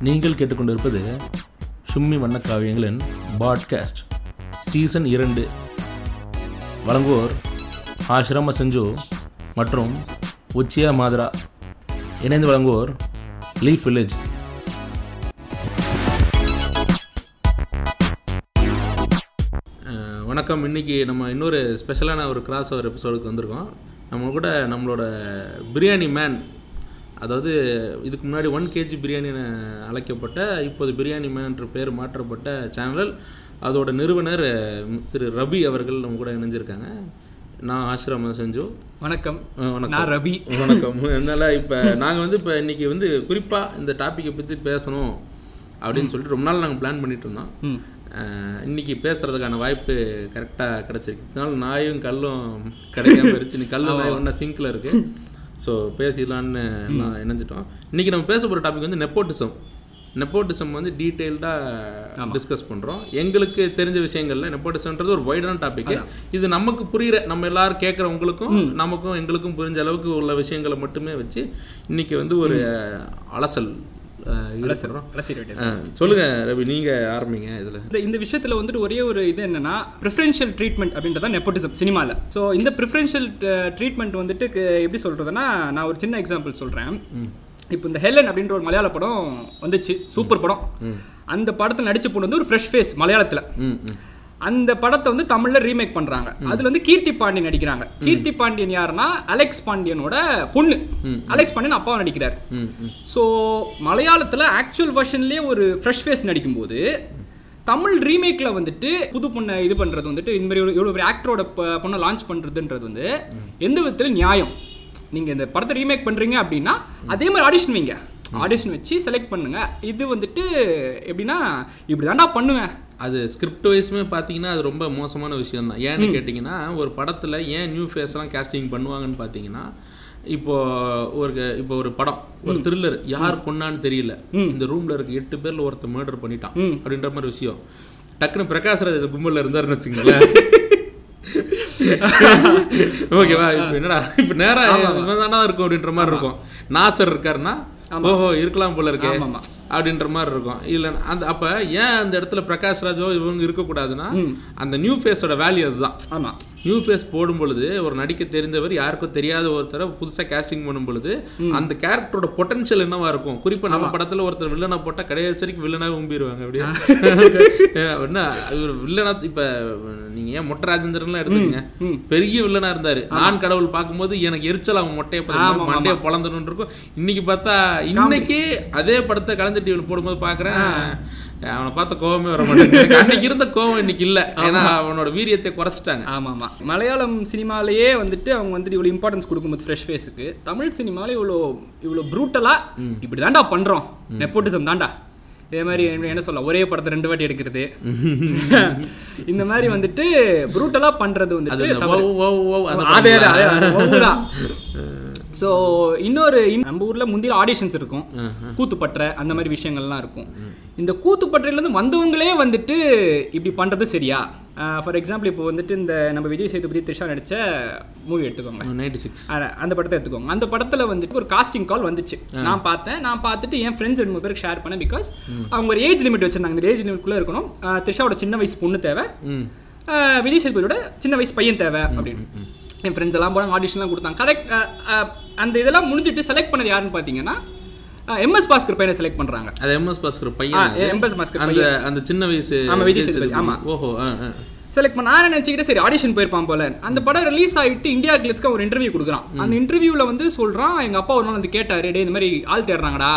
நீங்கள் கேட்டுக்கொண்டிருப்பது சும்மி வண்ணக்காவியங்களின் podcast season இரண்டு. வழங்குவோர் ஆசிரம செஞ்சு மற்றும் உச்சியா மாதரா. இணைந்து வழங்குவோர் லீஃப் வில்லேஜ். வணக்கம். இன்னைக்கு நம்ம இன்னொரு ஸ்பெஷலான ஒரு கிராஸ் ஓவர் எபிசோடுக்கு வந்திருக்கோம். நம்ம கூட நம்மளோட பிரியாணி மேன் அதாவது இதுக்கு முன்னாடி ஒன் கேஜி பிரியாணின்னு அழைக்கப்பட்ட இப்போது பிரியாணி மேன் என்ற பேர் மாற்றப்பட்ட சேனல் அதோட நிறுவனர் திரு ரபி அவர்கள் நம்ம கூட இணைஞ்சிருக்காங்க. நான் ஆசிரமம் செஞ்சு. வணக்கம். வணக்கம். நான் ரவி வணக்கம். அதனால் இப்போ நாங்கள் வந்து இப்போ இன்னைக்கு வந்து குறிப்பாக இந்த டாப்பிக்கை பற்றி பேசணும் அப்படின்னு சொல்லிட்டு ரொம்ப நாள் நாங்கள் பிளான் பண்ணிட்டு இருந்தோம். இன்னைக்கு பேசுறதுக்கான வாய்ப்பு கரெக்டாக கிடச்சிருக்கு. இதனால நாயும் கல்லும் கிடைக்காம இருந்துச்சு நீ கல்லு நாய் ஒன்றா சிங்கில் இருக்கு. ஸோ பேசிடலான்னு நான் இணைஞ்சிட்டோம். இன்னைக்கு நம்ம பேச போகிற டாபிக் வந்து நெப்போட்டிசம் நெப்போட்டிசம் வந்து டீட்டெயில்டாக டிஸ்கஸ் பண்ணுறோம் எங்களுக்கு தெரிஞ்ச விஷயங்கள்ல நெப்போட்டிசம்ன்றது ஒரு வைடான டாபிக் இது நமக்கு புரியுற நம்ம எல்லாரும் கேட்குறவங்களுக்கும் நமக்கும் எங்களுக்கும் புரிஞ்ச அளவுக்கு உள்ள விஷயங்களை மட்டுமே வச்சு இன்னைக்கு வந்து ஒரு அலசல் சொல்லுங்க ரவி நீங்க ஆரம்பிங்க இதுல. இந்த இந்த விஷயத்தில் வந்துட்டு ஒரே ஒரு இது என்னன்னா ப்ரிஃபரன்ஷியல் ட்ரீட்மெண்ட் அப்படின்றத நெப்போட்டிசம் சினிமாவில் ஸோ இந்த ப்ரிஃபரன்ஷியல் ட்ரீட்மெண்ட் வந்துட்டு எப்படி சொல்கிறதுனா நான் ஒரு சின்ன எக்ஸாம்பிள் சொல்கிறேன் இப்போ இந்த ஹெலன் அப்படின்ற ஒரு மலையாள படம் வந்துச்சு சூப்பர் படம். அந்த படத்தில் நடிச்ச வந்து ஒரு ஃப்ரெஷ் ஃபேஸ் மலையாளத்தில். அந்த படத்தை வந்து தமிழ்ல ரீமேக் பண்றாங்க. அதுல வந்து கீர்த்தி பாண்டியன் நடிக்கிறாங்க. கீர்த்தி பாண்டியன் யாருன்னா அலெக்ஸ் பாண்டியனோட பொண்ணு. அலெக்ஸ் பாண்டியன் அப்பாவை நடிக்கிறார். ஸோ மலையாளத்தில் ஆக்சுவல் வெர்ஷன்லேயே ஒரு ஃப்ரெஷ் ஃபேஸ் நடிக்கும்போது தமிழ் ரீமேக்கில் வந்துட்டு புது பொண்ணை இது பண்ணுறது வந்துட்டு இந்த மாதிரி இவ்வளோ பெரிய ஆக்டரோட பொண்ணை லான்ச் பண்ணுறதுன்றது வந்து எந்த விதத்தில் நியாயம்? நீங்கள் இந்த படத்தை ரீமேக் பண்ணுறீங்க அப்படின்னா அதே மாதிரி ஆடிஷன் வைங்க. ஆடிஷன் வச்சு செலக்ட் பண்ணுங்க. இது வந்துட்டு எப்படின்னா இப்படி தாண்டா பண்ணுவேன். அது ஸ்கிரிப்ட் வைஸுமே பார்த்தீங்கன்னா அது ரொம்ப மோசமான விஷயம் தான் ஏன்னு கேட்டிங்கன்னா ஒரு படத்தில் ஏன் நியூ ஃபேஸ்லாம் கேஸ்டிங் பண்ணுவாங்கன்னு பார்த்தீங்கன்னா இப்போ ஒரு இப்போ ஒரு படம் ஒரு த்ரில்லர் யார் கொன்னான்னு தெரியல. இந்த ரூம்ல இருக்க எட்டு பேர்ல ஒருத்தன் மர்டர் பண்ணிட்டான் அப்படின்ற மாதிரி விஷயம். டக்குன்னு பிரகாஷ் ராஜ் கும்பல்ல இருந்தாருன்னு வச்சுங்களேன் ஓகேவா? இப்போ என்னடா இப்போ நேரா இவன் தானே இருக்கும் அப்படின்ற மாதிரி இருக்கும். நாசர் இருக்காருன்னா ஓஹோ இருக்கலாம் போல இருக்கே. ஆமாமா. அப்படின்ற மாதிரி இருக்கும். இல்லை அந்த அப்ப ஏன் அந்த இடத்துல பிரகாஷ் ராஜோ இவங்க இருக்கக்கூடாதுன்னா அந்த நியூ ஃபேஸோட வேல்யூ அதுதான். ஆமாம் நியூ ஃபேஸ் போடும் பொழுது ஒரு நடிக்க தெரிந்தவர் யாருக்கும் தெரியாத ஒருத்தரை புதுசா கேஸ்டிங் பண்ணும் பொழுது அந்த கேரக்டரோட பொட்டன்ஷியல் என்னவா இருக்கும்? குறிப்பா நம்ம படத்துல ஒருத்தர் வில்லனா போட்டா கடைசி வரைக்கும் வில்லனாவே உம்பிடுவாங்க அப்படியே. என்ன வில்லனா இப்ப நீங்க ஏன் மொட்டை ராஜேந்திரன்லாம் எடுத்துக்கங்க. பெரிய வில்லனா இருந்தாரு. நான் கடவுள் பார்க்கும்போது எனக்கு எரிச்சல் அவன் மொட்டையை மண்டையை பொழந்துன்னு இருக்கும். இன்னைக்கு பார்த்தா இன்னைக்கு அதே படத்தை கலைஞர் டிவியில் போடும்போது பார்க்குறேன் அவனை பார்த்த கோவமே வர மாட்டேங்குது. அன்னைக்கு இருந்த கோவம் இன்னைக்கு இல்லை. ஏன்னா அவனோட வீரியத்தை குறைச்சிட்டாங்க. ஆமாம். ஆமாம் மலையாளம் சினிமாலேயே வந்துட்டு அவங்க வந்துட்டு இவ்வளோ இம்பார்ட்டன்ஸ் கொடுக்கும்போது ஃப்ரெஷ் ஃபேஸுக்கு தமிழ் சினிமாவில் இவ்வளோ இவ்வளோ ப்ரூட்டலாக இப்படி தாண்டா பண்ணுறோம் நெப்போட்டிசம் தாண்டா இதே மாதிரி என்ன- சொல்ல ஒரே படத்தை ரெண்டு வாட்டி எடுக்கிறது. இந்த மாதிரி வந்துட்டு ப்ரூட்டலாக பண்ணுறது அது வந்துட்டு ஸோ இன்னொரு இன்- நம்ம ஊரில் முந்திய ஆடிஷன்ஸ் இருக்கும். கூத்துப்பற்ற அந்த மாதிரி விஷயங்கள்லாம் இருக்கும். இந்த கூத்துப்பற்றையிலேருந்து வந்தவங்களே வந்துட்டு இப்படி பண்ணுறது சரியா? ஃபார் எக்ஸாம்பிள் இப்போ வந்துட்டு இந்த நம்ம விஜய் சேதுபதி த்ரிஷா நடித்த மூவி எடுத்துக்கோங்க. 96 அத- அந்த படத்தை எடுத்துக்கோங்க. அந்த படத்தில் வந்துட்டு ஒரு காஸ்டிங் கால் வந்துச்சு. நான் பார்த்தேன். நான் பார்த்துட்டு என் ஃப்ரெண்ட்ஸ் ரெண்டு மூணு பேருக்கு ஷேர் பண்ணேன் பிகாஸ் அவங்க ஒரு ஏஜ் லிமிட் வச்சிருந்தாங்க. இந்த ஏஜ் லிமிட்குள்ளே இருக்கணும். த்ரிஷாவோட சின்ன வயசு பொண்ணு தேவை. விஜய் சேதுபதியோட சின்ன வயசு பையன் தேவை அப்படின்னு. என் ஃப்ரெண்ட்ஸ் எல்லாம் போனாங்க ஆடிஷன்லாம் கொடுத்தாங்க. கரெக்ட் அந்த இதெல்லாம் முடிஞ்சிட்டு செலக்ட் பண்ணது யாருன்னு பார்த்தீங்கன்னா எம்எஸ் பாஸ்கர் பையனை செலக்ட் பண்ணுறாங்க அது எம்எஸ் பாஸ்கர் பையன். எம்.எஸ். பாஸ்கர் அந்த அந்த சின்ன வயசு ஆமா, விஜய் சேதுபதி, ஆமா. ஓஹோ. செலக்ட் பண்ண நான் நினச்சிக்கிட்டே சரி ஆடிஷன் போயிருப்பான் போல. அந்த படம் ரிலீஸ் ஆகிட்டு இந்தியா கிளிட்ஸ்க்கு ஒரு இன்டர்வியூ கொடுக்குறான். அந்த இன்டர்வியூவில் வந்து சொல்கிறான் எங்கள் அப்பா ஒரு நாள் வந்து கேட்டாரு டேய் இந்த மாதிரி ஆள் தேடுறாங்கடா.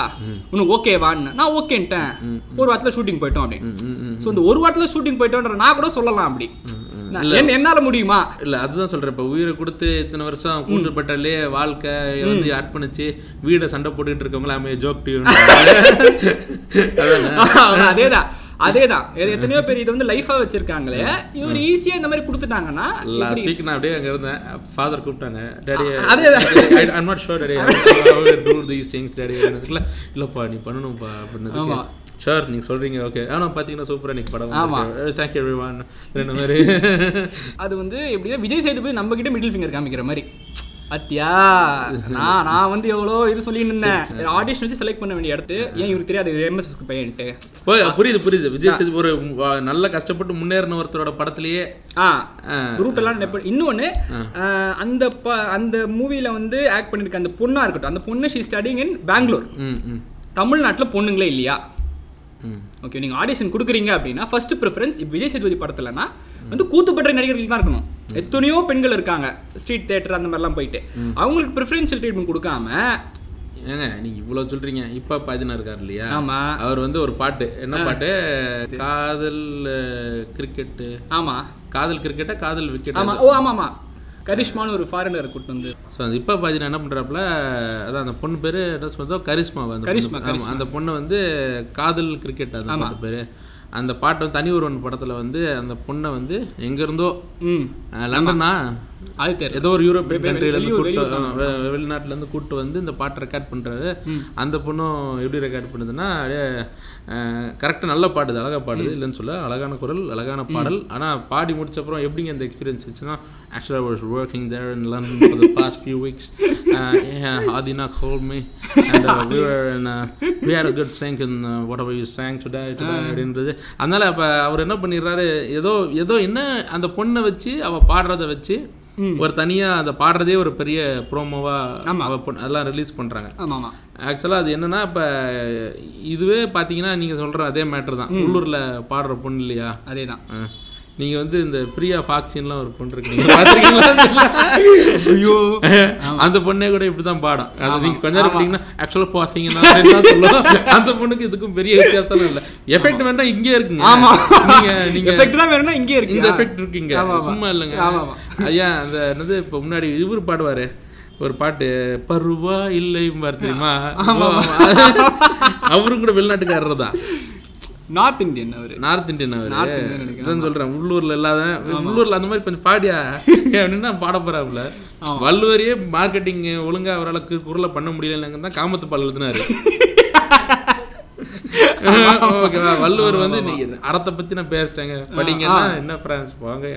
உனக்கு ஓகேவான்னு நான் ஓகேன்ட்டேன் ஒரு வாரத்தில் ஷூட்டிங் போயிட்டோம் அப்படின்னு. ஸோ இந்த ஒரு வாரத்தில் ஷூட்டிங் போயிட்டோன்ற நான் கூட சொல்லலாம் அப்படி. என்னால முடியுமா? இல்ல அதுதான் சொல்றேன். இப்ப உயிரை கொடுத்து இத்தனை வருஷம் கூண்டுப்பட்டாலே வாழ்க்கை வந்து அர்ப்பணிச்சு வீட சண்டை போட்டுக்கிட்டு இருக்கவங்கள அமைய ஜோக் அதேதான். அதேதான். எத்தனையோ பேர் இது வந்து லைஃபா வச்சிருக்காங்களே இவர் ஈஸியா இந்த மாதிரி கொடுத்துட்டாங்க லாஸ்ட் வீக் நான் அப்படியே அங்க இருந்தேன். ஃபாதர் கூப்பிட்டாங்க டேடி அதே I'm not sure daddy do these things daddy இல்ல இல்லப்பா நீ பண்ணணும்ப்பா அப்படின்னு ஷோர் நீங்க சொல்றீங்க ஓகே ஆனா பாத்தீங்கன்னா சூப்பரா இன்னைக்கு படம் தேங்க்யூ எவ்ரி ஒன் ரெண்டு மாதிரி அது வந்து எப்படின்னா விஜய் சேதுபதி நம்ம கிட்ட மிடில் ஃபிங்கர் காமிக்கிற மாதிரி. பாத்தியா? நான் நான் வந்து எவ்வளோ இது சொல்லிட்டு இருந்தேன். ஆடிஷன் வச்சு செலக்ட் பண்ண வேண்டிய இடத்து. ஏன் இவருக்கு தெரியாது? எம்எஸ் பையன்ட்டு. போய் புரியுது புரியுது. விஜய் சேது ஒரு நல்ல கஷ்டப்பட்டு முன்னேறின ஒருத்தரோட படத்திலேயே. ஆ ரூட்டெல்லாம் நெப்ப இன்னொன்று அந்த ப அந்த மூவியில் வந்து ஆக்ட் பண்ணியிருக்க அந்த பொண்ணாக இருக்கட்டும். அந்த பொண்ணு ஷீ ஸ்டடிங் இன் பெங்களூர் தமிழ்நாட்டில் பொண்ணுங்களே இல்லையா? ஓகே நீங்கள் ஆடிஷன் கொடுக்குறீங்க அப்படின்னா ஃபர்ஸ்ட் ப்ரிஃபரன்ஸ் இப்போ விஜய் சேதுபதி படத்துலனா வந்து கூத்துப்பட்ட நடிகர்கள் தான் இருக்கணும். எத்தனையோ பெண்கள் இருக்காங்க ஸ்ட்ரீட் தேட்டர் அந்த மாதிரிலாம் போயிட்டு. அவங்களுக்கு ப்ரிஃபரன்ஷியல் ட்ரீட்மெண்ட் கொடுக்காம ஏங்க நீங்க இவ்வளவு சொல்றீங்க. இப்ப பாதினா இருக்காரு இல்லையா? ஆமா. அவர் வந்து ஒரு பாட்டு. என்ன பாட்டு? காதல் கிரிக்கெட் ஆமா. காதல் கிரிக்கெட்டா காதல் விக்கெட் ஆமா. ஓ ஆமா ஆமா. கரிஷ்மான்னு ஒரு ஃபாரினர் கூட்டு வந்து ஸோ அந்த இப்போ பார்த்தீங்கன்னா என்ன பண்ணுறாப்புல அதான் அந்த பொண்ணு பேர் என்ன சொல்றதோ? கரிஷ்மா அந்த கரிஷ்மா, அந்த பொண்ணு வந்து காதல் கிரிக்கெட் அந்த பேர். அந்த பாட்டு வந்து தனி ஒருவன் படத்தில் வந்து அந்த பொண்ணை வந்து எங்கேருந்தோ லண்டனா? அது தெரியல ஏதோ ஒரு வெளி- கண்ட்ரிலேருந்து வெ- வெளிநாட்டுலேருந்து கூட்டு வந்து இந்த பாட்டை ரெக்கார்ட் பண்ணுறாரு அந்த பொண்ணும் எப்படி ரெக்கார்ட் பண்ணுதுன்னா கரெக்டாக நல்ல பாடுது அழகாக பாடுது இல்லைன்னு சொல்ல அழகான குரல் அழகான பாடல். ஆனால் பாடி முடிச்ச அப்புறம் எப்படிங்க அந்த எக்ஸ்பீரியன்ஸ் இருந்துச்சுன்னா ஆக்சுவலாக was working there in London for the past few weeks ஆதினா call me and we were in we had a good sync in uh, whatever you sang today today அப்படின்றது. அதனால அப்போ அவர் என்ன பண்ணிடுறாரு ஏதோ ஏதோ என்ன அந்த பொண்ணை வச்சு அவ பாடுறத வச்சு ஒரு தனியா அந்த பாடுறதே ஒரு பெரிய ப்ரோமோவா அவ பொண்ணு அதெல்லாம் ரிலீஸ் பண்றாங்க. ஆமா ஆமா ஆக்சுவலாக அது என்னன்னா இப்போ இதுவே பார்த்தீங்கன்னா நீங்க சொல்ற அதே மேட்டர் தான். உள்ளூர்ல பாடுற பொண்ணு இல்லையா? அதே தான். நீங்க வந்து இந்த பிரியா ஃபாக்சின்லாம் ஒரு பொண்ணு இருக்கு? ஐயோ. அந்த பொண்ணே கூட இப்படிதான் பாடும். அது நீங்க கொஞ்ச நேரம் பார்த்தீங்கன்னா ஆக்சுவலாக பார்த்தீங்கன்னா. அந்த பொண்ணுக்கு இதுக்கும் பெரிய வித்தியாசம் இல்லை. எஃபெக்ட் வேணா இங்கே இருக்குங்க. ஆமா. நீங்க நீங்க எஃபெக்ட் தான் வேணும்னா இங்கே இருக்கு. இந்த எஃபெக்ட் இருக்குங்க. சும்மா இல்லைங்க. ஐயா அந்த என்னது இப்போ முன்னாடி இவர் பாடுவாரு. ஒரு பாட்டு பருவா இல்லை தெரியுமா? அவரும் கூட வெளிநாட்டுக்காரர் தான் நார்த் இந்தியன் அவரு. நார்த் இந்தியன் அவரு. அதான் சொல்றேன் உள்ளூர்ல இல்லாத உள்ளூர்ல அந்த மாதிரி கொஞ்சம் பாடியா? அப்படின்னா பாட போறாப்புல. வள்ளுவரையே மார்க்கெட்டிங் ஒழுங்கா அவரால் குரலை பண்ண முடியலங்க தான் காமத்து பால் எழுதினாரு. ஓகேவா வள்ளுவர் வந்து நீ அறத்தை பத்தி நான் பேசிட்டேங்க. படிங்கன்னா என்ன பிரான்ஸ் போங்க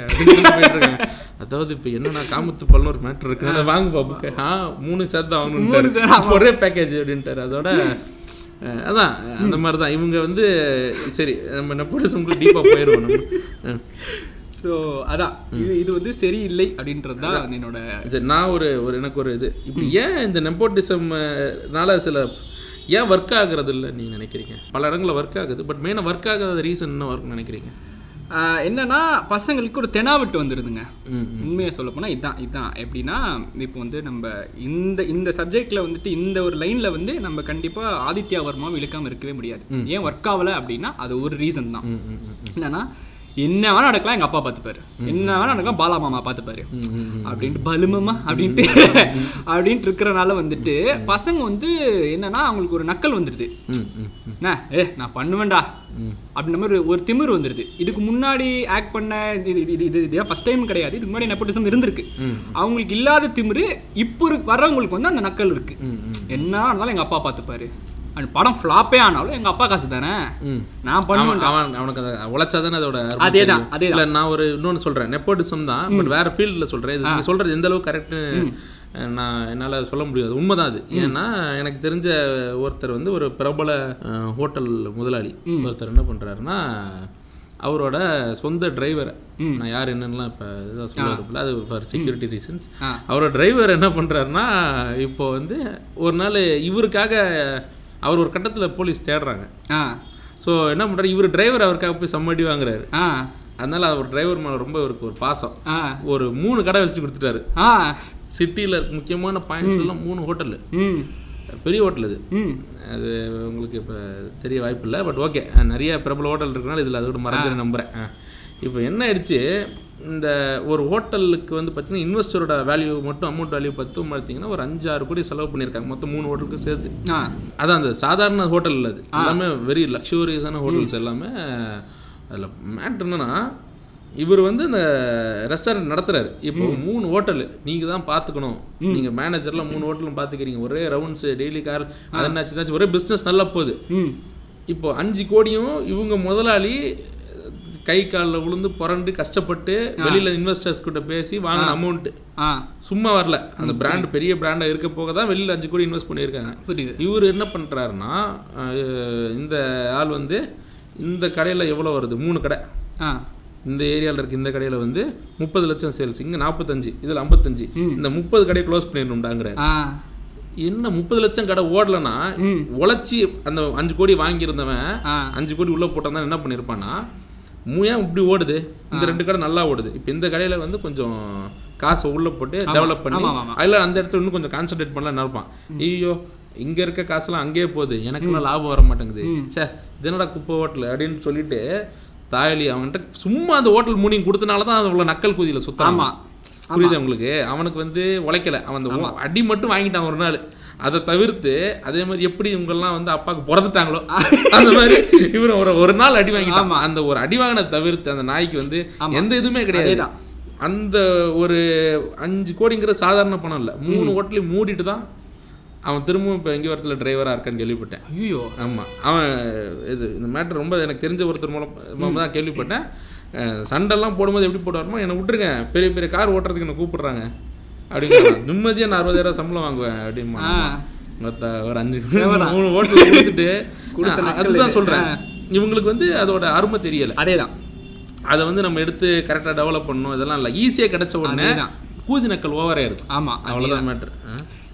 அதாவது இப்ப என்னன்னா காமத்து பல்னு ஒரு மேட்டர் இருக்கு. அதை வாங்குப்பா புக்கு ஆ மூணு சேர்த்து வாங்கணும் ஒரே பேக்கேஜ் அப்படின்ட்டாரு. அதோட அதான் அந்த மாதிரி தான் இவங்க வந்து சரி நம்ம நெப்போலிஸ் உங்களுக்கு டீப்பாக போயிடுவோம் நம்ம. ஸோ அதான். இது இது வந்து சரியில்லை அப்படின்றது தான் என்னோட சரி நான் ஒரு ஒரு எனக்கு ஒரு இது. இப்படி ஏன் இந்த நெப்போட்டிசம்னால சில ஏன் ஒர்க் ஆகுறது இல்லை நீ நினைக்கிறீங்க? பல இடங்களில் ஒர்க் ஆகுது பட் மெயினாக ஒர்க் ஆகாத ரீசன் என்ன ஒர்க் நினைக்கிறீங்க? என்னன்னா பசங்களுக்கு ஒரு தெனாவிட்டு வந்துடுதுங்க உண்மையை சொல்ல போனால் இதுதான் இதுதான் எப்படின்னா இப்போ வந்து நம்ம இந்த இந்த சப்ஜெக்டில் வந்துட்டு இந்த ஒரு லைனில் வந்து நம்ம கண்டிப்பாக ஆதித்யா வர்மாவை இழுக்காமல் இருக்கவே முடியாது. ஏன் ஒர்க் ஆகலை அப்படின்னா அது ஒரு ரீசன் தான். என்னன்னா என்ன வேணா நடக்கலாம் எங்கள் அப்பா பார்த்துப்பாரு. என்ன வேணா நடக்கலாம் பாலா மாமா பார்த்துப்பாரு. அப்படின்ட்டு பலுமம்மா அப்படின்ட்டு அப்படின்ட்டு இருக்கிறனால வந்துட்டு பசங்க வந்து என்னன்னா அவங்களுக்கு ஒரு நக்கல் வந்துடுது ஏ நான் பண்ணுவேன்டா. அப்படின்ற மாதிரி ஒரு- திமிர் வந்துடுது இதுக்கு முன்னாடி ஆக்ட் பண்ண இது இது இது இது இதுதான் ஃபஸ்ட் டைம் கிடையாது. இதுக்கு முன்னாடி நெப்போட்டிசம் இருந்திருக்கு. அவங்களுக்கு இல்லாத திமிரு இப்போ வர்றவங்களுக்கு வந்து அந்த நக்கல் இருக்கு. என்ன ஆனாலும் எங்க அப்பா பார்த்துப்பாரு. அந்த படம் ஃப்ளாப்பே ஆனாலும் எங்க அப்பா காசு தானே. நான் பண்ணுவேன் அவன் அவன் அவனுக்கு அதை உழைச்சாதானே அதோட அதேதான், தெரியும். அதேதான். இல்ல நான் ஒரு இன்னொன்னு சொல்றேன். நெப்போட்டிசம் தான் பட் வேற ஃபீல்டில் சொல்றேன். இது நீங்க சொல்றது எந்த அளவுக்கு கரெக்ட் நான் என்னால சொல்ல முடியாது உண்மைதான் அது. ஏன்னா எனக்கு தெரிஞ்ச ஒருத்தர் வந்து ஒரு பிரபல ஹோட்டல் முதலாளி. ஒருத்தர் என்ன பண்றாருன்னா அவரோட சொந்த டிரைவரை நான் யார் என்னன்னுலாம் இப்போ இதாக சொல்லுவாருல அது ஃபார் செக்யூரிட்டி ரீசன்ஸ். அவரோட டிரைவர் என்ன பண்றாருன்னா இப்போ வந்து ஒரு நாள் இவருக்காக அவர் ஒரு கட்டத்தில் போலீஸ் தேடுறாங்க. ஸோ என்ன பண்ணுறாரு இவர் டிரைவர் அவருக்காக போய் சம்மடி வாங்குறாரு. ஆ. அதனால அவர் டிரைவர் மேலே ரொம்ப இவருக்கு ஒரு பாசம். ஒரு மூணு கடை வச்சு கொடுத்துட்டாரு. சிட்டியில் முக்கியமான பாயிண்ட்ஸ் எல்லாம் மூணு ஹோட்டல் பெரிய ஹோட்டல் இது. அது உங்களுக்கு இப்போ தெரிய வாய்ப்பு இல்லை பட் ஓகே நிறைய பிரபல ஹோட்டல் இருக்கனால இதில் அதோட மறந்து நம்புகிறேன் இப்போ என்ன ஆயிடுச்சு? இந்த ஒரு ஹோட்டலுக்கு வந்து பார்த்தீங்கன்னா இன்வெஸ்டரோட வேல்யூ மட்டும் அமௌண்ட் வேல்யூ பத்தும் பார்த்தீங்கன்னா ஒரு அஞ்சு ஆறு கோடி செலவு பண்ணியிருக்காங்க மொத்தம் மூணு ஹோட்டலுக்கு சேர்த்து. அதான் அந்த சாதாரண ஹோட்டல் இல்லை அது. எல்லாமே வெரி லக்ஸூரியஸான ஹோட்டல்ஸ் எல்லாமே அதில் மேட்ரு என்னன்னா இவர் வந்து இந்த ரெஸ்டாரண்ட் நடத்துறாரு. இப்போ மூணு ஹோட்டல் நீங்கள் தான் பார்த்துக்கணும் நீங்கள் மேனேஜர்லாம் மூணு ஹோட்டலும் பார்த்துக்கிறீங்க ஒரே ரவுண்ட்ஸு டெய்லி கார் அது என்னாச்சு ஒரே பிஸ்னஸ் நல்லா போகுது. இப்போ அஞ்சு கோடியும் இவங்க முதலாளி கை காலில் விழுந்து புரண்டு கஷ்டப்பட்டு வெளியில இன்வெஸ்டர்ஸ் கிட்ட பேசி வாங்கின அமௌண்ட் சும்மா வரல. அந்த பிராண்ட் பெரிய பிராண்டா இருக்க போக தான் வெளியில அஞ்சு கோடி இன்வெஸ்ட் பண்ணியிருக்காங்க. இவர் என்ன பண்றாருன்னா அஹ், இந்த ஆள் வந்து இந்த கடையில எவ்வளவு வருது? மூணு கடை. இந்த ஏரியாவில் இருக்க இந்த கடையில வந்து முப்பது லட்சம் சேல்ஸ் இங்க நாற்பத்தஞ்சு இதுல ஐம்பத்தஞ்சு. இந்த முப்பது கடையை க்ளோஸ் பண்ணிடணும்டாங்கிறாரு ஆ. என்ன முப்பது லட்சம் கடை ஓடலன்னா உழைச்சி அந்த அஞ்சு கோடி வாங்கியிருந்தவன். அஞ்சு கோடி உள்ள போட்டான் என்ன பண்ணியிருப்பான்னா ஏன் இப்படி ஓடுது? இந்த ரெண்டு கடை நல்லா ஓடுது. இப்போ இந்த கடையில வந்து கொஞ்சம் காசை உள்ள போட்டு டெவலப் பண்ணி. அதில் அந்த இடத்துல இன்னும் கொஞ்சம் கான்சென்ட்ரேட் பண்ணலாம் நினைப்பான். ஐயோ இங்க இருக்க காசுலாம் அங்கேயே போகுது. எனக்குலாம் லாபம் வர மாட்டேங்குது சே இதனடா குப்பை ஹோட்டல் அப்படின்னு சொல்லிட்டு தாயலி அவன்கிட்ட சும்மா அந்த ஹோட்டல் மூணிங் கொடுத்தனால தான் அவ்வளோ நக்கல் குதியில சுத்தம். புரியுது உங்களுக்கு? அவனுக்கு வந்து உழைக்கல. அவன் அந்த அடி மட்டும் வாங்கிட்டான் ஒரு நாள். அதை தவிர்த்து அதே மாதிரி எப்படி இவங்கெல்லாம் வந்து அப்பாவுக்கு பிறந்துட்டாங்களோ அந்த மாதிரி இவர் ஒரு ஒரு நாள் அடி வாங்கிட்டான். அந்த ஒரு அடி வாங்கினதை தவிர்த்து அந்த நாய்க்கு வந்து எந்த இதுவுமே கிடையாது. அந்த ஒரு அஞ்சு கோடிங்கிற சாதாரண பணம் இல்லை. மூணு ஹோட்டலையும் மூடிட்டு தான் அவன் திரும்பவும் இப்போ எங்கே வரத்துல டிரைவராக இருக்கான்னு கேள்விப்பட்டேன். ஐயோ ஆமாம் அவன் இது இந்த மேட்ரு ரொம்ப எனக்கு தெரிஞ்ச ஒருத்தர் மூலம் தான் கேள்விப்பட்டேன். அஹ், சண்டைலாம் போடும்போது எப்படி போடுவாருமோ என்னை விட்டுருங்க. பெரிய பெரிய கார் ஓட்டுறதுக்கு என்ன கூப்பிடுறாங்க. அப்படிங்கிறாங்க நிம்மதியாக நான் அறுபதாயிரம் சம்பளம் வாங்குவேன் அப்படிமா ஒரு அஞ்சு மூணு ஓட்டல் கொடுத்துட்டு அதுதான். சொல்கிறேன் இவங்களுக்கு வந்து அதோட அருமை தெரியல. அதேதான். அதை வந்து நம்ம எடுத்து கரெக்டாக டெவலப் பண்ணணும். இதெல்லாம் இல்லை. ஈஸியாக கிடைச்ச உடனே. கூதி நக்கல் ஓவராயிருது ஆமா அவ்வளோதான் மேட்ரு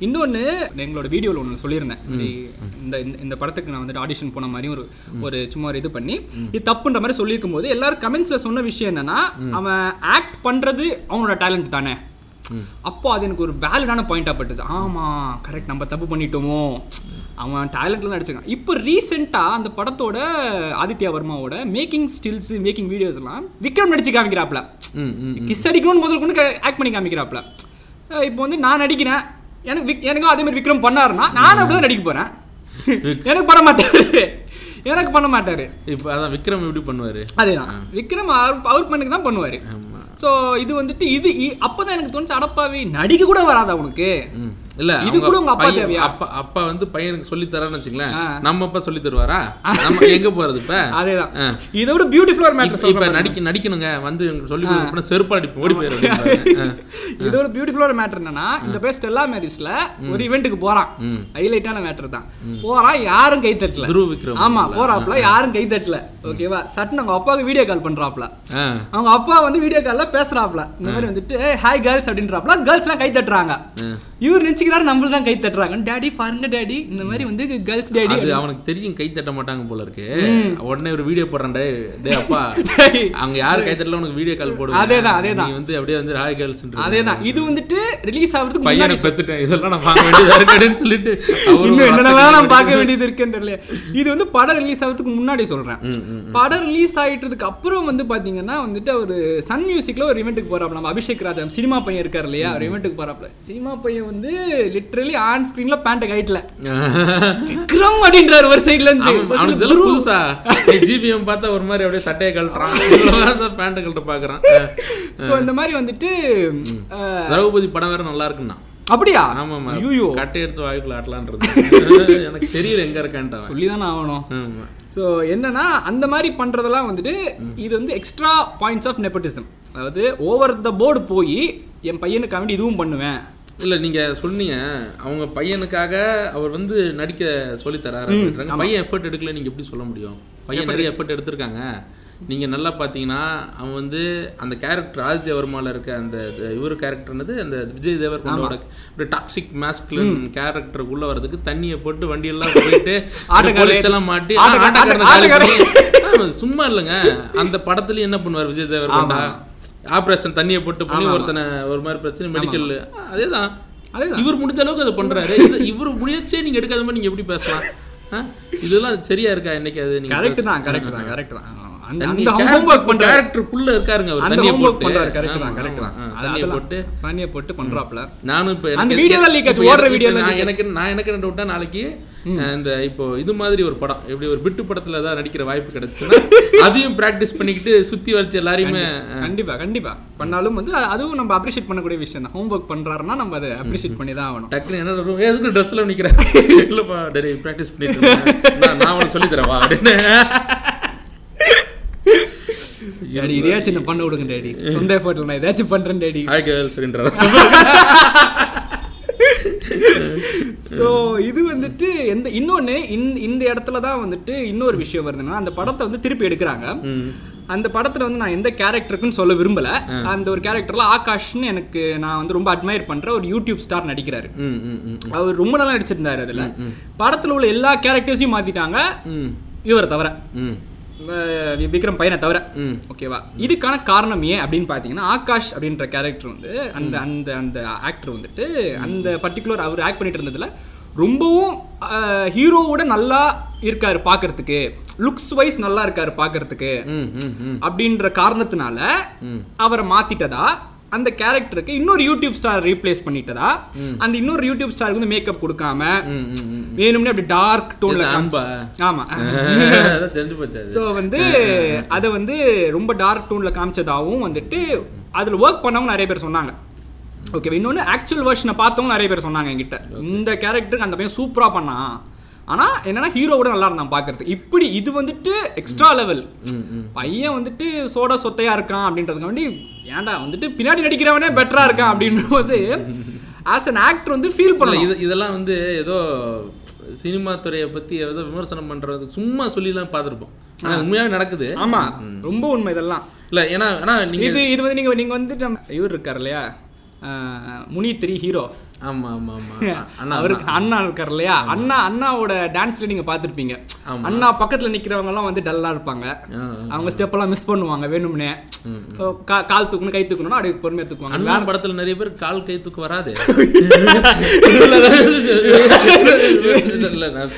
இன்னொன்று எங்களோட வீடியோவில் ஒன்று சொல்லியிருந்தேன். இந்த இந்த- இந்த படத்துக்கு நான் வந்துட்டு ஆடிஷன் போன மாதிரி ஒரு ஒரு சும்மா ஒரு இது பண்ணி இது தப்புன்ற மாதிரி சொல்லியிருக்கும் போது எல்லாரும் கமெண்ட்ஸில் சொன்ன விஷயம் என்னன்னா அவன் ஆக்ட் பண்ணுறது அவனோட டேலண்ட் தானே. அப்போ அது எனக்கு ஒரு வேலிடான பாயிண்டாக பட்டுச்சு. ஆமாம் கரெக்ட் நம்ம தப்பு பண்ணிட்டோமோ. அவன் டேலண்ட்ல நடிச்சிருக்கான். இப்போ ரீசெண்டாக அந்த படத்தோட ஆதித்யா வர்மாவோட மேக்கிங் ஸ்டில்ஸ் மேக்கிங் வீடியோஸ்லாம் விக்ரம் நடிச்சு காமிக்கிறாப்ல கிஸ் அடிக்கணும்னு முதல் கொண்டு ஆக்ட் பண்ணி காமிக்கிறாப்ல இப்போ வந்து நான் நடிக்கிறேன். எனக்கு விக்- எனக்கும் அதே மாதிரி விக்ரம் பண்ணாருன்னா நானும் அப்படிதான் நடிக்க போறேன். எனக்கு பண்ண மாட்டாரு. எனக்கு பண்ண மாட்டாரு. இப்போ அதான் விக்ரம் எப்படி பண்ணுவார்? அதேதான். விக்ரம் அவர் அவர் பண்ணுக்கு தான் பண்ணுவாரு. ஸோ இது வந்துட்டு இது இ- அப்பதான் எனக்கு தோணுச்சு அடப்பாவி நடிக்க கூட வராதா உனக்கு. இல்ல இது கூட உங்க அப்பா தேவையா? அப்பா அப்பா வந்து பையனுக்கு சொல்லி தரான்னு வச்சுங்களேன். நம்ம அப்பா சொல்லி தருவாரா? நம்ம எங்க போறது இப்ப? அதேதான். இதை விட பியூட்டிஃபுல்லாக மேட்டர் இப்ப- இப்ப நடிக்க நடிக்கணுங்க. வந்து எங்களுக்கு சொல்லி கொடுக்கணும் செருப்பா அடிப்போம். ஓடி போயிடும் இது ஒரு பியூட்டிஃபுல்லான மேட்டர் என்னன்னா இந்த பேர் ஸ்டெல்லா மேரிஸ்ல ஒரு இவெண்ட்டுக்கு போறான். ஹைலைட்டான மேட்டர் தான். போறான் யாரும் கை தட்டல. துருவ விக்ரம் ஆமா போறாப்ல யாரும் கை தட்டல. ஓகேவா சட்டுன்னு அவங்க அப்பாவுக்கு வீடியோ கால் பண்றாப்ல. அவங்க அப்பா வந்து வீடியோ கால்ல பேசுறாப்ல இந்த மாதிரி வந்துட்டு ஹாய் கேர்ள்ஸ் அப்படின்றாப்ல கேர்ள்ஸ் எல்லாம் கை தட்டுறாங்க. இவர் நினைச்சுக்கிறாரு நம்மள தான் கை தட்டுறாங்க. டாடி பாருங்க டாடி இந்த மாதிரி வந்து கேர்ள்ஸ் டாடி அது அவனுக்கு தெரியும் கை தட்ட மாட்டாங்க போல இருக்கு. உடனே ஒரு வீடியோ போடுறான் டே அப்பா அங்க யாரு கை தட்டல உனக்கு வீடியோ கால் போடுவேன். அதேதான், அதேதான். நீ வந்து அப்படியே வந்து ஹாய் கேர்ள்ஸ் அதேதான். இது வந்துட்டு ரிலீஸ் ஆகிறதுக்கு பையனை முன்னாடி பெத்துட்டேன். இதெல்லாம் நான் பார்க்க வேண்டியதா இருக்குன்னு சொல்லிட்டு இன்னும் ஒரு என்னென்ன வார்த்தை நான் பார்க்க வேண்டியது இருக்குன்னு தெரியல இது வந்து படம் ரிலீஸ் ஆகிறதுக்கு முன்னாடி சொல்றேன். படம் ரிலீஸ் ஆயிட்டதுக்கு அப்புறம் வந்து பாத்தீங்கன்னா வந்துட்டு ஒரு சன் மியூசிக்ல ஒரு இவெண்ட்டுக்கு போறாப்ல. நம்ம அபிஷேக் ராஜா சினிமா பையன் இருக்காரு இல்லையா? ஒரு இவெண்ட்டுக்கு போறாப்ல. சினிமா பையன் வந்து லிட்டரலி ஆன் ஸ்கிரீன்ல பேண்ட் கைட்ல விக்ரம் அப்படின்றாரு ஒரு சைடுல இருந்து. புதுசா. ஜிபிஎம் பார்த்தா ஒரு மாதிரி அப்படியே சட்டையை கழட்டுறான். பேண்ட் கழட்ட பாக்குறான் சோ இந்த மாதிரி வந்துட்டு திரௌபதி படம் வேற நல்லா இருக்குன்னா. அப்படியா? ஆமாமா ஐயோ கட்டை எடுத்து வாய்க்குள்ள ஆட்டலான்றது எனக்கு தெரியல எங்க இருக்கான்ட்டு சொல்லிதானே ஆகணும். ஸோ என்னன்னா அந்த மாதிரி பண்றதெல்லாம் வந்துட்டு இது வந்து எக்ஸ்ட்ரா பாயிண்ட்ஸ் ஆஃப் நெப்பட்டிசம் அதாவது ஓவர் த போர்டு போய் என் பையனுக்காக வேண்டி இதுவும் பண்ணுவேன். இல்ல நீங்க சொன்னீங்க. அவங்க பையனுக்காக அவர் வந்து நடிக்க சொல்லித் தராரு அப்படின்றாங்க. பையன் எஃபர்ட் எடுக்கல நீங்க எப்படி சொல்ல முடியும்? பையன் நிறைய எஃபர்ட் எடுத்திருக்காங்க. நீங்க நல்லா பாத்தீங்கன்னா அவன் வந்து அந்த கேரக்டர் ஆதித்ய வர்மால இருக்க அந்த இவர் கேரக்டர்னது அந்த விஜய் தேவர்கொண்டோட ஒரு டாக்ஸிக் மாஸ்குலின் கேரக்டருக்குள்ள வரதுக்கு தண்ணியை போட்டு வண்டி எல்லாம் போயிட்டு எல்லாம் மாட்டி சும்மா இல்லைங்க. அந்த படத்துலயும் என்ன பண்ணுவார் விஜய் தேவர்கொண்டா ஆபரேஷன் தண்ணியை போட்டு பண்ணி ஒருத்தனை ஒரு மாதிரி பிரச்சனை மெடிக்கல் அதேதான். அதேதான். இவர் முடிஞ்ச அளவுக்கு அதை பண்றாரு. இவர் முயற்சியே நீங்க எடுக்காத மாதிரி நீங்க எப்படி பேசலாம்? இதெல்லாம் சரியா இருக்கா? இன்னைக்கு அது நீங்க கரெக்ட் தான் கரெக்ட் தான் கரெக்ட் தான். அந்த ஹோம்ஒர்க் பண்றாரு கேரக்டருக்குள்ள இருக்காருங்க அவர். தண்ணியை போட்டு. பண்றாரு கரெக்ட் தான் கரெக்ட் தான். தண்ணியை போட்டு. தண்ணியை போட்டு பண்றாப்ல. நானும் இப்போ அந்த தான் ஆச்சு, இப்போ ஓடுற தான் நான் எனக்கு நான் எனக்கு என்ன டவுட்டா நாளைக்கு இந்த இப்போ இது மாதிரி ஒரு படம் எப்படி ஒரு பிட்டு படத்துல ஏதாவது நடிக்கிற வாய்ப்பு கிடைச்சுன்னா அதையும் பிராக்டிஸ் பண்ணிக்கிட்டு சுத்தி வச்சு எல்லாரையுமே கண்டிப்பா கண்டிப்பா. பண்ணாலும் வந்து அதுவும் நம்ம அப்ரிஷியேட் பண்ணக்கூடிய விஷயம் தான். ஹோம்ஒர்க் பண்றாருன்னா நம்ம அதை அப்ரிஷியேட் பண்ணி தான் ஆகணும். டக்குன்னு என்ன சொல்லுவோம், "ஏய், எதுக்கு ட்ரெஸ்ல நிக்கிறேன் இல்லப்பா டெரி ப்ராக்டிஸ் பண்ணிட்டு நான் உனக்கு சொல்லி தரவா அப்படின்னு. டேடி இதையாச்சும் என்ன பண்ண விடுங்க டேடி. சொந்த எஃபர்ட்ல நான் ஏதாச்சும் பண்றேன் டேடி. ஹாய் கேர்ள் சொல்லின்றாரு ஸோ இது வந்துட்டு எந்த இன்னொன்று இந்த இடத்துல தான் வந்துட்டு இன்னொரு விஷயம் வருதுன்னா அந்த படத்தை வந்து திருப்பி எடுக்கிறாங்க. அந்த படத்துல வந்து நான் எந்த கேரக்டருக்குன்னு சொல்ல விரும்பல. அந்த ஒரு கேரக்டர்ல ஆகாஷ்னு எனக்கு நான் வந்து ரொம்ப அட்மையர் பண்ற ஒரு யூடியூப் ஸ்டார் நடிக்கிறாரு. அவர் ரொம்ப நல்லா நடிச்சிருந்தாரு அதுல. படத்துல உள்ள எல்லா கேரக்டர்ஸையும் மாத்திட்டாங்க. ம். இவரை தவிர. விக்ரம் பையனை தவிர. ஓகேவா இதுக்கான காரணம் ஏன் அப்படின்னு பார்த்தீங்கன்னா ஆகாஷ் அப்படின்ற கேரக்டர் வந்து அந்த அந்த அந்த ஆக்டர் வந்துட்டு அந்த பர்டிகுலர் அவர் ஆக்ட் பண்ணிட்டு இருந்ததுல ரொம்பவும் ஹீரோவோட நல்லா இருக்காரு பார்க்கறதுக்கு லுக்ஸ் வைஸ் நல்லா இருக்காரு பார்க்கறதுக்கு அப்படின்ற காரணத்தினால. அவரை மாத்திட்டதா? அந்த கேரக்டருக்கு இன்னொரு யூடியூப் ஸ்டார் ரீப்ளேஸ் பண்ணிட்டதா? அந்த இன்னொரு யூடியூப் ஸ்டாருக்கு வந்து மேக்கப் கொடுக்காம வேணும்னே அப்படி டார்க் டோன்ல? ஆமா. தெரிஞ்சு போச்சு ஸோ வந்து அதை வந்து ரொம்ப டார்க் டோனில் காமிச்சதாகவும் வந்துட்டு அதில் ஒர்க் பண்ணவங்க நிறைய பேர் சொன்னாங்க. ஓகே இன்னொன்று ஆக்சுவல் வெர்ஷனை பார்த்தவங்க நிறைய பேர் சொன்னாங்க என்கிட்ட. இந்த கேரக்டருக்கு அந்த பையன் சூப்பராக பண்ணான். ஆனால் என்னன்னா ஹீரோவோட நல்லா இருந்தான் பார்க்கறதுக்கு இப்படி இது வந்துட்டு எக்ஸ்ட்ரா லெவல் பையன் வந்துட்டு சோடா சொத்தையா இருக்கான் அப்படின்றதுக்கு வேண்டி ஏன்டா வந்துட்டு பின்னாடி நடிக்கிறவனே பெட்டரா இருக்கான் அப்படின்னு போது ஆஸ் அன் ஆக்டர் வந்து ஃபீல் இல்ல, பண்ணலாம். இது இதெல்லாம் வந்து ஏதோ சினிமா துறையை பத்தி ஏதோ விமர்சனம் பண்றதுக்கு சும்மா சொல்லிலாம் பார்த்துருப்போம். ஆனா உண்மையாவே நடக்குது. ஆமா ரொம்ப உண்மை இதெல்லாம். இல்ல ஏன்னா ஆனா நீங்க இது இது வந்து நீங்க நீங்க வந்துட்டு நம்ம இவர் இருக்கார் இல்லையா? அஹ், முனித்ரி ஹீரோ அண்ணா அவருக்கு அண்ணா. இருக்கார் இல்லையா? அண்ணா அண்ணாவோட டான்ஸ்ல நீங்க பார்த்திருப்பீங்க. ஆமா. அண்ணா பக்கத்துல நிக்கிறவங்க எல்லாம் வந்து டல்லா இருப்பாங்க. அவங்க ஸ்டெப் எல்லாம் மிஸ் பண்ணுவாங்க வேணும்னே. கால் தூக்கணும் கை தூக்கணும்னா அப்படியே பொறுமையா தூக்குவாங்க. அண்ணா படத்துல நிறைய பேர் கால் கை தூக்கு வராது.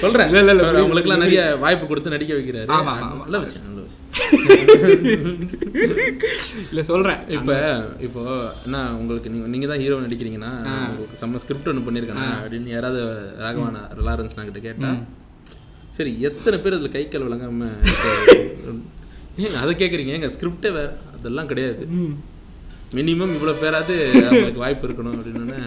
சொல்றேன். அவர் அவங்களுக்குலாம் நிறைய வாய்ப்பு கொடுத்து நடிக்க வைக்கிறாரு. நல்ல விஷயம் இல்ல சொல்றேன். இப்ப இப்போ என்ன உங்களுக்கு நீங்க நீங்க தான் ஹீரோ நடிக்கிறீங்கன்னா உங்களுக்கு செம்ம ஸ்கிரிப்ட் ஒன்று பண்ணியிருக்காங்க அப்படின்னு யாராவது ராகவான லாரன்ஸ் நான் கிட்ட கேட்டா சரி எத்தனை பேர் அதுல கை கால் விளங்காம ஏங்க அதை கேட்குறீங்க எங்க ஸ்கிரிப்டே வேற அதெல்லாம் கிடையாது. மினிமம் இவ்வளவு பேராது அவங்களுக்கு வாய்ப்பு இருக்கணும் அப்படின்னு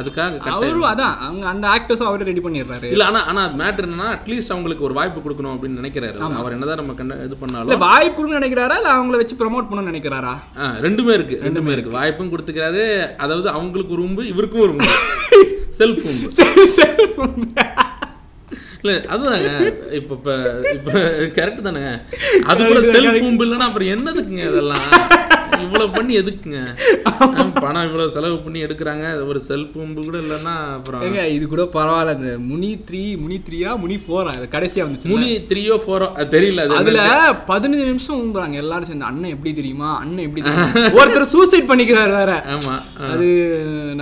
அதுக்காக. அவரும் அதான் அவங்க அந்த ஆக்டர்ஸும் அவரே ரெடி பண்ணிடுறாரு. இல்ல ஆனா ஆனா மேட்ரு என்னன்னா அட்லீஸ்ட் அவங்களுக்கு ஒரு வாய்ப்பு கொடுக்கணும் அப்படின்னு நினைக்கிறாரு. அவர் என்னதான் நம்ம கண்ட இது பண்ணாலும். வாய்ப்பு கொடுன்னு நினைக்கிறாரா? இல்ல அவங்கள வச்சு ப்ரோமோட் பண்ணணும்னு நினைக்கிறாரா? ரெண்டுமே இருக்கு ரெண்டுமே இருக்கு. வாய்ப்பும் கொடுத்துக்கிறாரு. அதாவது அவங்களுக்கு ஒரு உம்பு இவருக்கும் ஒரு செல்ஃப் உம்பு. இல்ல அதுதாங்க. இப்ப இப்ப இப்ப கரெக்ட் தானேங்க. அது கூட செல்ஃப் உம்பு இல்லைன்னா அப்புறம் என்னதுக்குங்க இதெல்லாம்? இவ்வளவு பண்ணி எதுக்குங்க? பணம் இவ்வளவு செலவு பண்ணி எடுக்கிறாங்க. ஒரு செல்ஃப் கூட இல்லைன்னா அப்புறம் இது கூட பரவாயில்ல. இந்த முனி த்ரீ முனி த்ரீயா முனி ஃபோரா இது கடைசியா வந்துச்சு முனி த்ரீயோ ஃபோரோ அது தெரியல அது அதுல பதினஞ்சு நிமிஷம் ஊம்புறாங்க. எல்லாரும் சேர்ந்து. அண்ணன் எப்படி தெரியுமா? அண்ணன் எப்படி ஒருத்தர் சூசைட் பண்ணிக்கிறாரு வேற. ஆமா. அது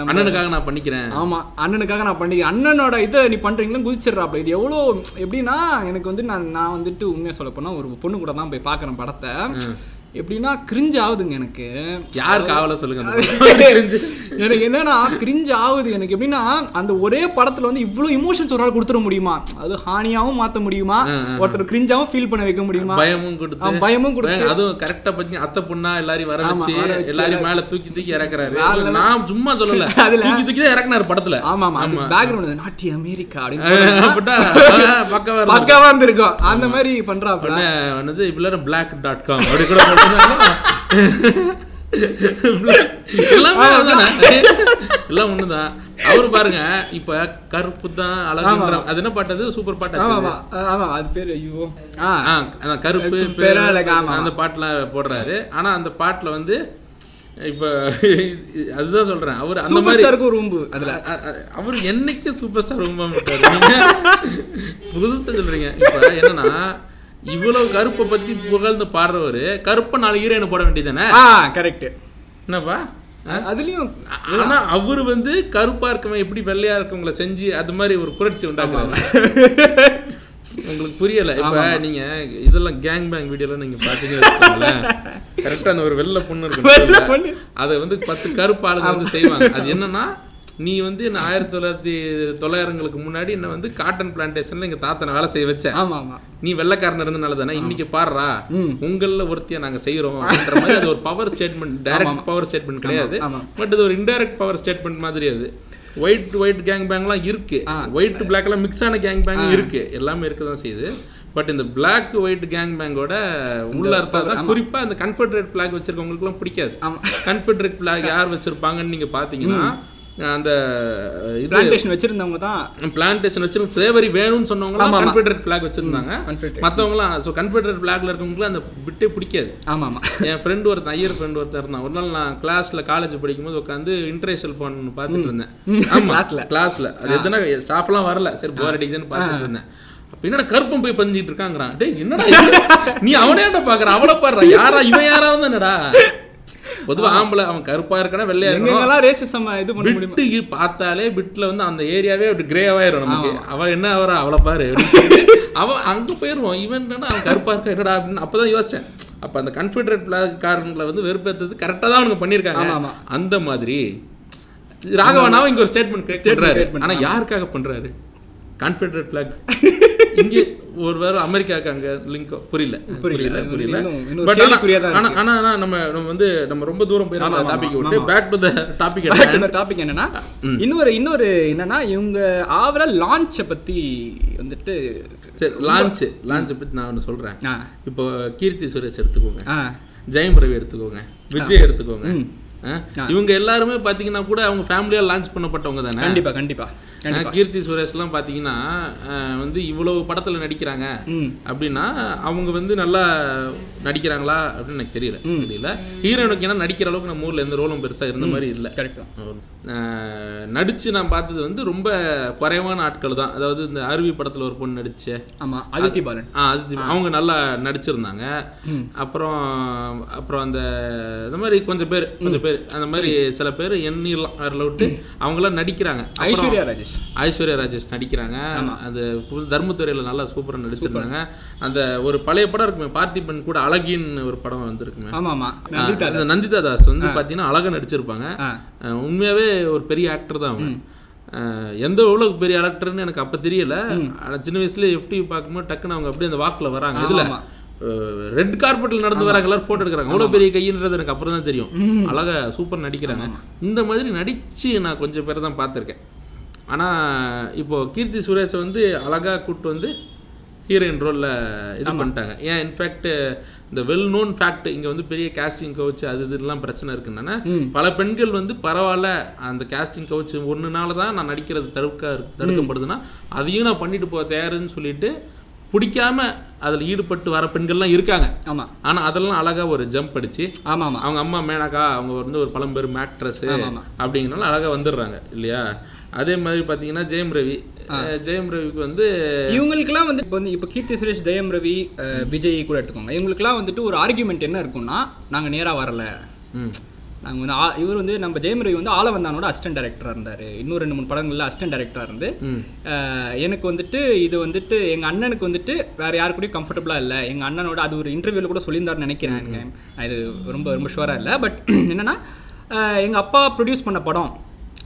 அண்ணனுக்காக நான் பண்ணிக்கிறேன். ஆமா அண்ணனுக்காக நான் பண்ணிக்கிறேன். அண்ணனோட இதை நீ பண்றீங்களா குதிச்சிடுறாப்ல. இது எவ்வளோ எப்படின்னா எனக்கு வந்து நான் நான் வந்துட்டு உண்மையை சொல்ல போனா ஒரு பொண்ணு கூட தான் போய் பார்க்குறேன் படத்தை. எப்படின்னா கிரிஞ்சு ஆகுதுங்க எனக்கு. யார் காவல சொல்லுங்க. எனக்கு என்னன்னா கிரிஞ்சு ஆகுது எனக்கு எப்படின்னா அந்த ஒரே படத்துல வந்து இவ்வளவு இமோஷன்ஸ் ஒரு ஆள் கொடுத்துட முடியுமா? அது ஹானியாவும் மாத்த முடியுமா? ஒருத்தர் கிரிஞ்சாவும் ஃபீல் பண்ண வைக்க முடியுமா? பயமும் கொடுத்து. பயமும் கொடுத்து. அதுவும் கரெக்டா பத்தி அத்தை பொண்ணா எல்லாரையும் வர வச்சு எல்லாரையும் மேல தூக்கி தூக்கி இறக்குறாரு. நான் சும்மா சொல்லல. அதுல- தூக்கி தூக்கி தான் இறக்குனாரு படத்துல. ஆமா ஆமா. பேக்ரவுண்ட் நாட்டி அமெரிக்கா அப்படின்னு பக்கவா இருந்திருக்கும். அந்த மாதிரி பண்றாப்ல வந்து இவ்வளவு பிளாக் டாட் காம் அப்படி கூட. எல்லாமே? எல்லாம் ஒண்ணுதான். அவரு பாருங்க இப்ப கருப்பு தான் அழகுன்ற அது என்ன பாட்டு அது? சூப்பர் பாட்டு ஆமா அது. ஆமா ஆமா அது பேர் ஐயோ. கருப்பு. அந்த பாட்டுலாம் போடுறாரு. ஆனா அந்த பாட்டுல வந்து இப்ப அதுதான் சொல்றேன். அவர் அந்த மாதிரி உம்பு அதுல. அவர் என்னைக்கு சூப்பர் ஸ்டார் ரொம்ப மாட்டாரு புதுசா சொல்றீங்க. இப்ப என்னன்னா இவ்வளவு கருப்பை பத்தி புகழ்ந்து பாடுறவரு கருப்பை நாலு ஹீரோயினை போட வேண்டியதானே கரெக்ட் என்னப்பா? அதுலயும் ஆனா அவரு வந்து கருப்பா இருக்கவன் எப்படி வெள்ளையா இருக்கவங்கள செஞ்சு அது மாதிரி ஒரு புரட்சி உண்டாக்குறாரு. உங்களுக்கு புரியல? இப்ப நீங்க இதெல்லாம் கேங் பேங் வீடியோல நீங்க பாத்தீங்கன்னா கரெக்டா அந்த ஒரு வெள்ளை பொண்ணு வெள்ளை இருக்கு பொண்ணு. அதை வந்து பத்து கருப்பு ஆளுங்க வந்து செய்வாங்க. அது என்னன்னா நீ வந்து என்ன ஆயிரத்தி தொள்ளாயிரத்தி தொள்ளாயிரங்களுக்கு முன்னாடி என்ன வந்து காட்டன் பிளான்டேஷன்ல எங்க தாத்தனை வேலை செய்ய வச்ச ஆமா ஆமா. நீ வெள்ளைக்காரன் இருந்தனால தானே இன்னைக்கு பாடுறா. ம். உங்கள ஒருத்திய நாங்க செய்யறோம் அப்படின்ற மாதிரி அது ஒரு power statement direct power statement கிடையாது. பட் இது ஒரு இன்டைரக்ட் பவர் ஸ்டேட்மெண்ட் மாதிரி அது. ஒயிட் ஒயிட் கேங் பேங்க்லாம் இருக்கு. ஒயிட் பிளாக் எல்லாம் மிக்ஸ் ஆன கேங் பேங் இருக்கு. எல்லாமே இருக்க தான் செய்யுது. பட் இந்த பிளாக் ஒயிட் கேங் பேங்கோட உள்ள அர்த்தம் தான் குறிப்பா இந்த கன்ஃபெடரேட் பிளாக் வச்சிருக்கவங்களுக்குலாம் பிடிக்காது. கன்ஃபெடரேட் பிளாக் யார் வச்சிருப்பாங்கன்னு நீங்க பாத்தீங்கன்னா அந்த இது பிளான்டேஷன் வச்சிருந்தவங்க தான் பிளான்டேஷன் வச்சிருக்க ஃபிளேவரி வேணும்னு சொன்னவங்க கன்ஃபெடரேட் பிளாக் வச்சிருந்தாங்க. Confederate. மத்தவங்கலாம் ஸோ கன்ஃபெடரேட் பிளாக்ல இருக்கவங்களுக்குலாம் அந்த பிட்டே பிடிக்காது. ஆமா ஆமா. என் ஃப்ரெண்டு ஒருத்தன் ஐயர் ஃப்ரெண்டு ஒருத்தர் இருந்தான். ஒரு நாள் நான் கிளாஸ்ல காலேஜ் படிக்கும்போது உட்காந்து இன்டர்நேஷனல் பண்ணு பார்த்துட்டு இருந்தேன். ஆமா Classல. கிளாஸ்ல அது எத்தனை ஸ்டாஃப்லாம் வரல. சரி போர் அடிக்குதுன்னு பார்த்துட்டு இருந்தேன். அப்ப என்னடா கருப்பம் போய் பஞ்சிட்டு இருக்காங்கிறான்? டேய் என்னடா? நீ அவனே பாக்குற? அவளை பாடுற யாரா இவன் யாரா இருந்தா என்னடா பொதுவா ஆம்பளை அவன் கருப்பா இருக்கனா வெள்ளையா இருக்கணும். ரேசிசம் இது பண்ண முடியும்? பார்த்தாலே பிட்ல வந்து அந்த ஏரியாவே அப்படி கிரே ஆயிரும் நமக்கு. அவ என்ன அவரா? அவளை பாரு. அவன் அங்க போயிருவான் இவன் என்னடா அவன் கருப்பா இருக்கா என்னடா அப்படின்னு அப்பதான் யோசிச்சேன். அப்ப அந்த கன்ஃபெடரேட் பிளாக் காரங்களை வந்து வெறுப்பேற்றது கரெக்டா தான் ஆமா, ஆமா. அந்த மாதிரி ராகவனாவும் இங்க ஒரு ஸ்டேட்மெண்ட் கிரியேட் பண்றாரு. create ஆனா யாருக்காக பண்றாரு? கான்ஃபெடரேட் பிளாக் இங்க ஒரு வேற அமெரிக்காக்கு அங்க லிங்க் புரியல. புரியல புரியல பட் ஆனா ஆனா நம்ம நம்ம வந்து நம்ம ரொம்ப தூரம் போய் ஆமா, ஆமா, டாபிக் விட்டு. Back to the topic the topic என்னன்னா இன்னொரு இன்னொரு என்னன்னா இவங்க ஆவர லான்ச்சை பத்தி வந்துட்டு சரி லான்ச் லான்ச் பத்தி நான் ஒன்று சொல்றேன். இப்போ கீர்த்தி சுரேஷ் எடுத்துக்கோங்க. ஜெயம் ரவி எடுத்துக்கோங்க. விஜய் எடுத்துக்கோங்க? இவங்க எல்லாருமே பாத்தீங்கன்னா கூட அவங்க ஃபேமிலியா லான்ச் பண்ணப்பட்டவங்க தானே? கண்டிப்பா கண்டிப்பா. ஆ, கீர்த்தி சுரேஷ்லாம் பாத்தீங்கன்னா ஆ, வந்து இவ்வளவு படத்துல நடிக்கிறாங்க அப்படின்னா அவங்க வந்து நல்லா நடிக்கிறாங்களா அப்படின்னு எனக்கு தெரியல. தெரியல. ஹீரோனுக்கு ஏன்னா நடிக்கிற அளவுக்கு நம்ம ஊர்ல எந்த ரோலும் பெருசா இருந்த மாதிரி இல்லை. கரெக்ட் தான். ஆஹ் நடிச்சு நான் பார்த்தது வந்து ரொம்ப குறைவான ஆட்கள் தான். அதாவது இந்த அருவி படத்துல ஒரு பொண்ணு நடிச்ச. ஆமா அதித்தி பாலன். ஆ அது அவங்க நல்லா நடிச்சிருந்தாங்க. அப்புறம் அப்புறம் அந்த இந்த மாதிரி கொஞ்சம் பேர் கொஞ்சம் பேர் அந்த மாதிரி சில பேர் எண்ணிடலாம் அதில் விட்டு அவங்களாம் நடிக்கிறாங்க. ஐஸ்வர்யா ராஜேஷ். ஐஸ்வர்யா ராஜேஷ் நடிக்கிறாங்க. அது தர்மத்துறையில நல்லா சூப்பரா நடிச்சிருந்தாங்க. அந்த ஒரு பழைய படம் இருக்குமே பார்த்திபன் கூட அழகின்னு ஒரு படம் வந்திருக்குமே. ஆமா ஆமா அந்த நந்திதா தாஸ் வந்து பாத்தீங்கன்னா அழகா நடிச்சிருப்பாங்க. உண்மையாவே ஒரு பெரிய ஆக்டர் தான் அவங்க எந்த எவ்வளவு பெரிய ஆக்டர்னு எனக்கு அப்ப தெரியல. ஆனா சின்ன வயசுல எஃப்டி பார்க்கும்போது டக்குன்னு அவங்க அப்படியே அந்த வாக்குல வராங்க. இதுல. ரெட் கார்பெட்ல நடந்து வராங்க எல்லாரும் போட்டோ எடுக்கிறாங்க. அவ்வளவு பெரிய கையின்றது எனக்கு அப்புறம் தான் தெரியும். அழகா சூப்பர் நடிக்கிறாங்க. இந்த மாதிரி நடிச்சு நான் கொஞ்சம் பேரை தான் பார்த்துருக்கேன். ஆனா இப்போ கீர்த்தி சுரேஷை வந்து அழகா கூட்டு வந்து ஹீரோயின் ரோல்ல இது பண்ணிட்டாங்க. ஏன் இன்ஃபேக்ட் இந்த வெல் நோன் ஃபேக்ட் இங்க வந்து பெரிய கேஸ்டிங் கவுச் அது இதெல்லாம் பிரச்சனை இருக்குன்னா பல பெண்கள் வந்து பரவாயில்ல அந்த கேஸ்டிங் கவுச் ஒன்றுனால தான் நான் நடிக்கிறது தடுக்க தடுக்கப்படுதுன்னா அதையும் நான் பண்ணிட்டு போக தயாருன்னு சொல்லிட்டு பிடிக்காம அதில் ஈடுபட்டு வர பெண்கள்லாம் இருக்காங்க. ஆமா. ஆனா அதெல்லாம் அழகா ஒரு ஜம்ப் அடிச்சு ஆமா ஆமா. அவங்க அம்மா மேனகா அவங்க வந்து ஒரு பழம்பெரும் ஆக்ட்ரஸ் ஆமா. அப்படிங்கனால அழகா வந்துடுறாங்க இல்லையா? அதே மாதிரி பார்த்தீங்கன்னா ஜெயம் ரவி. ஜெயம் ரவிக்கு வந்து இவங்களுக்குலாம் வந்து இப்போ வந்து இப்போ கீர்த்தி சுரேஷ் ஜெயம் ரவி விஜய் கூட எடுத்துக்கோங்க. இவங்களுக்குலாம் வந்துட்டு ஒரு ஆர்குமெண்ட் என்ன இருக்கும்னா நாங்க நேரா வரல. நாங்கள் வந்து இவர் வந்து நம்ம ஜெயம் ரவி வந்து ஆலவந்தானோட அசிஸ்டன்ட் டைரக்டராக இருந்தார். இன்னும் ரெண்டு மூணு படங்களில் அசிஸ்டன்ட் டைரக்டராக இருந்து. எனக்கு வந்துட்டு இது வந்துட்டு எங்கள் அண்ணனுக்கு வந்துட்டு வேறு யாரு கூடயும் கம்ஃபர்டபுளாக இல்லை. எங்கள் அண்ணனோட அது ஒரு இன்டர்வியூவில் கூட சொல்லியிருந்தாருன்னு நினைக்கிறேன் இது ரொம்ப ரொம்ப ஷுவராக இல்லை. பட் என்னென்னா எங்கள் அப்பா ப்ரொடியூஸ் பண்ண படம்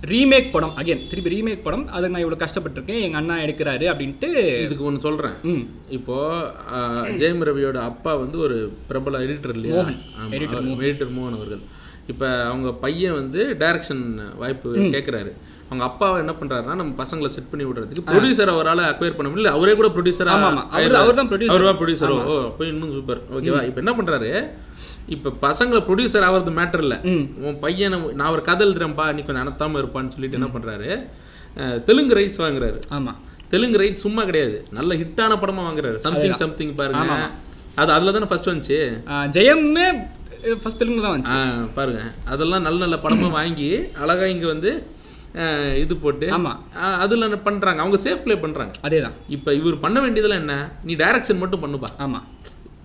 ரீமேக் படம். அகைன் திருப்பி ரீமேக் படம். அதுக்கு நான் இவ்வளோ கஷ்டப்பட்டிருக்கேன். எங்கள் அண்ணா எடுக்கிறாரு அப்படின்ட்டு இதுக்கு ஒன்று சொல்றேன். ம். இப்போ ஜெயம் ரவியோட அப்பா வந்து ஒரு பிரபல எடிட்டர் இல்லையா? எடிட்டர் மோகன். அவர்கள். இப்போ அவங்க பையன் வந்து டைரக்ஷன் வாய்ப்பு கேட்குறாரு அவங்க அப்பாவை என்ன பண்றாருன்னா நம்ம பசங்களை செட் பண்ணி விடுறதுக்கு ப்ரொடியூசர் அவரால் அக்வயர் பண்ண முடியல. அவரே கூட ப்ரொடியூசரா ஆமா, ஆமா. அவரு- அவர்தான் producer. அவர்வா ப்ரொடியூசர் ஓ அப்போ இன்னும் சூப்பர் ஓகேவா இப்போ என்ன பண்றாரு இப்போ பசங்களை ப்ரொடியூசர் ஆகிறது மேட்டர் இல்லை. உன் பையனை நான் ஒரு கதை எழுதுறேன்ப்பா நீ கொஞ்சம் அனத்தாம இருப்பான்னு சொல்லிட்டு என்ன பண்றாரு? அஹ், தெலுங்கு ரைட்ஸ் வாங்குறாரு. ஆமாம் தெலுங்கு ரைட் சும்மா கிடையாது. நல்ல ஹிட்டான படமா வாங்குறாரு. சம்திங் சம்திங் பாருங்க. அது அதுல தானே ஃபர்ஸ்ட் வந்துச்சு ஜெயமே ஃபர்ஸ்ட் தெலுங்கு தான் வந்துச்சு. பாருங்க. அதெல்லாம் நல்ல நல்ல படமா வாங்கி அழகா இங்க வந்து இது போட்டு ஆமா. அஹ், அதுல என்ன பண்றாங்க? அவங்க சேஃப் ப்ளே பண்றாங்க. அதே தான் இப்ப இவர் பண்ண வேண்டியதெல்லாம் என்ன? நீ டைரக்ஷன் மட்டும் பண்ணுப்பா. ஆமாம்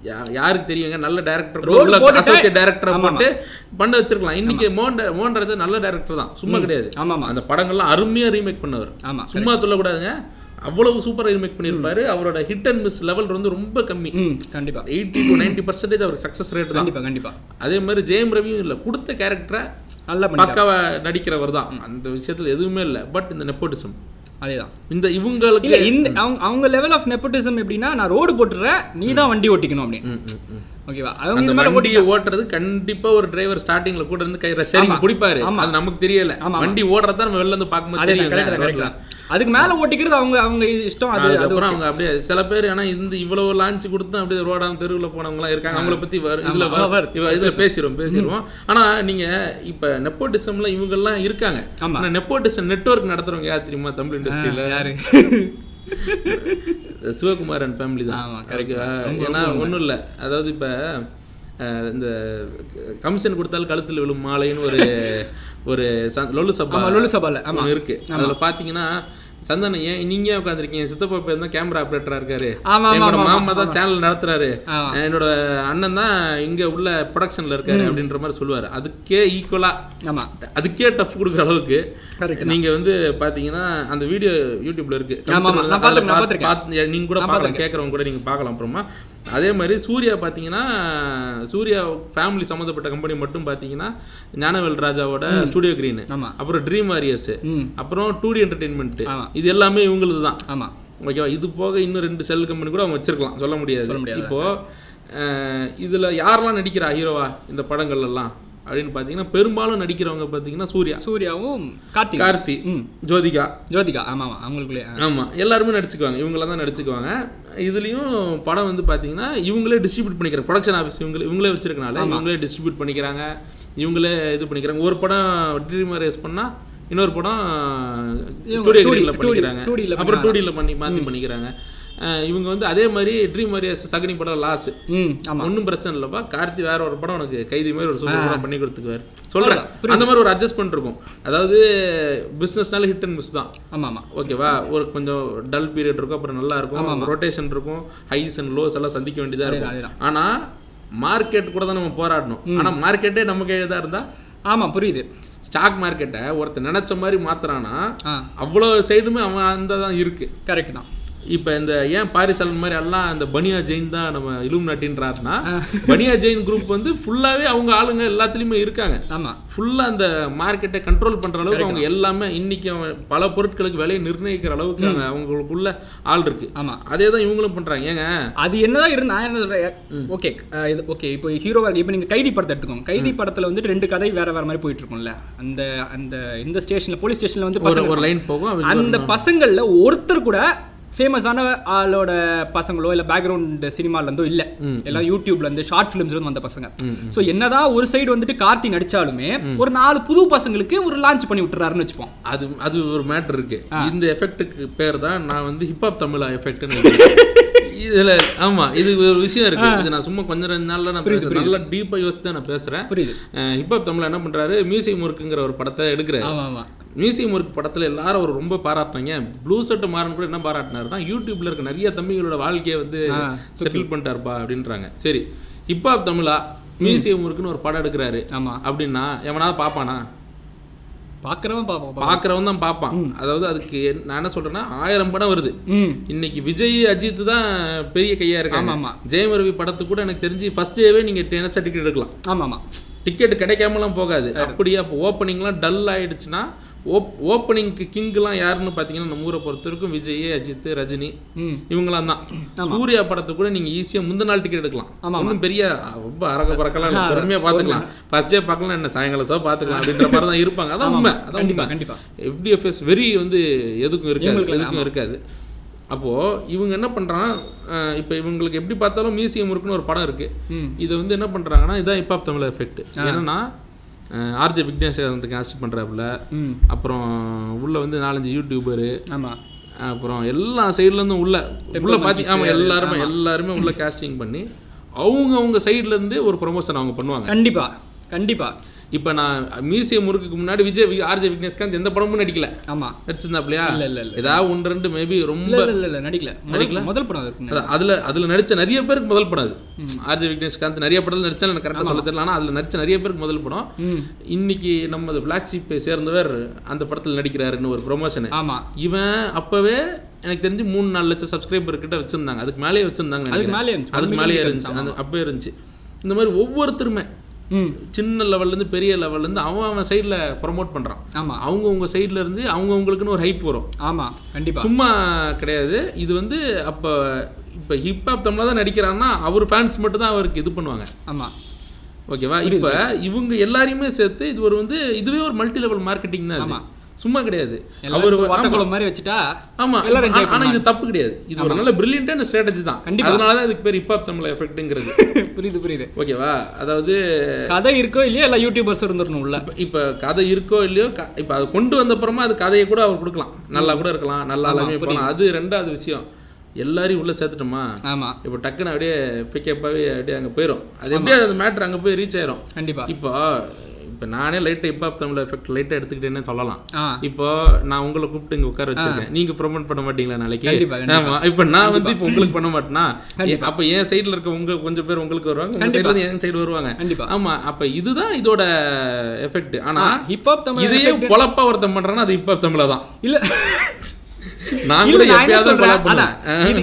யாருக்கு தெரியுங்க? நல்ல டேரக்டர் போட்டுட்டு- அசோசியேட் டேரக்டர் போட்டு பண்ண வச்சிருக்கலாம். இன்னைக்கு மோகன் டே- மோகன் ராஜா நல்ல டேரக்டர் தான். சும்மா கிடையாது. ஆமாம் அந்த படங்கள்லாம் அருமையா ரீமேக் பண்ணவர். ஆமாம் சும்மா சொல்லக்கூடாதுங்க. அவ்வளவு சூப்பரா ரீமேக் பண்ணியிருப்பாரு. அவரோட ஹிட் அண்ட் மிஸ் லெவல் வந்து ரொம்ப கம்மி. ம் கண்டிப்பா. எயிட்டி டு நைன்டி பர்சன்டேஜ் அவருக்கு சக்ஸஸ் ரேட் தான். கண்டிப்பா கண்டிப்பா. அதே மாதிரி ஜெயம் ரவியும் இல்லை. கொடுத்த கேரக்டரை நல்லா பண்ணி பக்காவா நடிக்கிறவர் தான். அந்த விஷயத்துல எதுவுமே இல்லை. பட் இந்த நெப்போட்டிசம் அதேதான். இந்த இவங்களுக்கு இந்த அவங்க அவங்க லெவல் ஆஃப் நெப்போட்டிசம் எப்படின்னா நான் ரோடு போட்டுறேன் நீ தான் வண்டி ஓட்டிக்கணும் அப்படின்னு. ஓகேவா? அவங்க இது மேல வண்டியை ஓட்டுறது கண்டிப்பா ஒரு டிரைவர் ஸ்டார்டிங்ல கூட இருந்து கை சரிங்க பிடிப்பாரு. அது நமக்கு தெரியல. வண்டி ஓடுறதா நம்ம வெளில இருந்து பார்க்கும்போது தெரியும் அதுக்கு மேல ஓட்டிக்கிறது அவங்க அவங்க இஷ்டம். அது அது அதுக்கப்புறம் அவங்க அப்படியே சில பேர் ஆனா இந்த இவ்வளவு லான்ச் கொடுத்து அப்படியே ரோடாம் தெருவுல போனவங்க எல்லாம் இருக்காங்க அவங்கள பத்தி இதுல இதுல பேசிடுவோம் பேசிடுவோம். ஆனா நீங்க இப்ப நெப்போட்டிசம்ல இவங்க எல்லாம் இருக்காங்க. ஆனா நெப்போட்டிசம் நெட்வொர்க் நடத்துறவங்க யார் தெரியுமா தமிழ் இண்டஸ்ட்ரியில யாரு? சிவகுமாரன் ஃபேமிலி தான். ஏன்னா ஒண்ணும் இல்ல. அதாவது இப்ப இந்த கமிஷன் கொடுத்தால் கழுத்துல விழும் மாலைன்னு ஒரு ஒரு லொல்லு சபா லொலு சபால. ஆமா. இருக்கு. அதுல பாத்தீங்கன்னா சந்தானம் ஏன் நீங்க உட்காந்துருக்கீங்க சித்தப்பா பேர் தான் கேமரா ஆப்ரேட்டரா இருக்காரு. என்னோட மாமா தான் சேனல் நடத்துறாரு. என்னோட அண்ணன் தான் இங்க உள்ள ப்ரொடக்ஷன்ல இருக்காரு அப்படின்ற மாதிரி சொல்லுவாரு. அதுக்கே ஈக்குவலா ஆமா. அதுக்கே டஃப் கொடுக்குற அளவுக்கு நீங்க வந்து பாத்தீங்கன்னா அந்த வீடியோ யூடியூப்ல இருக்கு. நீங்க கூட பார்க்கலாம். கேட்கறவங்க கூட நீங்க பார்க்கலாம் அப்புறமா. அதே மாதிரி சூர்யா பாத்தீங்கன்னா சூர்யா ஃபேமிலி சம்மந்தப்பட்ட கம்பெனி மட்டும் பாத்தீங்கன்னா ஞானவேல் ராஜாவோட ஸ்டுடியோ கிரீன் அப்புறம் ட்ரீம் வாரியர்ஸ் அப்புறம் டூ டி என்டர்டெயின்மெண்ட் ஆமா. இது எல்லாமே இவங்களுது தான். ஆமா. ஓகேவா? இது போக இன்னும் ரெண்டு செல் கம்பெனி கூட அவங்க வச்சிருக்கலாம். சொல்ல முடியாது. சொல்ல முடியாது. இப்போ அஹ், இதுல யாரெல்லாம் நடிக்கிறா ஹீரோவா இந்த படங்கள் எல்லாம்? அப்படின்னு பாத்தீங்கன்னா பெரும்பாலும் நடிக்கிறவங்க பாத்தீங்கன்னா சூர்யா. சூர்யாவும் கார்த்தி. ம். ஜோதிகா. ஜோதிகா. ஆமா ஆமா. அவங்களுக்குள்ளே ஆ. ஆமா. எல்லாருமே நடிச்சுக்குவாங்க. இவங்கள தான் நடிச்சுக்குவாங்க. இதுலயும் படம் வந்து பாத்தீங்கன்னா இவங்களே டிஸ்ட்ரிபியூட் பண்ணிக்கிறாங்க ப்ரொடக்ஷன் ஆஃபீஸ் இவங்களே இவங்களே வச்சிருக்கனால இவங்களே டிஸ்ட்ரிபியூட் பண்ணிக்கிறாங்க. இவங்களே இது பண்ணிக்கிறாங்க. ஒரு படம் ட்ரீம் ரேஸ் பண்ணா இன்னொரு படம் ஸ்டூடியோ 2D கிரீன்ல பண்ணிக்கிறாங்க. 2D ல அப்புறம் டூ டியில் பண்ணி மாற்றி பண்ணிக்கிறாங்க. இவங்க வந்து அதே மாதிரி ட்ரீம் வாரியர்ஸ் சகனி படம் லாஸ் ஒன்றும் பிரச்சனை இல்லைப்பா. கார்த்தி வேற ஒரு படம் உனக்கு கைதி மாதிரி ஒரு சூப்பர் பண்ணி கொடுத்துக்குவார். சொல்றேன். அந்த மாதிரி ஒரு அட்ஜஸ்ட்மெண்ட் இருக்கும் அதாவது பிஸ்னஸ்னால ஹிட் அண்ட் மிஸ் தான். ஆமா ஆமா. ஓகேவா ஒரு கொஞ்சம் டல் பீரியட் இருக்கும். அப்புறம் நல்லா இருக்கும். ரொட்டேஷன் இருக்கும். ஹைஸ் அண்ட் லோஸ் எல்லாம் சந்திக்க வேண்டியதா இருக்கும். அதேதான். ஆனா மார்க்கெட் கூட தான் நம்ம போராடணும். ஆனா மார்க்கெட்டே நம்ம கையில தான் இருந்தா? ஆமா புரியுது. ஸ்டாக் மார்க்கெட்டை ஒருத்தன் நினைச்ச மாதிரி மாத்துறானா ஆ. அவ்வளோ சைடுமே அவன் அந்த தான் இருக்கு. கரெக்ட் தான். இப்போ இந்த ஏன் பாரிசாலன் மாதிரி எல்லாம் இந்த பனியா ஜெயின் தான் நம்ம இலும் நட்டின்றாருன்னா பனியா ஜெயின் குரூப் வந்து ஃபுல்லாவே அவங்க ஆளுங்க எல்லாத்துலயுமே இருக்காங்க. ஆமா. ஃபுல்லா அந்த மார்க்கெட்டை கண்ட்ரோல் பண்ற அளவுக்கு அவங்க எல்லாமே இன்னைக்கு அவன் பல பொருட்களுக்கு விலையை நிர்ணயிக்கிற அளவுக்கு அவங்க அவங்களுக்குள்ள ஆள் இருக்கு. ஆமா. அதே தான் இவங்களும் பண்றாங்க. ஏங்க? அது என்னதான் இருந்து நான் என்ன சொல்றேன் ஓகே இது ஓகே இப்போ ஹீரோவா இப்போ நீங்க கைதி படத்தை எடுத்துக்கோங்க. கைதி படத்துல வந்துட்டு ரெண்டு கதை வேற வேற மாதிரி போயிட்டு இருக்கும்ல. அந்த அந்த இந்த ஸ்டேஷன்ல போலீஸ் ஸ்டேஷன்ல வந்து ஒரு லைன் போகும் அந்த பசங்கள்ல ஒருத்தர் கூட ஃபேமஸான ஆளோட பசங்களோ இல்ல பேக்ரவுண்ட் சினிமால இருந்தோ இல்ல. எல்லாம் யூடியூப்ல இருந்து ஷார்ட் ஃபிலிம்ஸ்ல இருந்து வந்த பசங்க. சோ என்னதான் ஒரு சைடு வந்துட்டு கார்த்தி நடிச்சாலுமே ஒரு நாலு புது பசங்களுக்கு ஒரு லான்ச் பண்ணி விட்டுறாருன்னு வச்சுப்போம். அது அது ஒரு மேட்டர் இருக்கு. இந்த எஃபெக்ட்டுக்கு பேர் தான் நான் வந்து ஹிப்ஹாப் தமிழா எஃபெக்ட்னு இதுல ஆமா இது ஒரு விஷயம் இருக்கு. இது நான் சும்மா கொஞ்ச ரெண்டு நாள்ல நான் பேசுறேன். நல்லா டீப்பா யோசிச்சு தான் நான் பேசுறேன். புரியுது. ஹிப்ஹாப் தமிழா என்ன பண்றாரு? மியூசியம் ஒர்க்குங்கிற ஒரு படத்தை ஆமா மியூசியம் ஒர்க் படத்துல எல்லாரும் அவர் ரொம்ப பாராட்டினாங்க. ப்ளூ சர்ட் மாறன் கூட என்ன பாராட்டினாருன்னா யூடியூப்ல இருக்க நிறைய தம்பிகளோட வாழ்க்கையை வந்து செட்டில் பண்ணிட்டாருப்பா அப்படின்றாங்க. சரி ஹிப்ஹாப் தமிழா? மியூசியம் ஒர்க்குன்னு ஒரு படம் எடுக்கிறாரு. ஆமா. அப்படின்னா எவனாவது பார்ப்பானா பாக்குறவன் பாப்போம் பார்க்குறவன் தான் பார்ப்பான் அதாவது அதுக்கு நான் என்ன சொல்றேன்னா ஆயிரம் படம் வருது. இன்னைக்கு விஜய் அஜித் தான் பெரிய கையா இருக்காங்க. ஆமா, ஆமா. ஜெயம் ரவி படத்துக்கு கூட எனக்கு தெரிஞ்சு ஃபர்ஸ்ட் டேவே நீங்க நினைச்ச டிக்கெட் எடுக்கலாம். ஆமா ஆமா டிக்கெட் கிடைக்காமலாம் போகாது. அப்படியே அப்போ ஓப்பனிங்லாம் டல் ஆயிடுச்சுன்னா ஓப் ஓப்பனிங்க்கு கிங்லாம் யாருன்னு பார்த்தீங்கன்னா நம்ம ஊரை பொறுத்த வரைக்கும் விஜய் அஜித் ரஜினி இவங்களாம் தான். சூர்யா படத்துக்கு கூட நீங்க ஈஸியா முந்த நாள் டிக்கெட் எடுக்கலாம். ஒன்றும் பெரிய ரொம்ப அரக பறக்கலாம் இல்லை. பொறுமையா பார்த்துக்கலாம் ஃபர்ஸ்ட் டே பார்க்கலாம் என்ன? சாயங்காலம் சோ பார்த்துக்கலாம் அப்படின்ற மாதிரி தான் இருப்பாங்க. அதான் உண்மை. அதான் கண்டிப்பா உண்மை. கண்டிப்பா. எஃப்டிஎஃப்எஸ் வெரி வந்து எதுக்கும் இருக்காது. எதுக்கும் இருக்காது. அப்போ இவங்க என்ன பண்றாங்க அஹ் இப்போ இவங்களுக்கு எப்படி பார்த்தாலும் மியூசியம் இருக்குன்னு ஒரு படம் இருக்கு. ம். இதை வந்து என்ன பண்றாங்கன்னா இதான் ஹிப்ஹாப் தமிழ் எஃபெக்ட் என்னன்னா ஆர்ஜே கேஸ்ட் பண்றாப்புல. ம். அப்புறம் உள்ள வந்து நாலஞ்சு யூடியூபரு ஆமா. அப்புறம் எல்லா சைடுல இருந்தும் உள்ள உள்ள பாத்தி ஆமா எல்லாருமே எல்லாருமே உள்ள காஸ்டிங் பண்ணி அவங்க அவங்க சைடுல இருந்து ஒரு ப்ரொமோஷன் அவங்க பண்ணுவாங்க. கண்டிப்பா கண்டிப்பா. இப்போ நான் மியூசியம் முறுக்குக்கு முன்னாடி விஜய் ஆர்ஜே விக்னேஷ்காந்த் எந்த படமும் நடிக்கல. ஆமா. நடிச்சிருந்தாப்லையா? இல்ல இல்ல இல்ல. ஏதாவது ஒன்று ரெண்டு மேபி ரொம்ப இல்ல இல்ல நடிக்கல. நடிக்கல? முதல் படம் அதான் அதுல அதுல நடிச்ச நிறைய பேருக்கு முதல் படம் அது. ஆர்ஜே விக்னேஷ்காந்த் நிறைய படத்துல நடிச்சா எனக்கு கரெக்டாக சொல்ல தெரியல. ஆனா அதுல நடிச்ச நிறைய பேருக்கு முதல் படம். இன்னைக்கு நம்ம பிளாக் ஷீப்பை சேர்ந்தவர் அந்த படத்துல நடிக்கிறாருன்னு ஒரு ப்ரொமோஷன் ஆமா. இவன் அப்பவே எனக்கு தெரிஞ்சு மூணு நாலு லட்சம் சப்ஸ்கிரைபர் கிட்ட வச்சிருந்தாங்க. அதுக்கு மேலேயே வச்சிருந்தாங்க அதுக்கு. மேலே இருந்துச்சு. அதுக்கு மேலேயே இருந்துச்சு. அப்பவே இருந்துச்சு. இந்த மாதிரி ஒவ்வொருத்தருமே சின்ன லெவல்ல இருந்து பெரிய லெவல்ல இருந்து அவன் அவன் சைடுல ப்ரோமோட் பண்றான். ஆமா. அவங்க உங்க சைடுல இருந்து அவங்க அவங்களுக்குன்னு ஒரு ஹைப் வரும். ஆமா கண்டிப்பா. சும்மா கிடையாது. இது வந்து அப்ப இப்ப ஹிப்ஹாப் தமிழா தான் நடிக்கிறான்னா அவர் ஃபேன்ஸ் மட்டும் தான் அவருக்கு இது பண்ணுவாங்க. ஆமா. ஓகேவா இப்ப இவங்க எல்லாரையுமே சேர்த்து இது ஒரு வந்து இதுவே ஒரு மல்டி லெவல் மார்க்கெட்டிங் தான் இது. சும்மா கிடையாது. அவர் வாட்டக்குளம் மாதிரி வச்சுட்டா ஆமா. எல்லாரும் enjoy ஆ- ஆனா இது தப்பு கிடையாது. இது ஒரு நல்ல பிரில்லியன்டான ஸ்ட்ராட்டஜி தான். கண்டிப்பா. அதனால தான் இதுக்கு பேர் ஹிப்ஹாப் தமிழ் எஃபெக்ட்ங்கிறது புரியுது புரியுது. ஓகேவா அதாவது கதை இருக்கோ இல்லையோ எல்லா யூடியூபர்ஸ் இருந்துடணும் உள்ள. இப்ப- கதை இருக்கோ இல்லையோ இப்ப அது கொண்டு வந்த அப்புறமா அது கதையை கூட அவர் கொடுக்கலாம். நல்லா கூட இருக்கலாம். நல்லா எல்லாமே போகலாம் அது ரெண்டாவது விஷயம். எல்லாரையும் உள்ள சேர்த்துட்டோமா? ஆமா. இப்போ டக்குன்னு அப்படியே பிக்கப்பாகவே அப்படியே அங்கே போயிடும் அது எப்படியே அந்த மேட்ரு அங்கே போய் ரீச் ஆயிரும். கண்டிப்பா. இப்போ இப்போ நானே லைட்டாக ஹிப்ஹாப் தமிழ் எஃபெக்ட் லைட்டாக எடுத்துக்கிட்டேன்னு சொல்லலாம். இப்போ நான் உங்களை கூப்பிட்டு இங்கே உட்கார வச்சிருக்கேன். நீங்க ப்ரொமோட் பண்ண மாட்டீங்களா நாளைக்கு? கண்டிப்பா, ஆமா. இப்போ நான் வந்து இப்போ உங்களுக்கு பண்ண மாட்டேனா? அப்போ என் சைடுல இருக்க உங்க கொஞ்சம் பேர் உங்களுக்கு வருவாங்க உங்க சைடுல என் சைடு வருவாங்க. கண்டிப்பா. ஆமா. அப்ப இதுதான் இதோட எஃபெக்ட் ஆனா ஹிப்ஹாப் தமிழ் இதையே பொழப்பா ஒருத்தன் பண்றான்னா அது ஹிப்ஹாப் தமிழ தான். இல்ல. நான்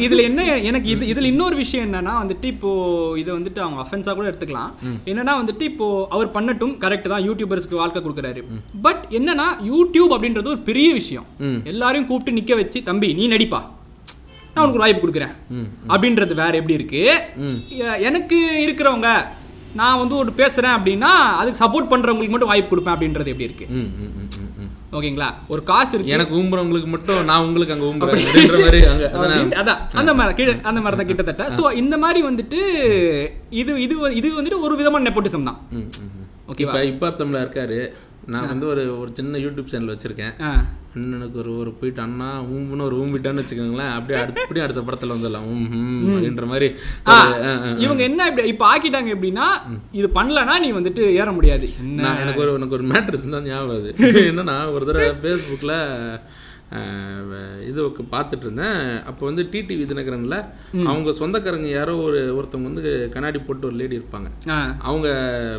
இதுல என்ன எனக்கு இது இதுல இன்னொரு விஷயம் என்னன்னா வந்துட்டு இப்போ இதை வந்துட்டு அவங்க அஃபென்ஸா கூட எடுத்துக்கலாம். என்னன்னா வந்துட்டு இப்போ அவர் பண்ணட்டும் கரெக்ட் தான் யூடியூபர்ஸ்க்கு வாழ்க்கை கொடுக்குறாரு. பட் என்னன்னா யூடியூப் அப்படின்றது ஒரு பெரிய விஷயம். எல்லாரையும் கூப்பிட்டு நிக்க வச்சு தம்பி நீ நடிப்பா. நான் உனக்கு ஒரு வாய்ப்பு கொடுக்குறேன். அப்படின்றது வேற எப்படி இருக்கு? எனக்கு இருக்கிறவங்க நான் வந்து ஒரு பேசுறேன் அப்படின்னா அதுக்கு சப்போர்ட் பண்றவங்களுக்கு மட்டும் வாய்ப்பு கொடுப்பேன் அப்படின்றது எப்படி இருக்கு. ஓகேங்களா? ஒரு காசு இருக்கு. எனக்கு ஊம்புறவங்களுக்கு மட்டும் நான் உங்களுக்கு அங்க ஊம்புறேன் அதானே? அந்த மாதிரி கீழே அந்த மாதிரி தான் கிட்டத்தட்ட. ஸோ இந்த மாதிரி வந்துட்டு இது இது இது வந்துட்டு ஒரு விதமான நெப்போட்டிசம் தான். ஓகேவா? இப்ப இப்ப தமிழா இருக்காரு. நான் வந்து ஒரு ஒரு சின்ன யூடியூப் சேனல் வச்சிருக்கேன். அண்ணனுக்கு ஒரு ஒரு போயிட்டு அண்ணா ஊம்புன்னு ஒரு ஊம்பிட்டான்னு வச்சுக்கோங்களேன் அப்படியே அடுத்த அப்படியே அடுத்த படத்துல வந்துடலாம். ஊம் அப்படின்ற மாதிரி. இவங்க என்ன இப்படி இப்போ ஆக்கிட்டாங்க எப்படின்னா இது பண்ணலனா நீ வந்துட்டு ஏற முடியாது. நான் எனக்கு ஒரு எனக்கு ஒரு மேட்ரு இருந்தால் ஞாபகம் வருது என்னன்னா ஒரு தடவை ஃபேஸ்புக்கில் இது உக்க- பார்த்துட்டு இருந்தேன் அப்போ வந்து டிடிவி தினகரன்ல அவங்க சொந்தக்காரங்க யாரோ ஒரு ஒருத்தவங்க வந்து கண்ணாடி போட்டு ஒரு லேடி இருப்பாங்க. அவங்க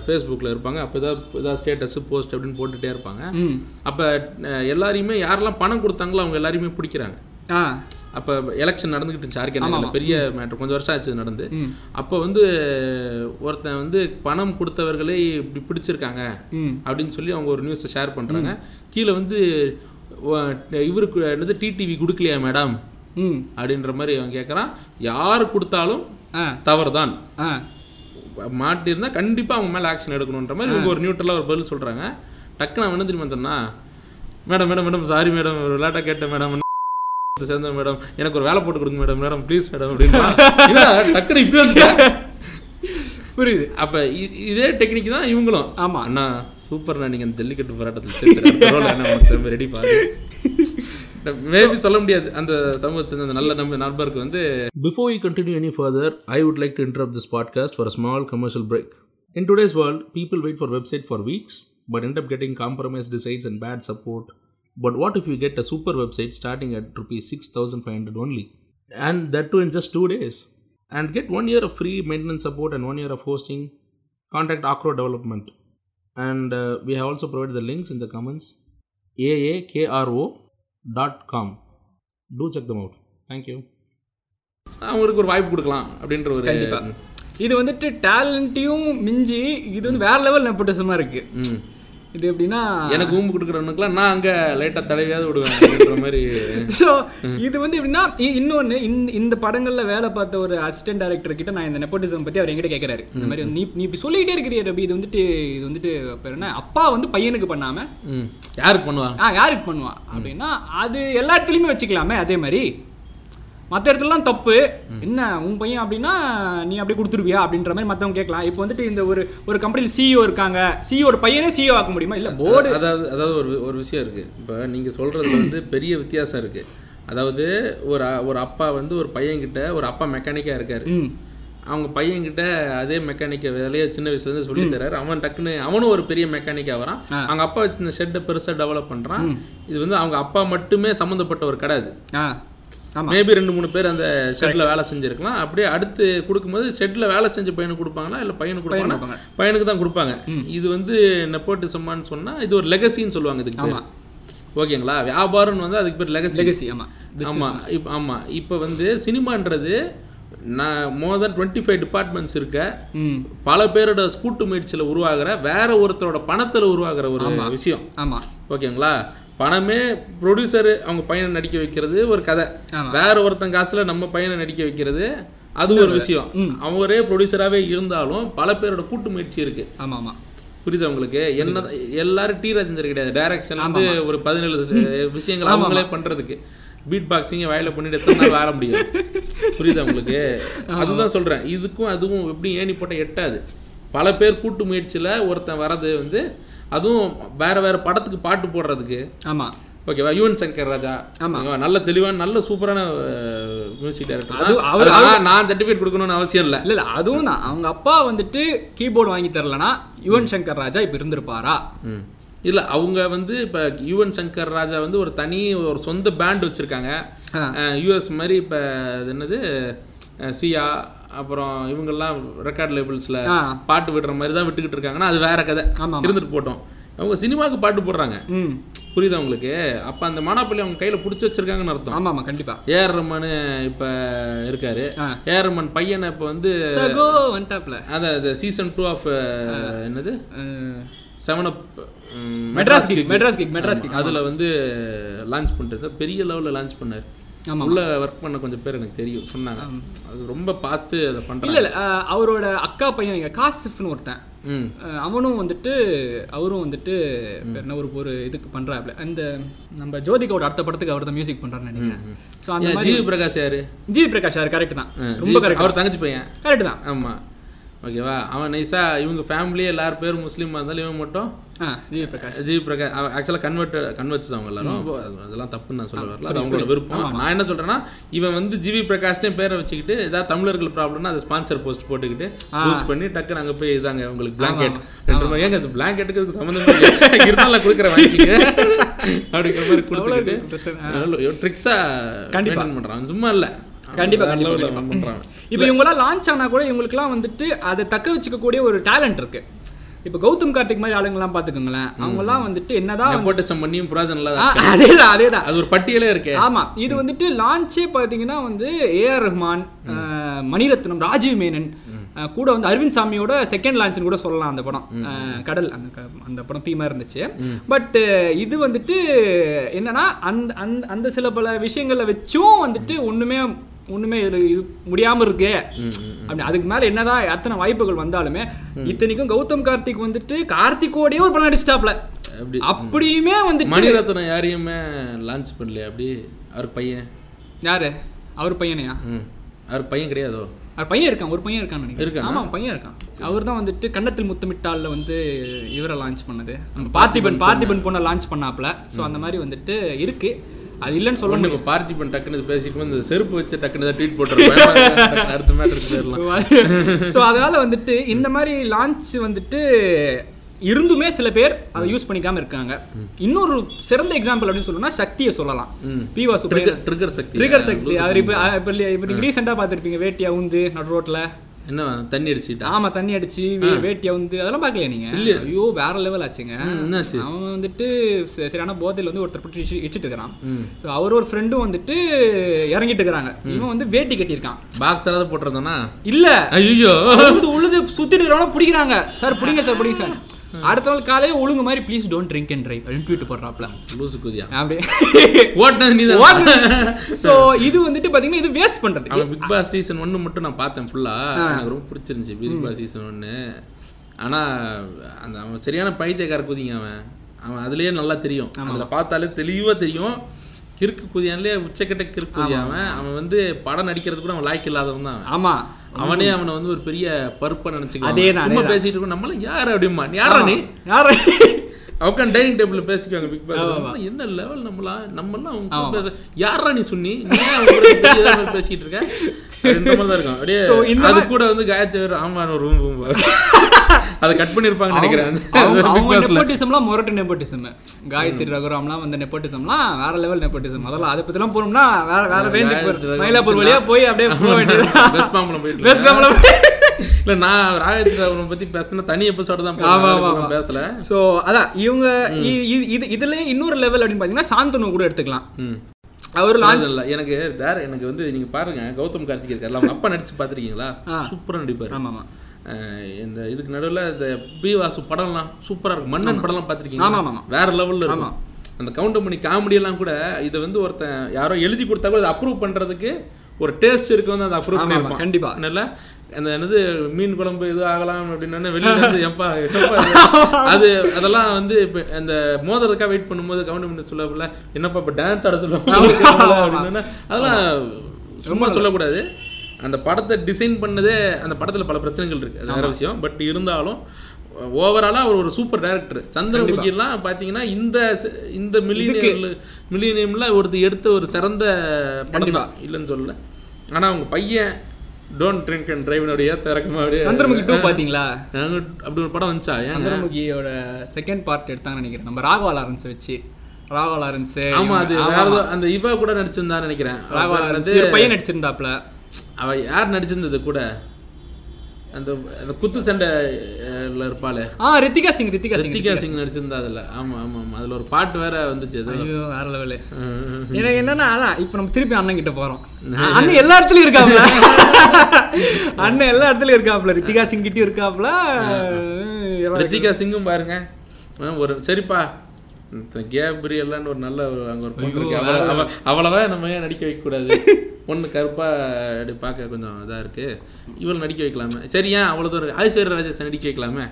ஃபேஸ்புக்கில் இருப்பாங்க. அப்போ ஏதாவது ஏதாவது ஸ்டேட்டஸ் போஸ்ட் அப்படின்னு போட்டுகிட்டே இருப்பாங்க. அப்போ எல்லாரையுமே யாரெல்லாம் பணம் கொடுத்தாங்களோ அவங்க எல்லாரையுமே பிடிக்கிறாங்க. அப்போ எலெக்ஷன் நடந்துகிட்டு இருந்துச்சு. ஆர்கே பெரிய மேட்ரு கொஞ்சம் வருஷம் ஆச்சு நடந்து. அப்போ வந்து ஒருத்தன் வந்து பணம் கொடுத்தவர்களே இப்படி பிடிச்சிருக்காங்க அப்படின்னு சொல்லி அவங்க ஒரு நியூஸை ஷேர் பண்ணுறாங்க கீழே வந்து "வ- இவருக்கு என்னது டிடிவி கொடுக்கலையா மேடம் ம். அப்படின்ற மாதிரி அவன் கேட்குறான் யார் கொடுத்தாலும் தவறு தான் ஆ. மாட்டியிருந்தா கண்டிப்பாக அவங்க மேலே ஆக்ஷன் எடுக்கணுன்ற மாதிரி இவங்க ஒரு நியூட்ரலாக ஒரு பதில் சொல்கிறாங்க டக்குன்னு அவன் என்ன தெரியுமா சொன்னா madam madam madam sorry madam விளையாட்டாக கேட்டேன் மேடம் சேர்ந்த மேடம் எனக்கு ஒரு வேலை போட்டு கொடுங்க மேடம் மேடம் ப்ளீஸ் மேடம் அப்படின்னா டக்குன்னு இப்படி வந்து புரியுது. அப்போ இதே டெக்னிக் தான் இவங்களும். ஆமா. அண்ணா சூப்பர்ண்ணா நீங்கள் அந்த ஜல்லிக்கட்டு போராட்டத்தில் ரெடி பாரு. மேபி சொல்ல முடியாது. அந்த சமூகத்தில் அந்த நல்ல நம்ம நண்பருக்கு வந்து before you continue any further I would like to interrupt this podcast for a small commercial break in today's world people wait for website for weeks but end up getting compromised designs and bad support. But what if you get a super website starting at rupees 6500 only? And that too in just two days. And get one year of free maintenance support and one year of hosting. Contact Acro Development. And uh, we have also provided the links in the comments. aakro.com. Do check them out. Thank you. அவங்களுக்கு ஒரு வாய்ப்பு கொடுக்கலாம் அப்படின்ற ஒரு இது வந்துட்டு டேலண்ட்டையும் மிஞ்சி இது வந்து வேற லெவல் நெப்போட்டிசமா இருக்கு ம். இது எப்படின்னா எனக்கு ஊம்பு கொடுக்குறவனுக்குலாம் நான் அங்கே லைட்டாக தடவையாவது விடுவேன் மாதிரி. ஸோ இது வந்து எப்படின்னா இ- இன்னொன்னு இந்த படங்கள்ல வேலை பார்த்த ஒரு அசிஸ்டன்ட் டைரக்டர் கிட்ட நான் இந்த நெப்போட்டிசம் பத்தி அவர் என்கிட்ட கேட்கறாரு இந்த மாதிரி நீ நீ இப்படி சொல்லிக்கிட்டே இருக்கிறிய ரபி இது வந்துட்டு இது வந்துட்டு பேர் என்ன அப்பா வந்து பையனுக்கு பண்ணாம ம். யாருக்கு பண்ணுவா? ஆ யாருக்கு பண்ணுவான் அப்படின்னா அது எல்லா இடத்துலையுமே வச்சுக்கலாமே அதே மாதிரி. மற்ற இடத்துலலாம் தப்பு. என்ன உன் பையன் அப்படின்னா நீ அப்படியே கொடுத்துருவியா அப்படின்ற மாதிரி மற்றவங்க கேட்கலாம். இப்போ வந்துட்டு இந்த ஒரு ஒரு கம்பெனியில் சிஇஓ இருக்காங்க. சிஇஓ ஒரு பையனே சிஇஓ ஆக்க முடியுமா? இல்லை போர்டு அதாவது அதாவது ஒரு ஒரு விஷயம் இருக்குது இப்போ நீங்கள் சொல்கிறதுல வந்து பெரிய வித்தியாசம் இருக்குது அதாவது ஒரு ஒரு அப்பா வந்து ஒரு பையன்கிட்ட ஒரு அப்பா மெக்கானிக்காக இருக்கார். அவங்க பையன்கிட்ட அதே மெக்கானிக்க வேலையை சின்ன வயசுலேருந்து சொல்லி தர்றாரு அவன் டக்குன்னு அவனும் ஒரு பெரிய மெக்கானிக்காக வரான். அவங்க அப்பா வச்சிருந்த ஷெட்டை பெருசாக டெவலப் பண்ணுறான் இது வந்து அவங்க அப்பா மட்டுமே சம்மந்தப்பட்ட ஒரு கடை அது. மேபி ரெண்டு மூணு பேர் அந்த ஷெட்டில் வேலை செஞ்சிருக்கலாம். அப்படியே அடுத்து கொடுக்கும்போது ஷெட்டில் வேலை செஞ்ச பையனுக்கு கொடுப்பாங்களா? இல்லை பையனுக்கு கொடுப்பாங்க. பையனுக்கு தான் கொடுப்பாங்க. இது வந்து நெப்போட்டிசம்மான்னு சொன்னால் இது ஒரு லெகசின்னு சொல்லுவாங்க இதுக்கு. ஓகேங்களா? வியாபாரம்னு வந்து அதுக்கு பேர் லெகசி லெகசி ஆமாம் ஆமாம் இப்போ ஆமாம் இப்போ வந்து சினிமான்றது நான் more than twenty five departments இருக்க பல பேரோட கூட்டு முயற்சியில் உருவாகிற வேற ஒருத்தரோட பணத்தில் உருவாகிற ஒரு விஷயம். ஆமாம் ஓகேங்களா? பணமே ப்ரொடியூசர் அவங்க பையனை நடிக்க வைக்கிறது ஒரு கதை. ஆமா. வேற ஒருத்தன் காசுல நம்ம பையனை நடிக்க வைக்கிறது அது ஒரு விஷயம். அவரே ப்ரொடியூசராகவே இருந்தாலும் பல பேரோட கூட்டு முயற்சி இருக்கு. ஆமாம். ஆமாம் புரியுதா உங்களுக்கு? என்ன எல்லாரும் டி ராஜேந்தர் கிடையாது. டைரக்ஷன் வந்து ஒரு பதினேழு விஷயங்கள் அவங்களே பண்றதுக்கு. பீட் பாக்ஸிங்க வயல பண்ணிட்டு எத்தனை நாள் வாழ முடியும்? புரியுதா உங்களுக்கு? அதுதான் சொல்றேன். இதுக்கும் அதுவும் எப்படி ஏணி போட்டால் எட்டாது. பல பேர் கூட்டு முயற்சியில ஒருத்தன் வரது வந்து அதுவும் வேற வேற படத்துக்கு பாட்டு போடுறதுக்கு. ஆமா. ஓகேவா யுவன் சங்கர் ராஜா. ஆமா. ஓகேவா? நல்ல தெளிவான நல்ல சூப்பரான மியூசிக் அது டைரக்டர் அவர்- நான் சர்டிஃபிகேட் கொடுக்கணும்னு அவசியம் இல்லை. இல்ல இல்ல அதுவும் தான். அவங்க அப்பா வந்துட்டு கீபோர்டு வாங்கி தரலனா யுவன் சங்கர் ராஜா இப்ப இருந்திருப்பாரா? இல்லை அவங்க வந்து இப்போ யுவன் சங்கர் ராஜா வந்து ஒரு தனி ஒரு சொந்த பேண்ட் வச்சுருக்காங்க. யூஎஸ் மாதிரி இப்போ அது என்னது? சியா அப்புறம் இவங்கெல்லாம் ரெக்கார்ட் லேபிள்ஸில். பாட்டு விடுற மாதிரி தான் விட்டுக்கிட்டு இருக்காங்கன்னா அது வேற கதை. இருந்துட்டு போட்டோம். அவங்க சினிமாவுக்கு பாட்டு போடுறாங்க. புரியுதா உங்களுக்கு? அப்போ அந்த மானாப்பள்ளி அவங்க கையில் பிடிச்சி வச்சிருக்காங்கன்னு அர்த்தம். ஆமா ஆமா கண்டிப்பா. ஏஆர் இப்போ இருக்காரு. ஏஆர் ரஹ்மான் பையனை இப்போ வந்து அதான் சீசன் டூ ஆஃப் என்னது? Seven up Madras kick Madras kick Madras kick. அதில் வந்து லான்ச் பண்ணுறது பெரிய லெவலில் லான்ச் பண்ணார். உள்ள ஒர்க் பண்ண கொஞ்சம் பேர் எனக்கு தெரியும் சொன்னாங்க. அது ரொம்ப பார்த்து அதை பண்ணுறாங்க இல்ல அவரோட அக்கா பையன் இங்க காசிஃப்னு ஒருத்தன். அவனும் வந்துட்டு அவரும் வந்துட்டு என்ன ஒரு ஒரு இதுக்கு பண்றாப்ல. அந்த நம்ம ஜோதிகாவோட அடுத்த படத்துக்கு அவர் தான் மியூசிக் பண்றாருன்னு நினைக்கிறேன். ஸோ அந்த ஜிவி பிரகாஷ் யாரு? ஜிவி பிரகாஷ் சார் கரெக்ட் தான். ரொம்ப கரெக்ட் அவர் தங்கச்சி பையன். கரெக்ட் தான். ஆமாம் ஓகேவா? அவன் நைஸா இவங்க ஃபேமிலியே எல்லாரும் பேரும் முஸ்லீமாக இருந்தாலும் இவன் மட்டும் ஜிவி பிரகாஷ். அவன் ஆக்சுவலாக கன்வெர்ட் கன்வெர்ட்ஸ் தான் அவங்க எல்லாரும். அதெல்லாம் தப்புன்னு நான் சொல்ல வரல. அது அவங்களோட விருப்பம். நான் என்ன சொல்றேன்னா இவன் வந்து ஜிவி பிரகாஷ்னே பேரை வச்சுக்கிட்டு ஏதாவது தமிழர்கள் ப்ராப்ளம்னா அதை ஸ்பான்சர் போஸ்ட் போட்டுக்கிட்டு யூஸ் பண்ணி டக்குன்னு அங்கே போய் இதாங்க உங்களுக்கு பிளாங்கெட் ரெண்டு ஏங்க அது பிளாங்கெட்டுக்கு சம்மந்தம் இல்லை இருந்தாலும் நான் கொடுக்குறேன் வாங்கிக்க அப்படிங்கிற மாதிரி கொடுத்துக்கிட்டு. ட்ரிக்ஸா கண்டிப்பா. கண்டிப்பாக பண்ணுறான் சும்மா இல்லை. கண்டிப்பா, வேற கண்டிப்பா, level ல கண்டிப்பா. பண்றான் இப்போ இவங்கெல்லாம் லான்ச் ஆனா கூட இவங்களுக்குலாம் வந்துட்டு அதை தக்க வச்சுக்கக்கூடிய ஒரு டேலண்ட் இருக்கு. இப்போ கௌதம் கார்த்திக் மாதிரி ஆளுங்கெல்லாம் பார்த்துக்கோங்களேன். அவங்கெல்லாம் வந்துட்டு என்னதான் நெப்போட்டிசம் பண்ணியும் புராஜன் அதேதான் அதேதான். அது ஒரு பட்டியலே இருக்கே. ஆமா இது வந்துட்டு லான்ச்சே பார்த்தீங்கன்னா வந்து ஏஆர் ரஹ்மான் மணிரத்னம் ராஜீவ் மேனன் கூட வந்து அரவிந்த் சாமியோட செகண்ட் லான்ச்னு கூட சொல்லலாம் அந்த படம். கடல் அந்த அந்த படம் தீமா இருந்துச்சு. பட் இது வந்துட்டு என்னன்னா அந்த அந்த அந்த சில பல விஷயங்களை வச்சும் வந்துட்டு ஒண்ணுமே ஒண்ணுமே இது இது முடியாம இருக்கே. அப்படி அதுக்கு மேல என்னதான் எத்தனை வாய்ப்புகள் வந்தாலுமே இத்தனைக்கும் கௌதம் கார்த்திக் வந்துட்டு கார்த்திகோடயே ஒரு படம் நடிச்சிட்டாப்ல. அப்படி அப்படியுமே வந்துட்டு மணிரத்னம் யாரையுமே லான்ச் பண்ணலையா? அப்படி அவர் பையன். யாரு? அவர் பையனையா? அவர் பையன் கிடையாதோ? அவர் பையன் இருக்கான் ஒரு பையன் இருக்கான்னு நினைக்கிறேன். இருக்கானா? ஆமா பையன் இருக்கான். அவர் தான் வந்துட்டு கன்னத்தில் முத்தமிட்டால்ல வந்து இவரை லான்ச் பண்ணது. நம்ம பார்த்திபன் பார்த்திபன் பொண்ணை லான்ச் பண்ணாப்ல. ஸோ அந்த மாதிரி வந்துட்டு இருக்கு. அது இல்லைன்னு சொல்ல ஒன்று இப்போ பார்த்திபன் இது பேசிட்டு இந்த செருப்பு வச்சு டக்குன்னு தான் ட்வீட் போட்டுருப்பேன். அடுத்த மேட்ருக்கு போயிடலாம் முடியும் ஸோ அதனால வந்துட்டு இந்த மாதிரி லான்ச் வந்துட்டு இருந்துமே சில பேர் அதை யூஸ் பண்ணிக்காம இருக்காங்க. இன்னொரு சிறந்த எக்ஸாம்பிள் அப்படின்னு சொல்லணும்னா சக்தியை சொல்லலாம். ம். P Vasu trigger Sakthi. Trigger Sakthi. அவர் இப்போ இப்போ ரீசெண்டாக பார்த்துருப்பீங்க வேட்டியா உந்து நடு ரோட்டில் என்ன தண்ணி அடிச்சுட்டா ஆமா தண்ணி அடிச்சு வேட்டியை வந்து அதெல்லாம் பார்க்கலையா நீங்க? ஐயோ வேற லெவல் ஆச்சுங்க. என்னாச்சு? அவன் வந்துட்டு சரியான போதையில் வந்து ஒருத்தர் போட்டு இடிச்சு- இடிச்சிட்டு இருக்கிறான். ஸோ அவர் ஒரு ஃப்ரெண்டும் வந்துட்டு இறங்கிட்டு இருக்கிறாங்க. இவன் வந்து வேட்டி கட்டியிருக்கான். பாக்ஸ் ஏதாவது போட்டிருந்தோன்னா இல்ல. ஐயோ வந்து உழுது சுத்திட்டு இருக்கிறவன பிடிக்கிறாங்க. சார் பிடிங்க சார் பிடிங்க சார். அடுத்த நாள் காலையே ஒழுங்கு மாதிரி please don't drink and drive அப்படின்னு ட்வீட் போடுறாப்ல. லூசு குதியா. அப்படியே. ஓட்டினது நீ ஸோ இது வந்துட்டு பாத்தீங்கன்னா இது வேஸ்ட் பண்றது. அவன் பிக் பாஸ் சீசன் ஒன்று மட்டும் நான் பார்த்தேன் ஃபுல்லாக எனக்கு ரொம்ப பிடிச்சிருந்துச்சு பிக் பாஸ் சீசன் ஒன்று ஆனால் அந்த அவன் சரியான பைத்தியக்கார குதிங்க அவன். அவன் அதுலயே நல்லா தெரியும். அதில் பார்த்தாலே தெளிவாக தெரியும். கிறுக்கு குதியான்லேயே உச்சக்கட்ட கிறுக்கு குதியா அவன். அவன் வந்து படம் நடிக்கிறது கூட அவன் லாய்க்கு இல்லாதவன் தான் அவன். அவனே அவனை வந்து ஒரு பெரிய பருப்பை நினச்சிக்கலாம் அதேதான், சும்மா பேசிட்டு இருக்கோம். நம்மளாம் யார் அப்படிமா யாரா நீ? யார உட்காந்து டைனிங் டேபிள்ல பேசிக்குவாங்க பிக் பாஸ் என்ன லெவல் நம்மளாம் நம்மலாம் அவங்க பேச யாரா நீ சொன்னி பேசிட்டு இருக்க. அப்படின்ற மாதிரி தான் இருக்கும். அப்படியே So, இந்த அது கூட வந்து காயத்ரி ஆமா ரூம் ரூம் அதை கட் பண்ணிருப்பாங்கன்னு நினைக்கிறேன். அவங்க. நெப்போட்டிசம்லாம் முரட்டு நெப்போட்டிசம் காயத்ரி ரகுராம்லாம் வந்த நெப்போட்டிசம்லாம் வேற லெவல் நெப்போட்டிசம் அதெல்லாம் அதை பத்திலாம் போனோம்னா வேற வேற ரேஞ்சுக்கு மயிலாப்பூர் வழியா போய் அப்படியே போக வேண்டியது போயிட்டு இருக்கேன். இல்ல நான் ராகத்ரி அவனை பத்தி பேசினா தனி எபிசோட தான். பேசல. ஸோ அதான் இவங்க இது இதுல இன்னொரு லெவல் அப்படின்னு பார்த்தீங்கன்னா சாந்தனு கூட எடுத்துக்கலாம். அவர் லான்ச் இல்ல எனக்கு வேற எனக்கு வந்து நீங்க பாருங்க கௌதம் கார்த்திக் இருக்கார்ல அவங்க அப்பா நடிச்சு பாத்திருக்கீங்களா? ஆ. சூப்பரா நடிப்பாரு. ஆமா ஆமா இந்த இதுக்கு நடுவுல இந்த பி வாசு படம்லாம் சூப்பரா இருக்கும். மன்னன் படம்லாம் ஆமா, பார்த்திருக்கீங்களா ஆமா, ஆமா. வேற லெவல்ல இருக்கும். அந்த கவுண்டமணி காமெடி எல்லாம் கூட இதை வந்து ஒருத்தன் யாரோ எழுதி கொடுத்தா கூட அதை அப்ரூவ் பண்றதுக்கு ஒரு டேஸ்ட் இருக்கு வந்து அதை அப்ரூவ் ஆமா, ஆமா, பண்ணிருப்பான் கண்டிப்பா. அதனால அந்த என்னது மீன் குழம்பு இது ஆகலாம் அப்படின்னு வெளியில இருந்து எப்பா? அது அதெல்லாம் வந்து இப்போ அந்த மோதலுக்காக வெயிட் பண்ணும்போது கவர்மெண்ட் பண்ணி சொல்லல என்னப்பா இப்போ டான்ஸ் ஆட சொல்லுவாங்க? அப்படின்னா அதெல்லாம் சும்மா சொல்லக்கூடாது. அந்த படத்தை டிசைன் பண்ணதே அந்த படத்துல பல பிரச்சனைகள் இருக்கு. அது வேற விஷயம். பட் இருந்தாலும் ஓவராலா அவர் ஒரு சூப்பர் டைரக்டர் சந்திரமுகிலாம் பாத்தீங்கன்னா இந்த இந்த மில்லினியம் மில்லினியம்ல ஒருத்தர் எடுத்த ஒரு சிறந்த படம் தான். இல்லைன்னு சொல்லல. ஆனா அவங்க பையன் டோன்ட் ட்ரிங்க் அண்ட் டிரைவனுடைய திறக்கமா அப்படியே சந்திரமுகி டூ பாத்தீங்களா? அப்படி ஒரு படம் வந்துச்சா? சந்திரமுகியோட செகண்ட் பார்ட் எடுத்தாங்கன்னு நினைக்கிறேன். நம்ம ராகவா லாரன்ஸ் வச்சு. ராகவா லாரன்ஸ் ஆமா அது வேற அந்த இவ கூட நடிச்சிருந்தான்னு நினைக்கிறேன். ராகவா லாரன்ஸ் பையன் நடிச்சிருந்தாப்ல அவ யார் நடிச்சிருந்தது கூட? அந்த அந்த குத்து சண்டைல இருப்பாளே. ஆ ரித்திகா சிங் ரித்திகா சிங் ரித்திகா சிங் நடிச்சிருந்தா அதுல. ஆமா ஆமா ஆமா. அதுல ஒரு பாட்டு வேற வந்துச்சு அது ஐயோ வேற லெவலு. எனக்கு என்னன்னா அதான் இப்போ நம்ம திருப்பி அண்ணன் கிட்ட போறோம். அண்ணன் எல்லா இடத்துலயும் இருக்காப்ல. அண்ணன் எல்லா இடத்துலயும் இருக்காப்ல. ரித்திகா சிங் கிட்டயும் இருக்காப்ல. ரித்திகா சிங்கும் பாருங்க. ஒரு சரிப்பா. கேப்ரியல்லான்னு ஒரு நல்ல அங்க ஒரு பொண்ணு இருக்கு. அவள- அவ- அவளவா நம்ம ஏன் நடிக்க வைக்க கூடாது பொண்ணு கருப்பா அப்படி பார்க்க கொஞ்சம் இதா இருக்கு. இவள் நடிக்க வைக்கலாமே. சரி ஏன் அவ்வளவு தூரம் ஐஸ்வர்யா ராஜேஷ் நடிக்க வைக்கலாமே.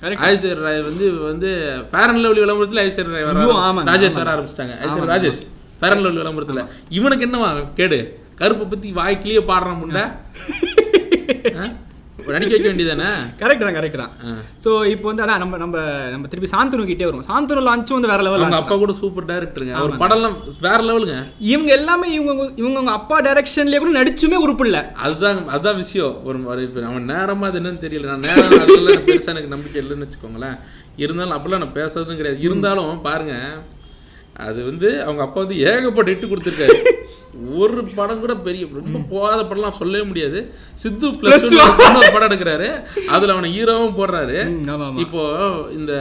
ஐஸ்வர்யா ராய் வந்து வந்து ஃபேர் அண்ட் லவ்லி விளம்பரத்துல ஐஸ்வர்யா ராய் வர ராஜேஷ் வர ஆரம்பிச்சிட்டாங்க. Aishwarya Rajesh fair and lovely விளம்பரத்துல. இவனுக்கு என்னவா? கேடு. கருப்பை பத்தி வாய்க்கிலேயே பாடுறான் முண்டை. ஆ? நடிக்க வைக்க வேண்டியதானே கரெக்ட் தான் கரெக்ட் தான். ஸோ இப்போ வந்து அதான் நம்ம நம்ம நம்ம திருப்பி சாந்தனு கிட்டே வரும் சாந்தனு லான்ச்சும் வந்து வேற லெவல் அப்பா கூட சூப்பர் டைரக்டருங்க அவர் படம்லாம் வேற லெவலுங்க இவங்க எல்லாமே இவங்க இவங்க அப்பா டைரக்ஷன்லயே கூட நடிச்சுமே உறுப்பு இல்ல. அதுதான் அதுதான் விஷயம். ஒரு அவன் நேரமா அது என்னன்னு தெரியல. நான் நேரம் அதெல்லாம் பெருசா எனக்கு நம்பிக்கை இல்லைன்னு வச்சுக்கோங்களேன். இருந்தாலும் அப்படிலாம் நான் பேசுறதும் கிடையாது. இருந்தாலும் பாருங்க அது வந்து அவங்க அப்பா வந்து ஏகப்பட்ட இட்டு கொடுத்துருக்காரு. ஒரு படம் கூட பெரிய ரொம்ப போகாத படம்லாம் சொல்லவே முடியாது. சித்து பிளஸ் படம் எடுக்கிறாரு. அதுல அவனை ஹீரோவும் போடுறாரு. இப்போ இந்த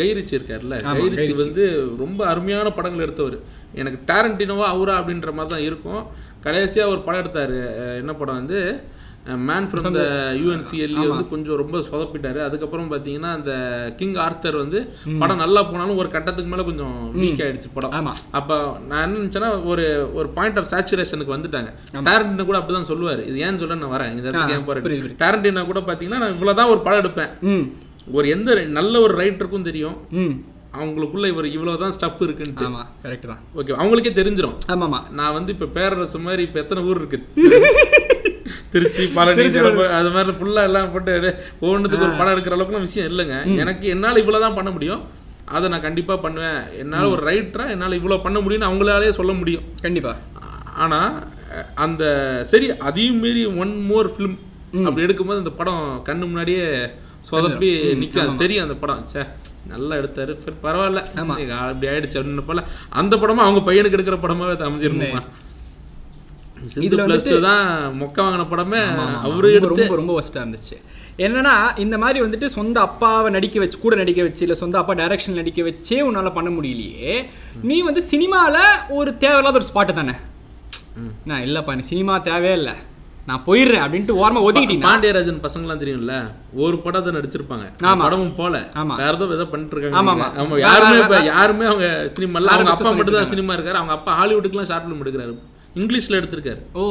கைரிச்சி இருக்கார்ல கைரிச்சி வந்து ரொம்ப அருமையான படங்கள் எடுத்தவர். எனக்கு டேரண்டினோவா அவரா அப்படின்ற மாதிரி தான் இருக்கும். கடைசியா ஒரு படம் எடுத்தாரு. என்ன படம் வந்து மேன் ஃப்ரம் த யூஎன்சிஎல்இ வந்து கொஞ்சம் ரொம்ப சொதப்பிட்டாரு. அதுக்கப்புறம் பார்த்தீங்கன்னா அந்த கிங் ஆர்த்தர் வந்து படம் நல்லா போனாலும் ஒரு கட்டத்துக்கு மேல கொஞ்சம் வீக் ஆயிடுச்சு படம். அப்போ நான் என்ன நினச்சேன்னா ஒரு ஒரு பாயிண்ட் ஆஃப் சேச்சுரேஷனுக்கு வந்துட்டாங்க. டேரண்டினா கூட அப்படிதான் சொல்லுவார். இது ஏன் சொல்ல நான் வரேன். இந்த இடத்துக்கு ஏன் போகிறேன் டேரண்டினா கூட பார்த்தீங்கன்னா நான் இவ்வளோதான் ஒரு படம் எடுப்பேன். ஒரு எந்த நல்ல ஒரு ரைட்டருக்கும் தெரியும். அவங்களுக்குள்ள இவர் இவ்வளவுதான் ஸ்டஃப் இருக்குன்ட்டு. ஆமா கரெக்ட் தான். ஓகே அவங்களுக்கே தெரிஞ்சிரும். ஆமாமா. நான் வந்து இப்ப பேரரசு மாதிரி இப்ப எத்தனை ஊர் இருக்கு? திருச்சி பழனி அது மாதிரி ஃபுல்லா எல்லாம் போட்டு ஒவ்வொன்றுத்துக்கு ஒரு படம் எடுக்கிற அளவுக்குலாம் விஷயம் இல்லைங்க. எனக்கு என்னால இவ்வளவுதான் பண்ண முடியும். அதை நான் கண்டிப்பா பண்ணுவேன். என்னால ஒரு ரைட்டரா என்னால இவ்வளவு பண்ண முடியும்னு அவங்களாலே சொல்ல முடியும். கண்டிப்பா. ஆனா அஹ், அந்த சரி அதையும் மீறி ஒன் மோர் ஃபிலிம் அப்படி எடுக்கும்போது அந்த படம் கண்ணு முன்னாடியே சொதப்பி நிற்கும் தெரியும் அந்த படம். சே நல்லா எடுத்தாரு. பரவாயில்ல. அப்படி ஆயிடுச்சு அப்படின்னு போல அந்த படமா அவங்க பையனுக்கு எடுக்கிற படமாவே அமைஞ்சிருந்துமா இதுல பிளஸ் தான் மொக்க வாங்கின படமே அவரு ரொம்ப ரொம்ப ஒஸ்ட்டாக இருந்துச்சு. என்னன்னா இந்த மாதிரி வந்துட்டு சொந்த அப்பாவை நடிக்க வச்சு கூட நடிக்க வச்சு இல்லை சொந்த அப்பா டைரக்ஷன் நடிக்க வச்சே உன்னால பண்ண முடியலையே. நீ வந்து சினிமால ஒரு தேவையில்லாத ஒரு ஸ்பாட்டு தானே. நான் இல்லைப்பா நீ சினிமா தேவையே இல்லை. நான் போயிடுறேன் அப்படின்ட்டு ஓரமா ஒதுக்கிட்டீங்கன்னா பாண்டியராஜன் பசங்கலாம் தெரியும்ல ஒரு படத்தை நடிச்சிருப்பாங்க. படமும் போல. ஆமா. வேற ஏதோ ஏதோ பண்ணிட்டு இருக்காங்க ஆமா. ஆமா. யாருமே யாருமே அவங்க சினிமால அவங்க அப்பா மட்டும் தான் சினிமா இருக்காரு. அவங்க அப்பா ஹாலிவுட்டுக்குலாம் ஷார்ட் ஃபிலிம் எடுக்கிறாரு. இங்கிலீஷ்ல எடுத்திருக்காரு. ஓ.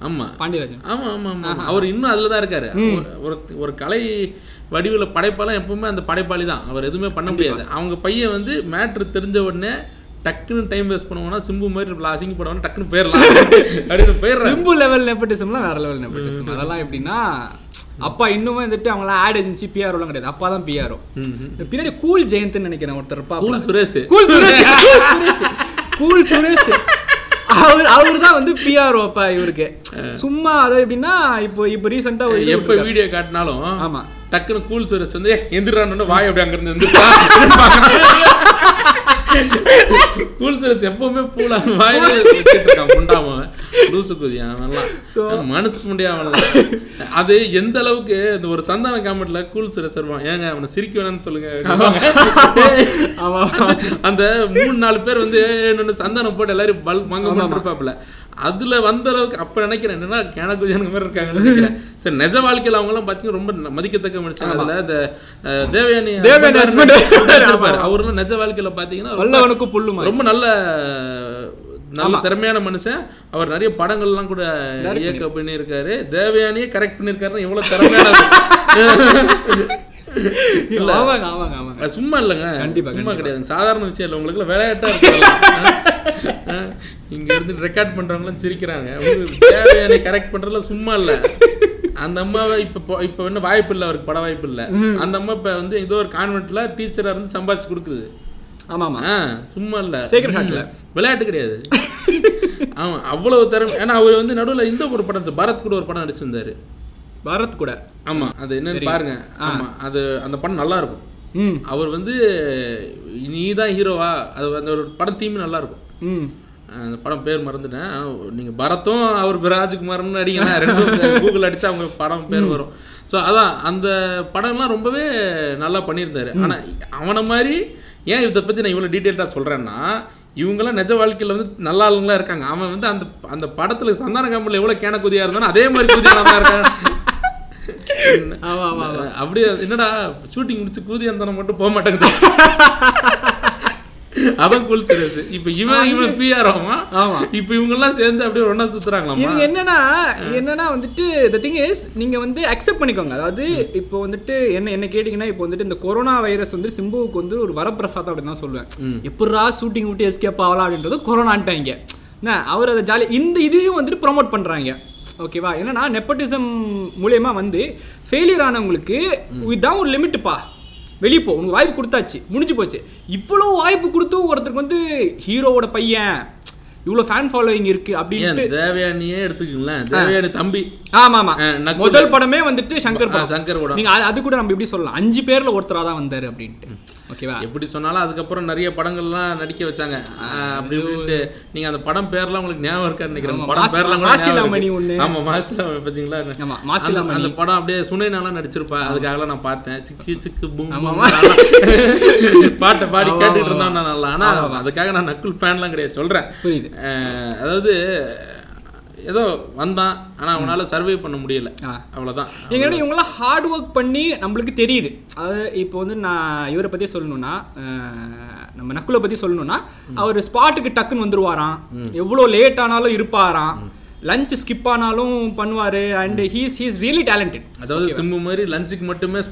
ஆமா. பாண்டியராஜன். ஆமா ஆமா ஆமா அவர் இன்னும் அதுல தான் இருக்காரு. ஒரு- ஒரு கலை வடிவில் படைப்பாலாம் எப்பவுமே அந்த படைப்பாளி தான். அவர் எதுவுமே பண்ண முடியாது. அவங்க பையன் வந்து மேட்ரு தெரிஞ்ச உடனே டக்குன்னு டைம் வேஸ்ட் பண்ணுவோம்னா சிம்பு மாதிரி இவ்வளவு அசிங்கப்படுவாங்க டக்குன்னு போயிடலாம். அப்படின்னு போயிடுறாரு. சிம்பு லெவல் நெப்பட்டிசம்லாம் வேற லெவல் நெப்பட்டிசம் அதெல்லாம் எப்படின்னா அப்பா இன்னுமே வந்துட்டு அவங்களாம் ஆட் ஏஜென்சி பிஆர்ஓலாம் கிடையாது. அப்பா தான் பிஆர்ஓ பின்னாடி கூல் ஜெயந்த்னு நினைக்கிறேன் ஒருத்தர் cool Suresh cool Suresh cool Suresh அவர் அவர் தான் வந்து பிஆர்ஓ அப்பா இவருக்கு. சும்மா அது எப்படின்னா இப்போ இப்போ ரீசெண்டா எப்ப வீடியோ காட்டினாலும் ஆமா. டக்குன்னு கூல் சுரேஷ் வந்து எந்திரான்னு வாய் அப்படி அங்கிருந்து எந்திரா கூல் சுரேஷ் எப்பவுமே பூலா வாயில இருக்கான் முண்டாம லூசு குதி அவன்லாம் மனசு முடியா அவன்லாம். அது எந்த அளவுக்கு இந்த ஒரு சந்தான காமெண்ட்ல கூல் வருவான் ஏங்க அவனை சிரிக்க வேணாம்னு சொல்லுங்க. அந்த மூணு நாலு பேர் வந்து என்னன்னு சந்தானம் போட்டு எல்லாரும் பல் மங்க இருப்பாப்புல அதுல வந்த அளவுக்கு அப்ப நினைக்கிறேன். என்னன்னா கேனகுஜானுங்க மாதிரி இருக்காங்கன்னு நினைக்கிறேன். சரி நிஜ வாழ்க்கையில அவங்க எல்லாம் பாத்தீங்கன்னா ரொம்ப மதிக்கத்தக்க மனுஷங்க. அதுல இந்த தேவயானி. வச்சிருப்பாரு. அவரெல்லாம் நிஜ வாழ்க்கையில வல்லவனுக்கு புல்லுமா? ரொம்ப நல்ல நல்ல திறமையான மனுஷன். அவர் நிறைய படங்கள்லாம் கூட இயக்க பண்ணியிருக்காரு. தேவயானியே கரெக்ட் பண்ணியிருக்காருன்னா எவ்வளவு திறமையான சும்மா இல்லைங்க. கண்டிப்பா, சும்மா கிடையாது. சாதாரண விஷயம் இல்லை. உங்களுக்கு விளையாட்டா இருக்கு இங்க இருந்து ரெக்கார்ட் பண்றவங்களாம் சிரிக்கிறாங்க. தேவையான கரெக்ட் பண்றதுல சும்மா இல்ல. அந்த அம்மாவை இப்ப இப்ப என்ன வாய்ப்பு இல்லை அவருக்கு பட வாய்ப்பு இல்லை. அந்த அம்மா இப்ப வந்து ஏதோ ஒரு கான்வென்ட்ல டீச்சரா இருந்து சம்பாதிச்சு கொடுக்குது. ஆமா ஆமா ஆ, சும்மா இல்ல. ம், விளையாட்டு கிடையாது. ஆமா அவ்வளவு திறமை. ஏன்னா அவர் வந்து நடுவுல இந்த ஒரு படம் பரத் கூட ஒரு படம் நடிச்சிருந்தாரு. பரத் கூட. ஆமா அது என்னன்னு பாருங்க. ஆமா அது அந்த படம் நல்லா இருக்கும். அவர் வந்து நீ தான் ஹீரோவா அது அந்த ஒரு படம் தீம் நல்லா இருக்கும். அந்த படம் பேர் மறந்துட்டேன். ஆனா, நீங்க பரத்தும் அவர் ராஜ்குமார்னு அடிங்கன்னா ரெண்டும் கூகுள் அடிச்சா அவங்க படம் பேர் வரும். ஸோ அதான் அந்த படம்லாம் ரொம்பவே நல்லா பண்ணியிருந்தாரு. ஆனா அவனை மாதிரி ஏன் இதை பத்தி நான் இவ்வளவு டீட்டெயில்டாக சொல்றேன்னா இவங்கெல்லாம் நிஜ வாழ்க்கையில வந்து நல்ல ஆளுங்களா இருக்காங்க. அவன் வந்து அந்த அந்த படத்துல சந்தான காம்பில் எவ்வளவு கேன குதியா இருந்தானோ அதே மாதிரி குதியா தான் இருக்கான். அப்படியே என்னடா ஷூட்டிங் முடிச்சு கூதி அந்த மட்டும் போக மாட்டேங்குது. அவன் கூல் சீரியஸ் இப்ப இவன் இவன் பிஆர் ஆமா ஆமா. இப்ப இவங்க எல்லாம் சேர்ந்து அப்படியே ஒண்ணா சுத்துறாங்களாமா? இவங்க என்னன்னா என்னன்னா வந்துட்டு த திங் இஸ் நீங்க வந்து அக்செப்ட் பண்ணிக்கோங்க. அதாவது இப்போ வந்துட்டு என்ன என்ன கேட்டிங்கன்னா இப்போ வந்துட்டு இந்த கொரோனா வைரஸ் வந்து சிம்புவுக்கு வந்து ஒரு வரப்பிரசாதம் அப்படின்னு தான் சொல்லுவேன் எப்படா ஷூட்டிங் விட்டு எஸ்கேப் ஆகலாம் அப்படின்றது கொரோனான்ட்டாங்க என்ன அவர் அதை ஜாலி இந்த இதையும் வந்துட்டு ப்ரொமோட் பண்றாங்க. ஓகேவா என்னன்னா நெப்பட்டிசம் மூலியமா வந்து ஃபெயிலியர் ஆனவங்களுக்கு இதுதான் ஒரு லிமிட்டுப்பா வெளியே போ. உனக்கு வாய்ப்பு கொடுத்தாச்சு. முடிஞ்சு போச்சு. இவ்வளோ வாய்ப்பு கொடுத்தும் ஒருத்தருக்கு வந்து ஹீரோவோட பையன். இவ்வளோ ஃபேன் ஃபாலோயிங் இருக்கு ஏன் அப்படின்ட்டு தேவயானியே எடுத்துக்கங்களேன். தேவயானி தம்பி. ஆமா ஆமா. முதல் படமே வந்துட்டு சங்கர் படம். சங்கர் படம். நீங்க அது- கூட நம்ம எப்படி சொல்லலாம்? அஞ்சு பேர்ல ஒருத்தரா தான் வந்தாரு அப்படின்ட்டு. ஓகேவா? எப்படி சொன்னாலும் அதுக்கப்புறம் நிறைய படங்கள்லாம் நடிக்க வச்சாங்க. அப்படி நீங்க அந்த படம் பேர்லாம் உங்களுக்கு ஞாபகம் இருக்கான்னு நினைக்கிறேன். படம் பேர்லாம் மாசிலாமணி. ஒண்ணு. ஆமா மாசிலாமணி பாத்தீங்களா ஆமா அந்த- மாசிலாமணி. அந்த படம் அப்படியே சுனைனாலாம் நடிச்சிருப்பா. அதுக்காக நான் பார்த்தேன். சிக்கு சிக்கு பூம். பாட்டை பாடி கேட்டுட்டு நான் நல்லா. ஆனா அதுக்காக நான் நக்குல் ஃபேன்லாம் கிடையாது. சொல்றேன். புரியுது. அதாவது ஏதோ வந்தான் ஆனா அவனால சர்வே பண்ண முடியல. ஆ. அவ்வளவுதான். எங்கன்னா இவங்கெல்லாம் ஹார்ட் ஒர்க் பண்ணி நம்மளுக்கு தெரியுது. அதாவது இப்போ வந்து நான் இவரை பற்றி சொல்லணும்னா நம்ம நக்குலை பற்றி சொல்லணும்னா அவர் ஸ்பாட்டுக்கு டக்குன்னு வந்துருவாராம். எவ்வளோ லேட் ஆனாலும் இருப்பாராம். லஞ்ச் ஸ்கிப் ஆனாலும் பண்ணுவார் and he's he's really talented அதாவது சிம்பு மாதிரி லஞ்சுக்கு மட்டுமே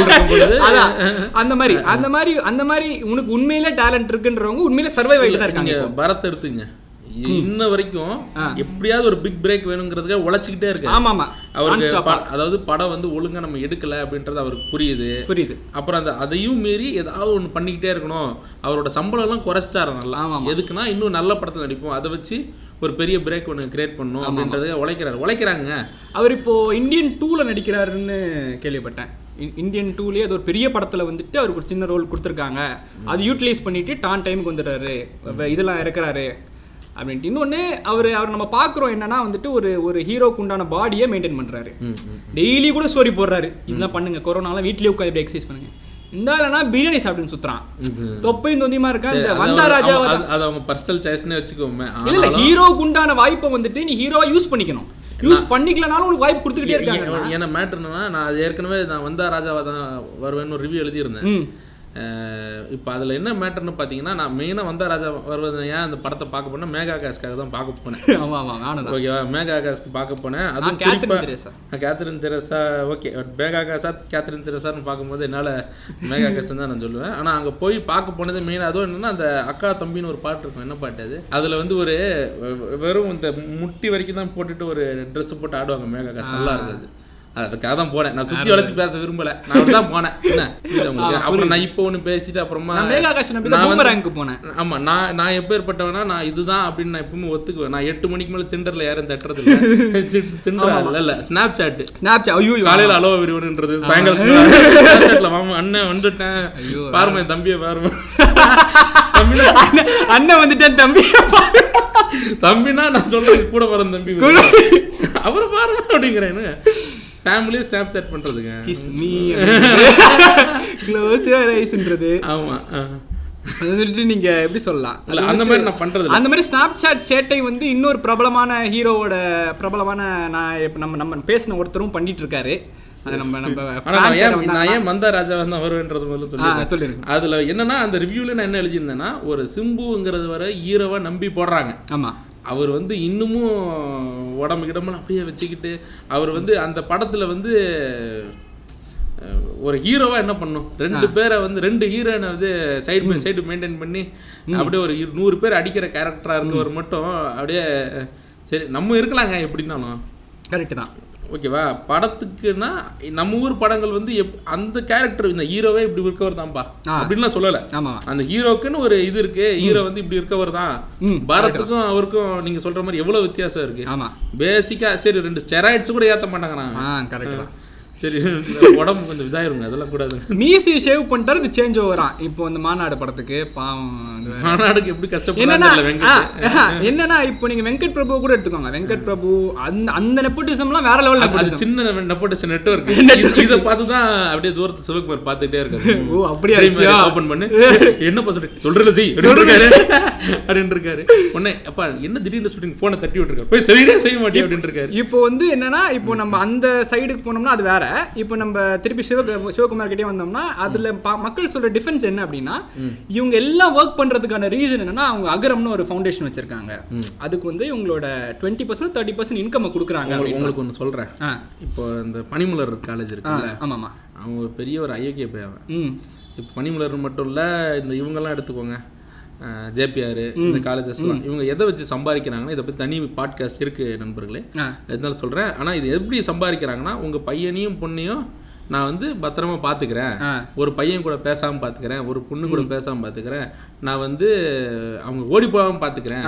இருக்கும்போது அதான். அந்த மாதிரி அந்த மாதிரி அந்த மாதிரி உனக்கு உண்மையிலே டேலண்ட் இருக்குன்றவங்க உண்மையிலே சர்வைவ் ஆகிட்டு தான் இருக்காங்க பரத் எடுத்துங்க. இன்ன வரைக்கும் எப்படியாவது ஒரு பிக் பிரேக் வேணுங்கிறதுக்காக உழைச்சிக்கிட்டே இருக்கு ஆமா ஆமா அவருக்கு அதாவது படம் வந்து ஒழுங்கா நம்ம எடுக்கல அப்படின்றது அவருக்கு புரியுது. புரியுது. அப்புறம் அந்த அதையும் மீறி ஏதாவது ஒன்று பண்ணிக்கிட்டே இருக்கணும். அவரோட சம்பளம் எல்லாம் குறைச்சிட்டாரு நல்லா. எதுக்குன்னா இன்னும் நல்ல படத்தை நடிப்போம். அதை வச்சு ஒரு பெரிய பிரேக் ஒன்று கிரியேட் பண்ணணும் அப்படின்றதுக்கு உழைக்கிறாரு. உழைக்கிறாங்க. அவர் இப்போ இந்தியன் டூல நடிக்கிறாருன்னு கேள்விப்பட்டேன். இந்தியன் டூலயே அது ஒரு பெரிய படத்துல வந்துட்டு அவருக்கு ஒரு சின்ன ரோல் கொடுத்துருக்காங்க. அது யூட்டிலைஸ் பண்ணிட்டு டான் டைமுக்கு வந்துடுறாரு. இதெல்லாம் இறக்குறாரு. அப்படின்ட்டு. இன்னொன்று அவர் அவர் நம்ம பார்க்குறோம் என்னன்னா வந்துட்டு ஒரு ஒரு ஹீரோக்கு உண்டான பாடியை மெயின்டைன் ம். டெய்லி கூட ஸ்டோரி போடுறாரு. இதெல்லாம் பண்ணுங்க கொரோனாலாம் வீட்லயே உட்காந்து எக்ஸசைஸ் பண்ணுங்க. இந்த இல்லைனா பிரியாணி சாப்பிட்டுன்னு சுத்துறான். தொப்பையும் தொந்தியமா இருக்கா இந்த வந்தா ராஜா அது- அவங்க பர்சனல் சாய்ஸ்னே வச்சுக்கோமே. இல்ல ஹீரோக்கு உண்டான வாய்ப்பை வந்துட்டு நீ ஹீரோவா யூஸ் பண்ணிக்கணும். யூஸ் பண்ணிக்கலனாலும் உனக்கு வாய்ப்பு கொடுத்துக்கிட்டே இருக்காங்க என்ன மேட்ரு என்னன்னா நான் ஏற்கனவே நான் வந்தா ராஜாவா தான் வருவேன்னு ஒரு ரிவ்யூ எழுதியிருந்தேன். இப்போ அதில் என்ன மேட்டர்னு பார்த்தீங்கன்னா நான் மெயினாக வந்தா ராஜா வருவது ஏன் அந்த படத்தை பார்க்க போனேன் மேகா காஸ்க்காக தான் பார்க்க போனேன். ஆமா ஆமா நானும் தான். ஓகேவா? மேகா காஸ்க்கு பார்க்க போனேன். அதுவும் கேத்ரின் கேத்ரின் தெரசா ஓகே மேகா காசா கேத்ரின் தெரசான்னு பார்க்கும்போது என்னால் மேகா காசு தான் நான் சொல்லுவேன். ஆனால் அங்கே போய் பார்க்க போனது மெயின் அதுவும் என்னன்னா அந்த அக்கா தம்பின்னு ஒரு பாட்டு இருக்கும். என்ன பாட்டு அது? அதில் வந்து ஒரு வெறும் இந்த முட்டி வரைக்கும் தான் போட்டுட்டு ஒரு Dress போட்டு ஆடுவாங்க மேகா காசு நல்லா இருக்குது. அதுக்காக தான் போனேன். நான் சுற்றி வளைச்சு பேச விரும்பல. நான் தான் போனேன். என்ன? அப்புறம் நான் இப்போ ஒன்று பேசிட்டு அப்புறமா நான் போனேன். ஆமா நான் நான் எப்பேற்பட்டவனா நான் இதுதான் அப்படின்னு நான் எப்பவுமே ஒத்துக்குவேன். நான் எட்டு மணிக்கு மேல திண்டர்ல யாரும் தட்டுறது இல்ல திண்டர் இல்ல இல்ல. ஸ்னாப் சாட் ஸ்னாப் ஐயோ. காலையில அலோ விரிவனுன்றது சாயங்காலத்துல. மாமா அண்ணன் வந்துட்டேன். பாருமா என் தம்பியை பாருமா அண்ணன் வந்துட்டேன் தம்பி தம்பினா நான் சொல்றேன் கூட பிறந்த தம்பி. அவரை பாருமா அப்படிங்கிறேன்னு ஃபேமிலியே ஸ்னாப் சாட் பண்றதுங்க. கிஸ் மீ க்ளோஸ் யுவர் ஐஸ்ன்றது ஆமா ஆ. அது வந்துட்டு நீங்க எப்படி சொல்லலாம்? இல்ல அந்த மாதிரி நான் பண்றது. அந்த மாதிரி ஸ்னாப்சாட் சேட்டை வந்து இன்னொரு பிரபலமான ஹீரோவோட பிரபலமான நான் இப்ப நம்ம நம்ம பேசின ஒருத்தரும் பண்ணிட்டு இருக்காரு அதை நம்ம நம்ம நான் ஏன் மந்தா ராஜாவா தான் வருவேன்றது முதல்ல அதுல என்னன்னா அந்த ரிவ்யூல நான் என்ன எழுதியிருந்தேன்னா ஒரு சிம்புங்கிறது வர ஹீரோவை நம்பி போடுறாங்க. ஆமா. அவர் வந்து இன்னமும் உடம்பு கிடமெல்லாம் அப்படியே வச்சுக்கிட்டு அவர் வந்து அந்த படத்துல வந்து ஒரு ஹீரோவா என்ன பண்ணும்? ரெண்டு பேரை வந்து ரெண்டு ஹீரோனை வந்து சைடு பை சைடு மெயின்டைன் பண்ணி அப்படியே ஒரு நூறு பேர் அடிக்கிற கேரக்டரா இருக்கவர் மட்டும் அப்படியே சரி நம்ம இருக்கலாங்க எப்படின்னாலும். கரெக்ட் தான். ஓகேவா? படத்துக்குன்னா நம்ம ஊர் படங்கள் வந்து எப் அந்த கேரக்டர் இந்த ஹீரோவே இப்படி இருக்கவர் தான்ப்பா. அப்படின்லாம் சொல்லலை. அந்த ஹீரோக்குன்னு ஒரு இது இருக்கு. ஹீரோ வந்து இப்படி இருக்கவர் தான். பாரத்துக்கும் அவருக்கும் நீங்க சொல்ற மாதிரி எவ்வளவு வித்தியாசம் இருக்கு. ஆமா. பேசிக்கா சரி ரெண்டு ஸ்டெராய்ட்ஸ் கூட ஏத்த மாட்டாங்கறாங்க. ஆ கரெக்ட் தான். சரி உடம்பு கொஞ்சம் இதாயிருங்க அதெல்லாம் கூடாது. மீசி ஷேவ் பண்ணிட்டாரு இது சேஞ்ச் ஓவரான் இப்போ இந்த மாநாடு படத்துக்கு பாவம். மாநாடுக்கு எப்படி என்னன்னா கஷ்டப்படுறாங்க என்னன்னா இப்போ நீங்க வெங்கட் பிரபு கூட எடுத்துக்கோங்க. வெங்கட் பிரபு அந்த அந்த நெப்போட்டிசம்லாம் வேற லெவல் அது நெப்போட்டிசம் சின்ன நெப்போட்டிசன் நெட்வொர்க் இத பார்த்து தான் அப்படியே தூரத்து சிவகுமார் பார்த்துட்டே இருக்காரு. ஓ அப்படியா? ஓபன் பண்ணு. என்ன செய் அப்படின்னு இருக்காரு. அப்படின்னு இருக்காரு. உடனே அப்பா என்ன திடீர்னு ஷூட்டிங் போனை தட்டி விட்டுருக்காரு? போய் சரியா செய்ய மாட்டேன் அப்படின்னு இருக்காரு. இப்போ வந்து என்னன்னா இப்போ நம்ம அந்த சைடுக்கு போனோம்னா அது வேற. இப்போ நம்ம திருப்பி சிவ சிவகுமார் கிட்டே வந்தோம்னா அதுல மக்கள் சொல்ற டிஃபரன்ஸ் என்ன அப்படின்னா இவங்க எல்லாம் ஒர்க் பண்றதுக்கான ரீசன் என்னன்னா அவங்க அகரம்னு ஒரு ஃபவுண்டேஷன் வச்சிருக்காங்க. அதுக்கு வந்து இவங்களோட twenty percent thirty percent income கொடுக்குறாங்க உங்களுக்கு ஒன்று சொல்றேன். ஆ. இப்போ இந்த பனிமலர் காலேஜ் இருக்குல்ல ஆமாமா. அவங்க ஒரு பெரிய ஒரு ஐயக்கிய பேவன் இப்போ பனிமலர் மட்டும் இல்லை இந்த இவங்கெல்லாம் எடுத்துக்கோங்க. ஜேபிஆர் இந்த காலேஜஸ்லாம் இவங்க எதை வச்சு சம்பாதிக்கிறாங்கன்னா இதை பற்றி தனி பாட்காஸ்ட் இருக்கு நண்பர்களே. அதனால சொல்கிறேன் ஆனால் இது எப்படி சம்பாதிக்கிறாங்கன்னா உங்கள் பையனையும் பொண்ணையும் நான் வந்து பத்திரமா பார்த்துக்கிறேன் ஒரு பையன் கூட பேசாமல் பார்த்துக்கிறேன் ஒரு பொண்ணு கூட பேசாமல் பார்த்துக்கிறேன் நான் வந்து அவங்க ஓடி போகாமல் பார்த்துக்கிறேன்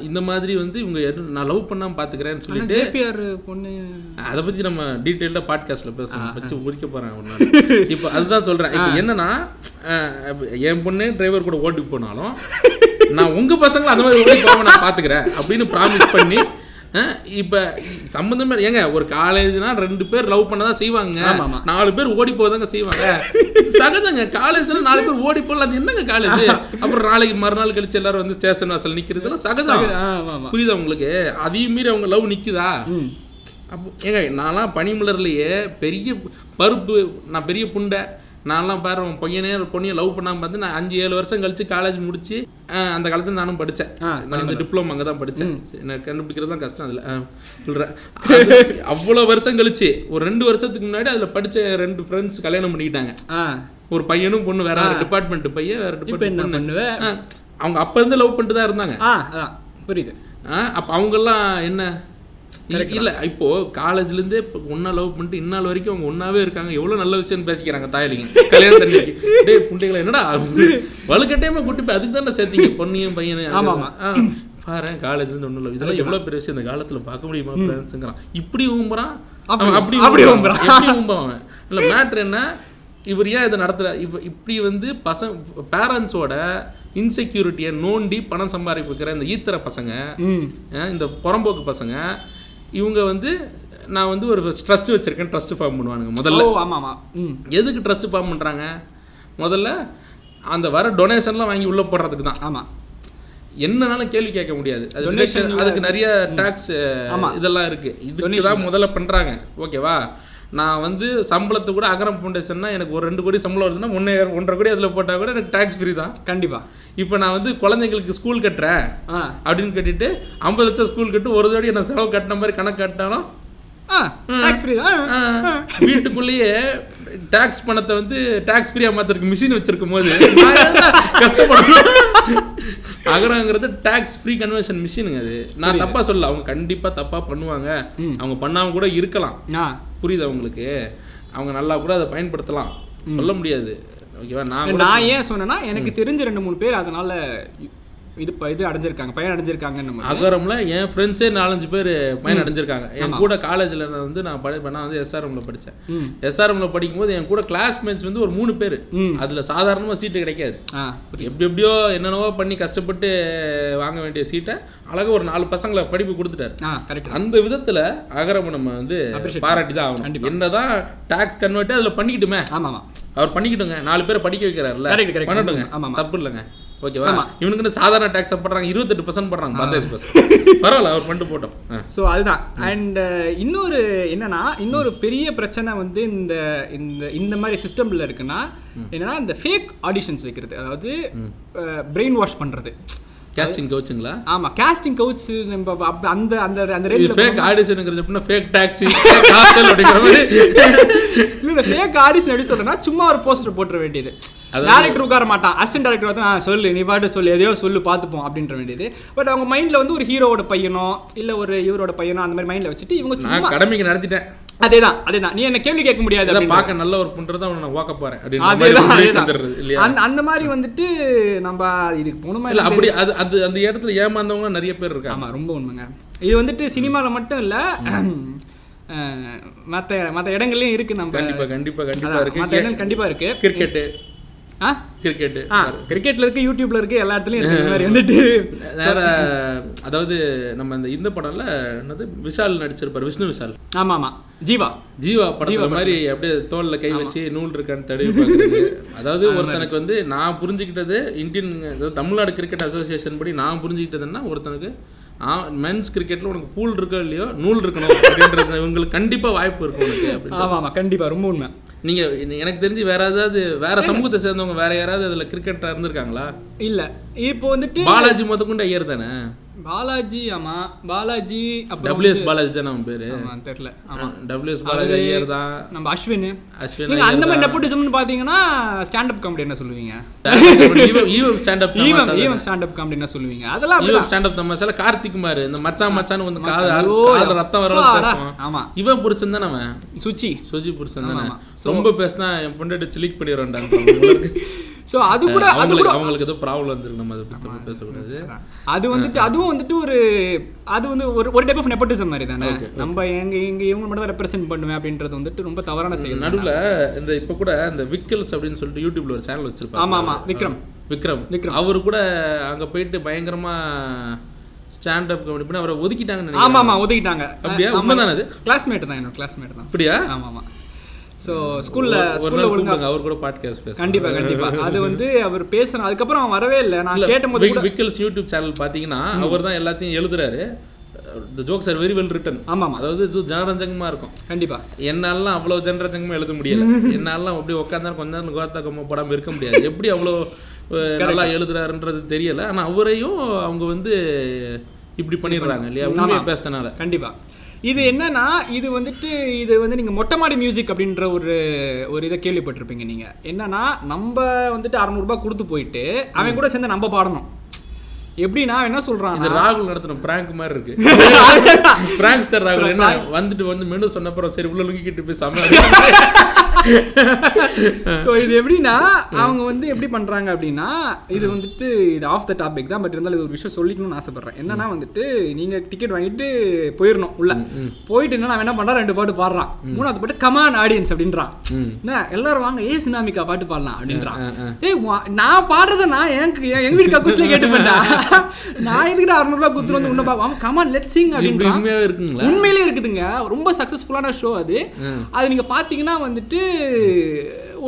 இந்த மாதிரி வந்து இவங்க நான் லவ் பண்ணாமல் பார்த்துக்கிறேன்னு சொல்லி ஆனா ஜேபிஆர் பொண்ணு. அதை பத்தி நம்ம டீட்டெயில்டாக பாட்காஸ்ட்ல பேசணும் வச்சு முடிக்க போறேன் ஒரு நாள். இப்போ அதுதான் சொல்றேன். இப்போ என்னன்னா என் பொண்ணு டிரைவர் கூட ஓட்டி போனாலும் நான் உங்க பசங்களை அந்த மாதிரி ஓடி போகாம நான் பாத்துக்கிறேன் அப்படின்னு ப்ராமிஸ் பண்ணி இப்ப சம்பந்தமே இல்லை. ஏங்க ஒரு காலேஜ்னா ரெண்டு பேர் லவ் பண்ணதான் செய்வாங்க. ஆமா, ஆமா. நாலு பேர் ஓடி போதாங்க செய்வாங்க. சகஜங்க காலேஜ்ல நாலு பேர் ஓடி போகலாம் அது என்னங்க காலேஜ்? அப்புறம் நாளைக்கு மறுநாள் கழிச்சு எல்லாரும் வந்து ஸ்டேஷன் வாசல் நிக்கிறதுலாம் சகஜம். புரியுதா உங்களுக்கு? அதையும் மீறி அவங்க லவ் நிக்குதா? ம். அப்போ ஏங்க நான்லாம் பனிமலர்லையே பெரிய பருப்பு நான் பெரிய புண்டை நான்லாம் பாரு உன் பையனே ஒரு பொண்ணையும் லவ் பண்ணாம பார்த்து நான் அஞ்சு ஏழு வருஷம் கழிச்சு காலேஜ் முடிச்சு அந்த காலத்துல நானும் படித்தேன் நான் இந்த டிப்ளமோ அங்கே தான் படித்தேன் எனக்கு கண்டுபிடிக்கிறது தான் கஷ்டம் அதில். சொல்கிறேன் அவ்வளோ வருஷம் கழிச்சு ஒரு ரெண்டு வருஷத்துக்கு முன்னாடி அதில் படித்த ரெண்டு ஃப்ரெண்ட்ஸ் கல்யாணம் பண்ணிக்கிட்டாங்க. ஒரு பையனும் பொண்ணு வேற டிபார்ட்மெண்ட் பையன் வேற டிபார்ட்மெண்ட் அவங்க அப்போ இருந்து லவ் பண்ணிட்டு தான் இருந்தாங்க புரியுது. அப்போ அவங்கெல்லாம் என்ன? இல்ல- இப்போ காலேஜ்ல இருந்தே இப்போ ஒண்ணா லவ் பண்ணிட்டு இந்நாள் வரைக்கும் அவங்க ஒண்ணாவே இருக்காங்க. எவ்வளவு நல்ல விஷயம் பேசிக்கிறாங்க தாயலிங்க கல்யாணம் தண்ணிக்கு டேய் புண்டைகளை என்னடா வலுக்கட்டையமா கூட்டி போய் அதுக்கு தானே சேர்த்தீங்க பொண்ணையும் பையனையும். ஆமா, ஆமா. ஆ, பாரேன் காலேஜ்ல இருந்து ஒண்ணும் இல்லை. இதெல்லாம் எவ்வளவு பெரிய விஷயம் இந்த காலத்துல பார்க்க முடியுமா ஃப்ரெண்ட்ஸுங்கிறான் இப்படி ஊம்புறான்? அப்படி- அப்படி ஊம்புறான். எப்படி ஊம்புவான் இல்ல மேட்ரு என்ன? இவர் ஏன் இதை நடத்துற? இப்ப இப்படி வந்து பசங்க பேரண்ட்ஸோட இன்செக்யூரிட்டியை நோண்டி பணம் சம்பாதிக்கிற இந்த ஈத்தர பசங்க இந்த புறம்போக்கு பசங்க இவங்க வந்து நான் வந்து ஒரு ட்ரஸ்ட் வச்சிருக்கேன் ட்ரஸ்ட் ஃபார்ம் பண்ணுவானுங்க முதல்ல. ஓ ஆமா ஆமா ம். எதுக்கு ட்ரஸ்ட் ஃபார்ம் பண்றாங்க? முதல்ல அந்த வர டொனேஷன்லாம் வாங்கி உள்ள போடுறதுக்கு தான். ஆமா. என்னனாலும் கேள்வி கேட்க முடியாது. அது deduction, அதுக்கு நிறைய டாக்ஸ். இதெல்லாம் இருக்கு. இதுக்கு தான் முதல்ல பண்றாங்க. ஓகேவா? நான் வந்து சம்பளத்தை கூட அகரம் ஃபவுண்டேஷன்னா எனக்கு ஒரு ரெண்டு கோடி சம்பளம் வருதுன்னா ஒன்றே ஒன்றரை கோடி அதில் போட்டால் கூட எனக்கு டாக்ஸ் ஃப்ரீ தான். கண்டிப்பா. இப்போ நான் வந்து குழந்தைங்களுக்கு ஸ்கூல் கட்டுறேன் ஆ. அப்படின்னு கட்டிட்டு ஐம்பது லட்சம் ஸ்கூல் கட்டு ஒரு தடவை நான் செலவு கட்டின மாதிரி கணக்கு கட்டினாலும் வீட்டுக்குள்ளேயே டாக்ஸ் பணத்தை வந்து டாக்ஸ் ஃப்ரீயா மாத்துறதுக்கு மிஷின் வச்சிருக்கும் போது கஷ்டப்படணும் அகரங்கிறது டாக்ஸ் ஃப்ரீ கன்வர்ஷன் மிஷினுங்க அது. நான் தப்பா சொல்லல. அவங்க கண்டிப்பா தப்பா பண்ணுவாங்க. அவங்க பண்ணாம கூட இருக்கலாம். புரியுதா உங்களுக்கு? அவங்க நல்லா கூட அதை பயன்படுத்தலாம். சொல்ல முடியாது. ஓகேவா? நான் நான் ஏன் சொன்னேன்னா எனக்கு தெரிஞ்ச ரெண்டு மூணு பேர் அதனால இது இது அடைஞ்சிருக்காங்க பயன் அடைஞ்சிருக்காங்கன்னு நம்ம அகரம்ல என் ஃப்ரெண்ட்ஸே நாலஞ்சு பேர் பயன் அடைஞ்சிருக்காங்க. என் கூட காலேஜில் வந்து நான் படி நான் வந்து எஸ்ஆர்எம்ல படித்தேன் எஸ்ஆர்எம்ல படிக்கும்போது என் கூட கிளாஸ்மேட்ஸ் வந்து ஒரு மூணு பேர். அதுல சாதாரணமா சீட்டு கிடைக்காது. எப்படி எப்படியோ என்னென்னவோ பண்ணி கஷ்டப்பட்டு வாங்க வேண்டிய சீட்டை அழகா ஒரு நாலு பசங்களை படிப்பு கொடுத்துட்டாரு. அந்த விதத்துல அகரம் நம்ம வந்து பாராட்டி தான் ஆகணும். என்னதான் டாக்ஸ் கன்வெர்ட் அதுல பண்ணிக்கிட்டுமே. ஆமா ஆமா அவர் பண்ணிக்கிட்டுங்க. நாலு பேரை படிக்க correct. பண்ணட்டுங்க. ஆமா, ஆமா. தப்பு இல்லைங்க. ஓகேவா. இவனுக்கு சாதாரண டேக்ஸ் பண்றாங்க இருபத்தெட்டு பர்சன்ட் பண்றாங்க பத்தாயிரம் பர்சன்ட் பரவாயில்ல அவர் பண்ணிட்டு போட்டோம். ஸோ அதுதான். அண்ட் இன்னொரு என்னன்னா இன்னொரு பெரிய பிரச்சனை வந்து இந்த இந்த இந்த மாதிரி சிஸ்டம்ல இருக்குன்னா என்னன்னா இந்த ஃபேக் ஆடிஷன்ஸ் வைக்கிறது. அதாவது பிரெயின் வாஷ் பண்றது. கேஸ்டிங் கோச்சுங்களா ஆமா கேஸ்டிங் கவுச் நம்ம அந்த அந்த அந்த ரேஞ்சில் ஃபேக் ஆடிஷனுங்கிறது அப்படின்னா ஃபேக் டாக்ஸி ஹாஸ்டல் அப்படிங்கிற மாதிரி. இல்ல ஃபேக் ஆடிஷன் எப்படி சொல்றேன்னா சும்மா ஒரு போஸ்டர் போட்டுற வேண்டியது. டேரக்டர் உட்கார மாட்டான். அசிஸ்டன்ட் டேரக்டர் வந்து "ஆ, சொல்லு நீ பாட்டு சொல்லு எதையோ சொல்லு பார்த்துப்போம் அப்படின்ற வேண்டியது. பட் அவங்க மைண்ட்ல வந்து ஒரு ஹீரோவோட பையனோ இல்ல ஒரு இவரோட பையனோ அந்த மாதிரி மைண்ட்ல வச்சுட்டு இவங்க சும்மா நான் கடமைக்கு நடத்திட்டேன். அதேதான் அதேதான். நீ என்ன கேள்வி கேட்க முடியாது பார்க்க நல்ல ஒரு பண்றதை அவனை ஓக்க போறேன் அந்த அந்த மாதிரி வந்துட்டு நம்ம இதுக்கு போகணுமா இல்ல அப்படி அது அது அந்த இடத்துல ஏமாந்தவங்க நிறைய பேர் இருக்காங்க. ஆமா ரொம்ப உண்மைங்க. இது வந்துட்டு சினிமால மட்டும் இல்ல மத்த மத்த இடங்கள்லயும் இருக்கு நம்ம. கண்டிப்பா கண்டிப்பா கண்டிப்பா அதான், இருக்கு. மத்த இடங்கள் கண்டிப்பா இருக்கு. கிரிக்கெட்டு. ஆ? கிரிக்கெட்டு ஆ கிரிக்கெட்ல இருக்கு யூடியூப்ல இருக்கு எல்லா இடத்துலயும் இருக்கு இந்த மாதிரி வந்துட்டு. வேற அதாவது நம்ம இந்த இந்த படம்ல என்னது? விஷால் நடிச்சிருப்பாரு விஷ்ணு விஷால். ஆமா ஆமா ஜீவா ஜீவா படத்துல மாதிரி அப்படியே தோல்ல கை வச்சு நூல் இருக்கான்னு தடவி பார்க்குறது. அதாவது ஒருத்தனுக்கு வந்து நான் புரிஞ்சுக்கிட்டது இந்தியன் தமிழ்நாடு கிரிக்கெட் அசோசியேஷன் படி நான் புரிஞ்சுக்கிட்டதுன்னா ஒருத்தனுக்கு மென்ஸ் கிரிக்கெட்ல உனக்கு பூல் இருக்கோ இல்லையோ? நூல் இருக்கணும் அப்படின்றது உங்களுக்கு கண்டிப்பா வாய்ப்பு இருக்கும் உனக்கு அப்படின்னு ஆமா ஆமா கண்டிப்பா ரொம்ப உண்மை. நீங்க எனக்கு தெரிஞ்சு வேற ஏதாவது வேற சமூகத்தை சேர்ந்தவங்க வேற யாராவது அதுல கிரிக்கெட்டா இருந்திருக்காங்களா? இல்ல இப்போ வந்துட்டு பாலாஜி முதற்கொண்டு ஐயர் தானே? பாலாஜி ஆமா. பாலாஜி டபிள்யூஎஸ் பாலாஜி தானே அவன் பேரு? தெரியல. ஆமா. டபிள்யூஎஸ் பாலாஜி ஐயர் தான். நம்ம அஸ்வின். அஸ்வின் அந்த மாதிரி நெப்போட்டிசம்னு பாத்தீங்கன்னா ஸ்டாண்ட் அப் காமெடி என்ன சொல்லுவீங்க? Evam standup Evam Evam stand up comedy என்ன சொல்லுவீங்க? அதெல்லாம் ஈவம் ஸ்டாண்டப் தமாசால கார்த்திக் குமார் இந்த மச்சான் மச்சான் வந்து காது ரத்தம் வர பேசுவான். ஆமா. இவன் புருஷன் தானே அவன்? சுச்சி. சுஜி புருஷன் தானே. ரொம்ப பேசினா என் பொண்டாட்டி சிலிக் பண்ணிடுறான்டா சோ அது கூட அது அவங்களுக்கு அவங்களுக்கு ஏதோ ப்ராப்ளம் வந்துருக்கு நம்ம அதை பத்தி பேசக்கூடாது. அது வந்துட்டு அதுவும் வந்துட்டு ஒரு அது வந்து ஒரு ஒரு டைப் ஆஃப் நெப்போட்டிசம் மாதிரி தானே நம்ம எங்க எங்க இவங்க மட்டும் தான் ரெப்ரசென்ட் பண்ணுவேன் அப்படின்றது வந்துட்டு ரொம்ப தவறான செயல் நடுவுல இந்த இப்ப கூட இந்த விக்கல்ஸ் அப்படின்னு சொல்லிட்டு யூடியூப்ல ஒரு சேனல் வச்சிருப்பாங்க. ஆமா ஆமா. விக்ரம். விக்ரம். விக்ரம். அவரு கூட அங்க போயிட்டு பயங்கரமா ஸ்டாண்ட் அப் கமெடி பண்ணி அவரை ஒதுக்கிட்டாங்கன்னு ஆமா ஆமா ஒதுக்கிட்டாங்க. அப்படியா? உண்மைதானே அது? கிளாஸ்மேட் தான் என்னோட கிளாஸ்மேட் தான். அப்படியா? ஆமா ஆமா. சோ ஸ்கூல்ல ஸ்கூல்ல நாள் ஒழுங்கா கூப்பிடுங்க அவர் கூட பாட்காஸ்ட் பேச கண்டிப்பா கண்டிப்பா. அது வந்து அவர் பேசுற அதுக்கப்புறம் அவன் வரவே இல்லை. நான் கேட்டபோது கூட விக்கல்ஸ் யூடியூப் சேனல் பாத்தீங்கன்னா அவர் தான் எல்லாத்தையும் எழுதுறாரு. The jokes are very well written ஆமா ஆமா அதாவது இது ஜனரஞ்சகமா இருக்கும். கண்டிப்பா. என்னாலாம் அவ்வளவு ஜனரஞ்சகமா எழுத முடியல. என்னாலாம் அப்படி உட்காந்தா கொஞ்ச நேரம் கோத்தா படம் இருக்க முடியாது. எப்படி அவ்வளோ நல்லா எழுதுறாருன்றது தெரியல. ஆனா அவரையும் அவங்க வந்து இப்படி பண்ணிடுறாங்க இல்லையா? உண்மையை பேசினால கண்டிப்பா. இது என்னன்னா இது வந்துட்டு இது வந்து நீங்க மொட்டை மாடி மியூசிக் அப்படின்ற ஒரு ஒரு இதை கேள்விப்பட்டிருப்பீங்க நீங்க. என்னன்னா நம்ம வந்துட்டு அறநூறுபா கொடுத்து போயிட்டு அவன் கூட சேர்ந்து நம்ம பாடணும். எப்படின்னா என்ன சொல்றான் இது ராகுல் நடத்தின பிராங்க் மாதிரி இருக்கு. பிராங்க்ஸ்டர் ராகுல் என்ன வந்துட்டு வந்து மெனு சொன்னப்பறம் சரி உள்ள லுக்கிட்டு போய் சம ஸோ இது எப்படின்னா அவங்க வந்து எப்படி பண்றாங்க அப்படின்னா இது வந்துட்டு இது ஆஃப் த டாபிக் தான் பட் இருந்தாலும் இது ஒரு விஷயம் சொல்லிக்கணும்னு ஆசைப்படுறேன். என்னன்னா வந்துட்டு நீங்க டிக்கெட் வாங்கிட்டு போயிடணும் உள்ள. போயிட்டு என்ன அவன் என்ன பண்றான்? ரெண்டு பாட்டு பாடுறான். மூணாவது பாட்டு கமான் ஆடியன்ஸ் அப்படின்றான். என்ன எல்லாரும் வாங்க ஏ சினாமிக்கா பாட்டு பாடலாம் அப்படின்றான். ஏய் நான் பாடுறத நான் எனக்கு எங்க வீட்டு கக்கூஸ்ல கேட்டு பண்ணா நான் எதுக்கிட்ட அறுநூறுபா குத்துரு வந்து உன்ன அவன் கமான் லெட் சிங் உண்மையாவே இருக்குங்களா? உண்மையிலே இருக்குதுங்க. ரொம்ப சக்ஸஸ்ஃபுல்லான ஷோ அது. அது நீங்க பாத்தீங்கன்னா வந்துட்டு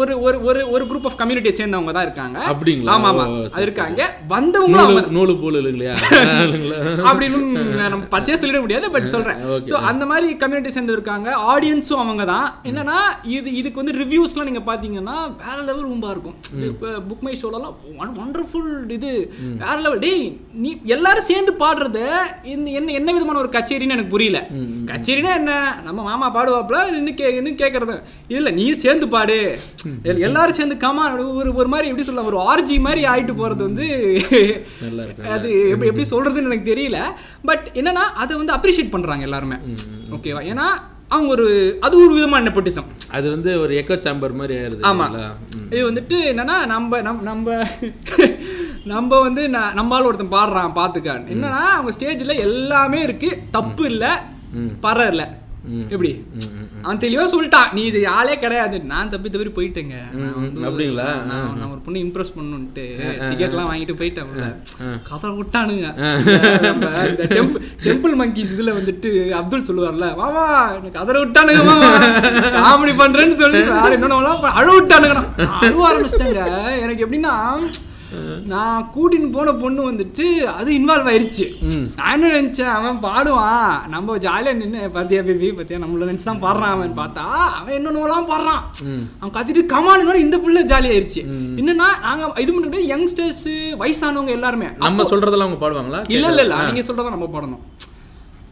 ஒரு ஒரு ஒரு ஒரு குரூப் ஆஃப் கம்யூனிட்டியை சேர்ந்தவங்க தான் இருக்காங்க. அப்படிங்களா? ஆமா ஆமா அது இருக்காங்க. வந்தவங்களும் நூலு போல் இல்லைங்களா? அப்படின்னு நம்ம பச்சையா சொல்லிட முடியாது பட் சொல்றேன். ஸோ அந்த மாதிரி கம்யூனிட்டி சேர்ந்து இருக்காங்க. ஆடியன்ஸும் அவங்க தான். என்னன்னா இது இதுக்கு வந்து ரிவ்யூஸ்லாம் நீங்க பாத்தீங்கன்னா வேற லெவல் ரொம்ப இருக்கும். புக் மை ஷோலலாம் ஒண்டர்ஃபுல் இது. வேற லெவல் டேய் நீ எல்லாரும் சேர்ந்து பாடுறத இந்த என்ன என்ன விதமான ஒரு கச்சேரின்னு எனக்கு புரியல. கச்சேரினா என்ன? நம்ம மாமா பாடுவாப்ல நின்று கே நின்னு கேட்கறது இல்ல நீ சேர்ந்து பாடு. எல்லாரும் சேர்ந்து கமா ஒரு ஒரு மாதிரி எப்படி சொல்லலாம் ஒரு ஆர்ஜி மாதிரி ஆயிட்டு போறது வந்து அது எப்படி எப்படி சொல்றதுன்னு எனக்கு தெரியல. பட் என்னன்னா அதை வந்து அப்ரிஷியேட் பண்றாங்க எல்லாருமே. ஓகேவா ஏன்னா அவங்க ஒரு அது ஒரு விதமான நெப்போட்டிசம் அது வந்து ஒரு எக்கோ சாம்பர் மாதிரி ஆயிருது ஆமா. இல்லைங்களா? ம். இது வந்துட்டு என்னன்னா நம்ம நம் நம்ம நம்ம வந்து ந- நம்மால் ஒருத்தன் பாடுறான் பார்த்துக்கான் என்னன்னா அவங்க ஸ்டேஜில் எல்லாமே இருக்கு தப்பு இல்லை பற இல்லை எப்படி? அவன் தெளிவா சொல்லிட்டான் நீ இது ஆளே கிடையாது. நான் தப்பி தவறி போயிட்டேங்க. அப்படிங்களா? நான் ஒரு பொண்ணு இம்ப்ரெஸ் பண்ணணும்ட்டு டிக்கெட்லாம் வாங்கிட்டு போயிட்டேன். கதை விட்டானுங்க. இந்த டெம்பிள் டெம்பிள் மங்கிஸ் இதுல வந்துட்டு அப்துல் சொல்லுவார்ல மாமா எனக்கு கதற விட்டானுங்க மாமா காமெடி பண்றேன்னு சொல்லி வேற என்னென்னலாம் அழ விட்டானுங்க நான் அழுவ ஆரம்பிச்சிட்டேங்க. எனக்கு எப்படின்னா நான் கூட்டின்னு போன பொண்ணு வந்துட்டு அது இன்வால்வ் ஆயிருச்சு. ம். நான் என்ன நினைச்சேன்? அவன் பாடுவான். நம்ம ஜாலியா நின்று பாத்தியா பேபி பாத்தியா? நம்மள நினைச்சு தான் பாடுறான் அவன் பார்த்தா அவன் என்னென்னலாம் பாடுறான். அவன் கத்திட்டு கமானுங்க இந்த புள்ள ஜாலி ஆயிருச்சு. என்னன்னா நாங்க இது பண்ணிட்டு யங்ஸ்டர்ஸ் வயசானவங்க எல்லாருமே. நம்ம சொல்றதெல்லாம் அவங்க பாடுவாங்களா? இல்ல இல்ல இல்ல. நீங்க சொல்றத நம்ம பாடணும்.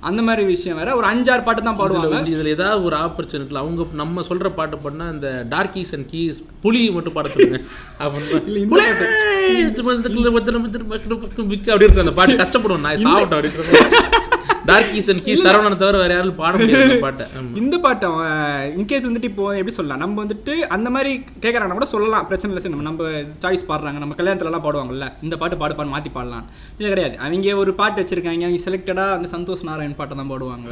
அந்த மாதிரி விஷயம் வேற ஒரு அஞ்சாறு பாட்டு தான் பாடுவாங்க இதுல ஏதாவது ஒரு ஆப்பர்ச்சுனிட்டில அவங்க நம்ம சொல்ற பாட்டு பாடினா இந்த டார்கீஸ் அண்ட் கீஸ் புலி மட்டும் பாட சொல்லுங்க அப்படி இருக்கும் அந்த பாட்டு கஷ்டப்படுவோம் நான் சாப்பிட்டோம் அப்படின்னு டார்கீஸ் அண்ட் கீஸ் சரவணனை தவிர வேற யாரும் பாட முடியாது பாட்டை. இந்த பாட்டு அவன் இன்கேஸ் வந்துட்டு இப்போ எப்படி சொல்லலாம் நம்ம வந்துட்டு அந்த மாதிரி கேட்குறாங்க கூட சொல்லலாம் பிரச்சனை இல்லை. நம்ம நம்ம சாய்ஸ் பாடுறாங்க. நம்ம கல்யாணத்துலலாம் பாடுவாங்கல்ல இந்த பாட்டு பாடு பாடு மாற்றி பாடலாம். இது கிடையாது. அவங்க ஒரு பாட்டு வச்சிருக்காங்க அவங்க செலக்டடாக அந்த சந்தோஷ் நாராயண் பாட்டை தான் பாடுவாங்க.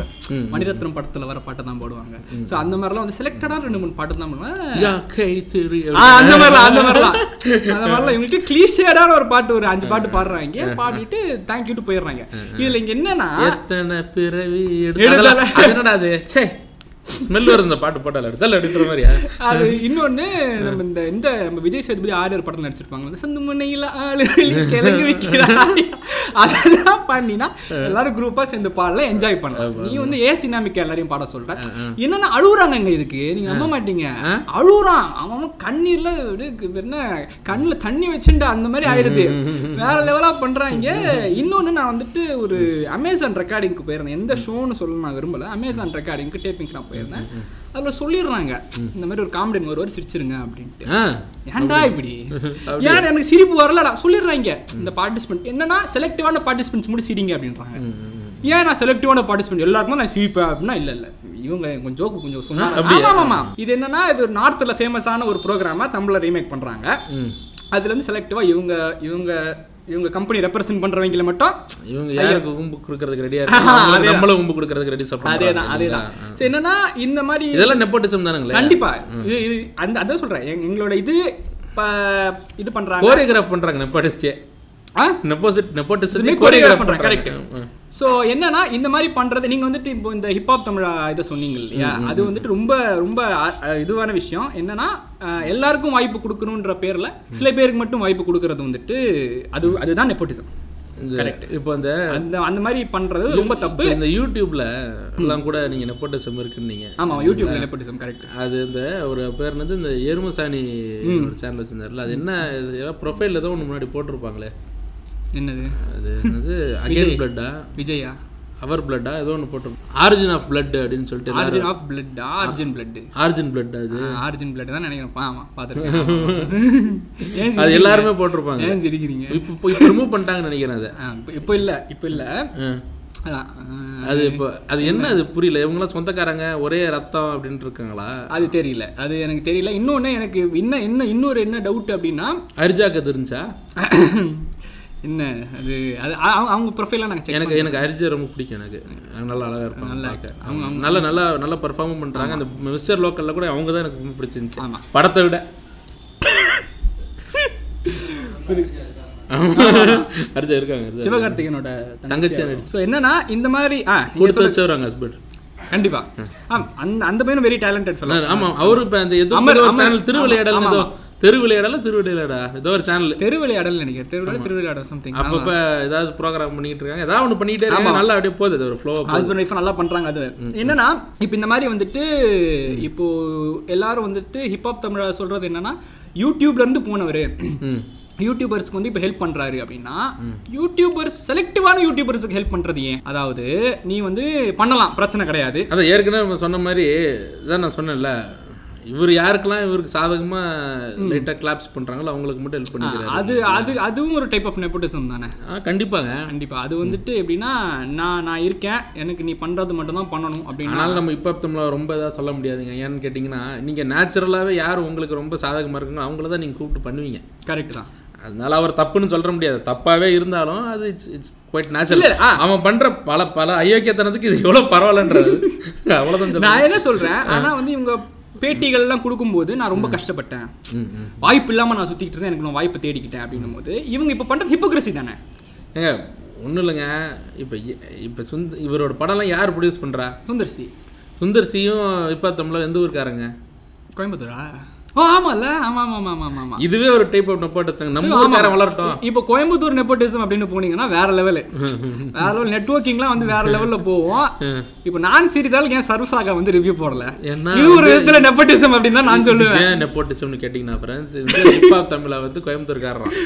மணிரத்னம் படத்தில் வர பாட்டை தான் பாடுவாங்க. ஸோ அந்த மாதிரிலாம் வந்து செலக்டடாக ரெண்டு மூணு பாட்டு தான் பாடுவாங்க. கை அந்த மாதிரிலாம் அந்த மாதிரிலாம். அந்த மாதிரிலாம் இவங்களுக்கு கிளீஷியடான ஒரு பாட்டு ஒரு அஞ்சு பாட்டு பாடுறாங்க. பாடிட்டு தேங்க்யூட்டு போயிடுறாங்க. இதுல இங்க என்னன்னா பிறவி என்னடா அது? சே ஸ்மெல் வருது இந்த பாட்டு போட்டால எடுத்தால எடுக்கிற மாதிரியா? அது இன்னொன்னு நம்ம இந்த இந்த நம்ம விஜய் சேதுபதி ஆரியர் படத்துல நடிச்சிருப்பாங்க. சந்து முனையில ஆளு கிழங்கு விற்கிறாய். அதெல்லாம் பண்ணினா எல்லாரும் குரூப்பா சேர்ந்து பாடலாம் என்ஜாய் பண்ணலாம். நீ வந்து ஏ சினாமிக்க எல்லாரையும் பாட சொல்ற. என்னன்னா அழுகுறாங்க இங்க இதுக்கு? நீங்க நம்ப மாட்டீங்க. அழுகுறான் அவன் கண்ணீர்ல என்ன கண்ணுல தண்ணி வச்சுட்டு அந்த மாதிரி ஆயிருது. வேற லெவலா பண்றாங்க. இன்னொன்னு நான் வந்துட்டு ஒரு அமேசான் ரெக்கார்டிங்க்கு போயிருந்தேன். எந்த ஷோன்னு சொல்ல நான் விரும்பல. அமேசான் ரெக்கார்டிங்க்கு டேப்பிங்க்கு நான் போயிருந்தேன். அதுல சொல்லிடுறாங்க இந்த மாதிரி ஒரு காமெடி ஒரு வாரம் சிரிச்சிருங்க அப்படின்ட்டு. ஏன்டா இப்படி? ஏன் எனக்கு சிரிப்பு வரலடா? சொல்லிடுறாங்க. இந்த பார்ட்டிசிபென்ட் என்னன்னா செலக்டிவான பார்ட்டிசிபென்ட்ஸ் மட்டும் சிரிங்க அப்படின்றாங்க. ஏன் நான் செலக்டிவான பார்ட்டிசிபென்ட் எல்லாருக்கும் நான் சிரிப்பேன் அப்படின்னா இல்ல இல்ல. இவங்க கொஞ்சம் ஜோக்கு கொஞ்சம் சொன்னாங்க இது என்னன்னா இது ஒரு நார்த்ல ஃபேமஸான ஒரு ப்ரோக்ராமா தமிழ்ல ரீமேக் பண்றாங்க. அதுல இருந்து செலக்டிவா இவங்க இவங்க இவங்க கம்பெனி ரெப்ரசென்ட் பண்றவங்கள மட்டும் இவங்க யாருக்கு உம்பு கொடுக்கறதுக்கு ரெடியா இருக்காங்க நம்மளும் உம்பு கொடுக்கறதுக்கு ரெடி அதேதான் அதேதான். சரி என்னன்னா இந்த மாதிரி இதெல்லாம் நெப்போட்டிசம் தானுங்களே. கண்டிப்பா. இது இது அந்த அதான் சொல்றேன். எங்க- எங்களோட இது இப்ப இது பண்றாங்க. கோரியோகிராஃப் பண்றாங்க நெப்போட்டிஸ்டே ஸோ என்னன்னா இந்த மாதிரி பண்றது நீங்க வந்துட்டு இப்போ இந்த ஹிப்ஹாப் தமிழா இதை சொன்னீங்க இல்லையா? அது வந்துட்டு ரொம்ப ரொம்ப இதுவான விஷயம். என்னன்னா எல்லாருக்கும் வாய்ப்பு கொடுக்கணுன்ற பேர்ல சில பேருக்கு மட்டும் வாய்ப்பு கொடுக்கறது வந்துட்டு அது அதுதான் நெப்போட்டிசம் இப்போ இந்த அந்த அந்த மாதிரி பண்றது ரொம்ப தப்பு. இந்த யூடியூப்ல எல்லாம் கூட நீங்க நெப்போட்டிசம் இருக்குன்னீங்க. ஆமா யூடியூப்ல நெப்போட்டிசம் கரெக்ட் அது இந்த ஒரு பேர் என்னது? இந்த எருமசாணி சேனல் வச்சிருந்தாருல. அது என்ன ப்ரொஃபைல் ஏதோ ஒன்று முன்னாடி போட்டிருப்பாங்களே. என்னது? அது என்னது? அகைன் பிளட்டா விஜயா? அவர் பிளட்டா ஏதோ ஒன்று போட்டிருப்போம் ஆரிஜின் ஆஃப் பிளட் அப்படின்னு சொல்லிட்டு origin of blood origin blood origin blood அது? ஆர்ஜின் பிளட் தான் நினைக்கிறேன். ஆமா பார்த்துருக்கேன். அது எல்லாருமே போட்டிருப்பாங்க. ஏன் சிரிக்கிறீங்க? இப்போ இப்போ ரிமூவ் பண்ணிட்டாங்கன்னு நினைக்கிறேன் அதை. இப்ப- இல்ல இப்போ இல்ல. அது இப்போ அது என்ன? அது புரியல. இவங்களாம் சொந்தக்காரங்க ஒரே ரத்தம் அப்படின்ட்டு இருக்காங்களா? அது தெரியல. அது எனக்கு தெரியல. இன்னொன்னு எனக்கு என்ன என்ன இன்னொரு என்ன டவுட் அப்படின்னா அரிஜாக்கு தெரிஞ்சா? என்ன? அது அது அவங்க- ப்ரொஃபைலாம் நாங்கள் செக் எனக்கு எனக்கு அரிஜா ரொம்ப பிடிக்கும் எனக்கு. நல்லா அழகா இருப்பாங்க நல்லா. அவங்க நல்ல நல்லா நல்லா பெர்ஃபார்ம் பண்றாங்க. அந்த மிஸ்டர் லோக்கல்ல கூட அவங்க தான் எனக்கு ரொம்ப பிடிச்சிருந்துச்சு. ஆமா. படத்தை விட. அரிஜா இருக்காங்க. சிவகார்த்திகனோட தங்கச்சி ஸோ என்னன்னா இந்த மாதிரி ஆ கொடுத்து வச்சவராங்க ஹஸ்பண்ட் கண்டிப்பா. ஆ. அந்த அந்த பையனும் வெரி டேலண்டட் ஃபெலோ ஆமா அவரு இப்ப அந்த அமர். சேனல் திருவிளையாடல் ஏதோ திருவிளையாடல திருவிளையாடா? ஏதோ ஒரு சேனல் தெருவிளையாடல் நினைக்கிறேன். தெருவிளையாடல் திருவிளையாடல் சம்திங் அப்பப்ப ஏதாவது ப்ரோக்ராம் பண்ணிட்டு இருக்காங்க. ஏதாவது ஒண்ணு பண்ணிட்டே இருக்காங்க நல்லா அப்படியே போகுது. அது ஒரு ஃப்ளோ ஹஸ்பண்ட் ஒய்ஃப் நல்லா பண்றாங்க அது. என்னன்னா இப்போ இந்த மாதிரி வந்துட்டு இப்போ எல்லாரும் வந்துட்டு ஹிப்ஹாப் தமிழா சொல்றது என்னன்னா யூடியூப்ல இருந்து போனவர். யூடியூபர்ஸ்க்கு வந்து இப்போ ஹெல்ப் பண்றாரு அப்படின்னா யூடியூபர்ஸ் செலக்டிவான யூடியூபர்ஸ்க்கு ஹெல்ப் பண்றது ஏன்? அதாவது நீ வந்து பண்ணலாம். பிரச்சனை கிடையாது. அதான் ஏற்கனவே நம்ம சொன்ன மாதிரி இதான் நான் சொன்னேன்ல. இவர் யாருக்கெல்லாம் இவருக்கு சாதகமா லைட்டா கிளாப்ஸ் பண்றாங்களோ அவங்களுக்கு மட்டும் ஹெல்ப் பண்ணிக்கிறாரு. அது அது அதுவும் ஒரு டைப் ஆஃப் நெப்போட்டிசம் தானே? ஆ கண்டிப்பாங்க. கண்டிப்பா. அது வந்துட்டு எப்படின்னா நான் நான் இருக்கேன் எனக்கு நீ பண்றது மட்டும் தான் பண்ணணும் அப்படின்னா நம்ம இப்போ தமிழ ரொம்ப இதாக சொல்ல முடியாதுங்க. ஏன்னு கேட்டிங்கன்னா நீங்கள் நேச்சுரலாகவே யார் உங்களுக்கு ரொம்ப சாதகமாக இருக்குங்களோ அவங்கள தான் நீங்கள் கூப்பிட்டு பண்ணுவீங்க. கரெக்ட் தான். அதனால அவர் தப்புன்னு சொல்ற முடியாது. தப்பாவே இருந்தாலும் அது இட்ஸ் இட்ஸ் குவைட் நேச்சுரல். அவன் பண்ற பல பல அயோக்கியத்தனத்துக்கு இது எவ்வளவு பரவாயில்லன்றது. அவ்வளவுதான் சொல்றேன். நான் என்ன சொல்றேன்? ஆனா வந்து இவங்க பேட்டிகள் எல்லாம் கொடுக்கும்போது நான் ரொம்ப கஷ்டப்பட்டேன். வாய்ப்பு இல்லாம நான் சுத்திக்கிட்டு இருந்தேன். எனக்கு நான் வாய்ப்பு தேடிக்கிட்டேன் அப்படின்னும் போது இவங்க இப்ப பண்றது ஹிப்போக்ரஸி தானே? ஏங்க ஒன்றும் இல்லைங்க. இப்போ இப்போ சுந்த இவரோட படம்லாம் யார் ப்ரொடியூஸ் பண்றா? சுந்தர் சி. சுந்தர் சியும் இப்போ தமிழ் எந்த ஊருக்காரங்க? கோயம்புத்தூரா? ஆமால ஆமா ஆமா ஆமா ஆமா ஆமா இதுவே ஒரு டைப் ஆஃப் நெப்போட்டங்க நம்ம. ஊருக்காரன் வளரட்டும். இப்போ கோயம்புத்தூர் நெப்போட்டிசம் அப்படின்னு போனீங்கன்னா வேற லெவலு வேற லெவல் நெட்வொர்க்கிங்லாம் வந்து வேற லெவல்ல போவோம். இப்போ நான் சிறிதால் ஏன் சர்வசாகா வந்து ரிவ்யூ போடல? இது ஒரு விதத்துல நெப்போட்டிசம் அப்படின்னு நான் சொல்லுவேன். ஏன் நெப்போட்டிசம்னு கேட்டிங்கன்னா ஃப்ரெண்ட்ஸ் ஹிப்ஹாப் தமிழா வந்து கோயம்புத்தூர்காரன்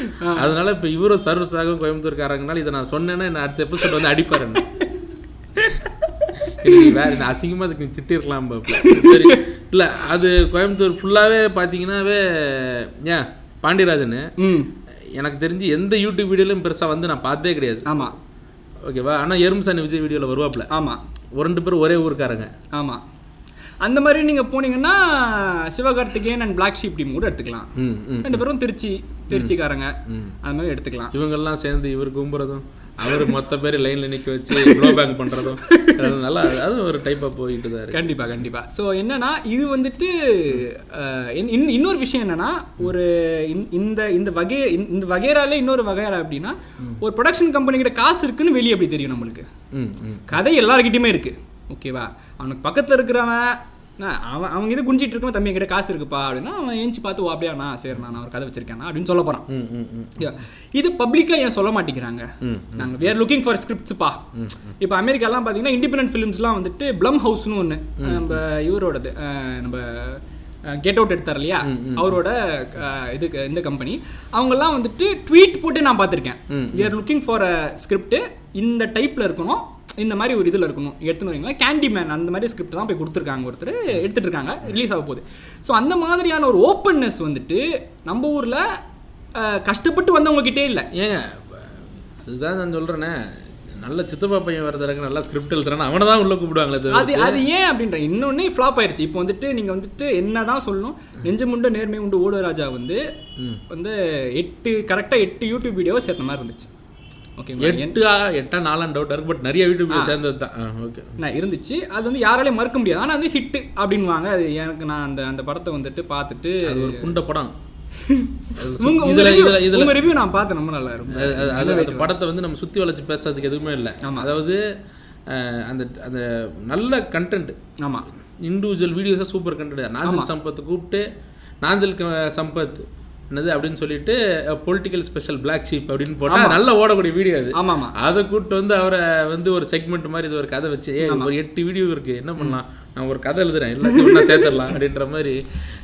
அதனால இப்போ இவரும் சர்வசாகம் கோயம்புத்தூர்காரங்கனால இதை நான் சொன்னேன்னா என்ன அடுத்த எபிசோட் வந்து அடிப்பாரு வேற இந்த அசிங்கமா அதுக்கு திட்டிருக்கலாம் பாப்பல. சரி இல்ல அது கோயம்புத்தூர் ஃபுல்லாவே பாத்தீங்கன்னாவே ஏன் பாண்டியராஜன் எனக்கு தெரிஞ்சு எந்த யூடியூப் வீடியோலையும் பெருசா வந்து நான் பார்த்ததே கிடையாது. ஆமா. ஓகேவா? ஆனா எரும்சாணி விஜய் வீடியோல வருவாப்ல ஆமா. ஒரு ரெண்டு பேரும் ஒரே ஊருக்காரங்க. ஆமா. அந்த மாதிரி நீங்க போனீங்கன்னா Sivakarthikeyan and Black Sheep team கூட எடுத்துக்கலாம். ரெண்டு பேரும் திருச்சி திருச்சிக்காரங்க. அந்த மாதிரி எடுத்துக்கலாம். இவங்கெல்லாம் சேர்ந்து இவர் கும்புறதும் அவர் மொத்த பேர் லைன்ல நிக்க வச்சு ப்ளோ பேங்க் பண்றதும் அது நல்லா அது ஒரு டைப்பா போயிட்டு தான் இருக்கு. கண்டிப்பா கண்டிப்பா. ஸோ என்னன்னா இது வந்துட்டு இன்- இன்னொரு விஷயம் என்னன்னா ஒரு இந்த- இந்த வகை இந்த- வகைராலே இன்னொரு வகைரா அப்படின்னா ஒரு ப்ரொடக்ஷன் கம்பெனி கிட்ட காசு இருக்குன்னு வெளியே அப்படி தெரியும் நம்மளுக்கு? கதை எல்லார்கிட்டயுமே இருக்கு. ஓகேவா அவனுக்கு பக்கத்துல இருக்கிறவன் அவன் அவங்க இது குஞ்சிட்டு இருக்கவன் தம்பி என்கிட்ட காசு இருக்குப்பா அப்படின்னா அவன் ஏஞ்சி பார்த்து ஓ அப்படியாண்ணா சரிண்ணா நான் ஒரு கதை வச்சிருக்கேனா அப்படின்னு சொல்ல Yeah. இது பப்ளிக்காக ஏன் சொல்ல மாட்டேங்கிறாங்க. நாங்கள் we are லுக்கிங் ஃபார் ஸ்கிரிப்ட்ஸ்ப்பா இப்போ அமெரிக்காலாம் பார்த்தீங்கன்னா இண்டிபெண்டன்ட் ஃபிலிம்ஸ்லாம் வந்துட்டு ப்ளம் ஹவுஸ்னு ஒன்று நம்ம இவரோடது நம்ம கெட் அவுட் எடுத்தார் இல்லையா? அவரோட இதுக்கு இந்த கம்பெனி அவங்கெல்லாம் வந்துட்டு ட்வீட் போட்டு நான் பார்த்துருக்கேன் we are looking for a script இந்த டைப்பில் இருக்கணும். இந்த மாதிரி ஒரு இதில் இருக்கணும். எடுத்துன்னு வரீங்களா? கேண்டி மேன் அந்த மாதிரி ஸ்கிரிப்ட் தான் போய் கொடுத்துருக்காங்க ஒருத்தர். எடுத்துட்டு இருக்காங்க ரிலீஸ் ஆக போகுது. ஸோ அந்த மாதிரியான ஒரு ஓப்பன்னஸ் வந்துட்டு நம்ம ஊரில் கஷ்டப்பட்டு வந்தவங்ககிட்டே இல்லை. ஏங்க அதுதான் நான் சொல்றேனே. நல்ல சித்தப்பா பையன் வரதுக்கு நல்லா ஸ்கிரிப்ட் எழுதுறான்னு அவனை தான் உள்ள கூப்பிடுவாங்களே அது. அது ஏன் அப்படின்ற இன்னொன்னு ஃப்ளாப் ஆயிருச்சு. இப்போ வந்துட்டு நீங்க வந்துட்டு என்னதான் சொல்லணும். நெஞ்சமுண்டு நேர்மை உண்டு ஓடுராஜா வந்து வந்து எட்டு கரெக்டா எட்டு யூடியூப் வீடியோ சேர்த்த மாதிரி இருந்துச்சு. ஓகே எட்டு எட்டா நாலாம் டவுட் இருக்கு பட் நிறைய யூடியூப்ல சேர்ந்தது தான். ஓகே நான் இருந்துச்சு. அது வந்து யாராலையும் மறுக்க முடியாது. ஆனால் வந்து ஹிட்டு அப்படின்வாங்க அது எனக்கு நான் அந்த அந்த படத்தை வந்துட்டு பார்த்துட்டு அது ஒரு குண்ட படம். ரிவ்யூ நான் பார்த்தேன். ரொம்ப நல்லா இருக்கும். படத்தை வந்து நம்ம சுத்தி வளைச்சு பேசுறதுக்கு எதுவுமே இல்லை. அதாவது அந்த அந்த நல்ல கண்டென்ட் ஆமா. இண்டிவிஜுவல் வீடியோஸாக சூப்பர் கண்டென்ட் நாஞ்சல் சம்பத்தை கூப்பிட்டு நாஞ்சல் சம்பத் என்னது அப்படின்னு சொல்லிட்டு பொலிட்டிக்கல் ஸ்பெஷல் பிளாக் ஷீப் அப்படின்னு போட்டா நல்ல ஓடக்கூடிய வீடியோ அது. ஆமா ஆமா அதை கூப்பிட்டு வந்து அவரை வந்து ஒரு செக்மெண்ட் மாதிரி இது ஒரு கதை வச்சு ஏய் ஒரு எட்டு வீடியோ இருக்கு என்ன பண்ணலாம்? நான் ஒரு கதை எழுதுறேன் எல்லாத்தையும் நான் சேர்த்துடலாம் அப்படின்ற மாதிரி.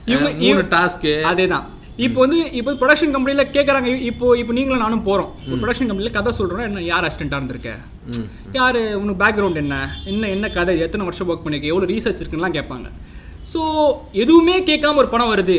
இவங்க- டாஸ்க்கு அதேதான். இப்போ வந்து இப்போ ப்ரொடக்ஷன் கம்பெனில கேட்குறாங்க இப்போ இப்போ நீங்களும் நானும் போகிறோம் ப்ரொடக்ஷன் கம்பெனியில் கதை சொல்கிறோம் என்ன யார் அசிஸ்டண்ட்டாக இருந்திருக்க? யார் உனக்கு பேக்ரவுண்ட் என்ன? என்ன என்ன கதை? எத்தனை வருஷம் ஒர்க் பண்ணிருக்க? எவ்வளோ ரீசர்ச் இருக்குன்னுலாம் கேட்பாங்க. ஸோ எதுவுமே கேட்காம ஒரு படம் வருது.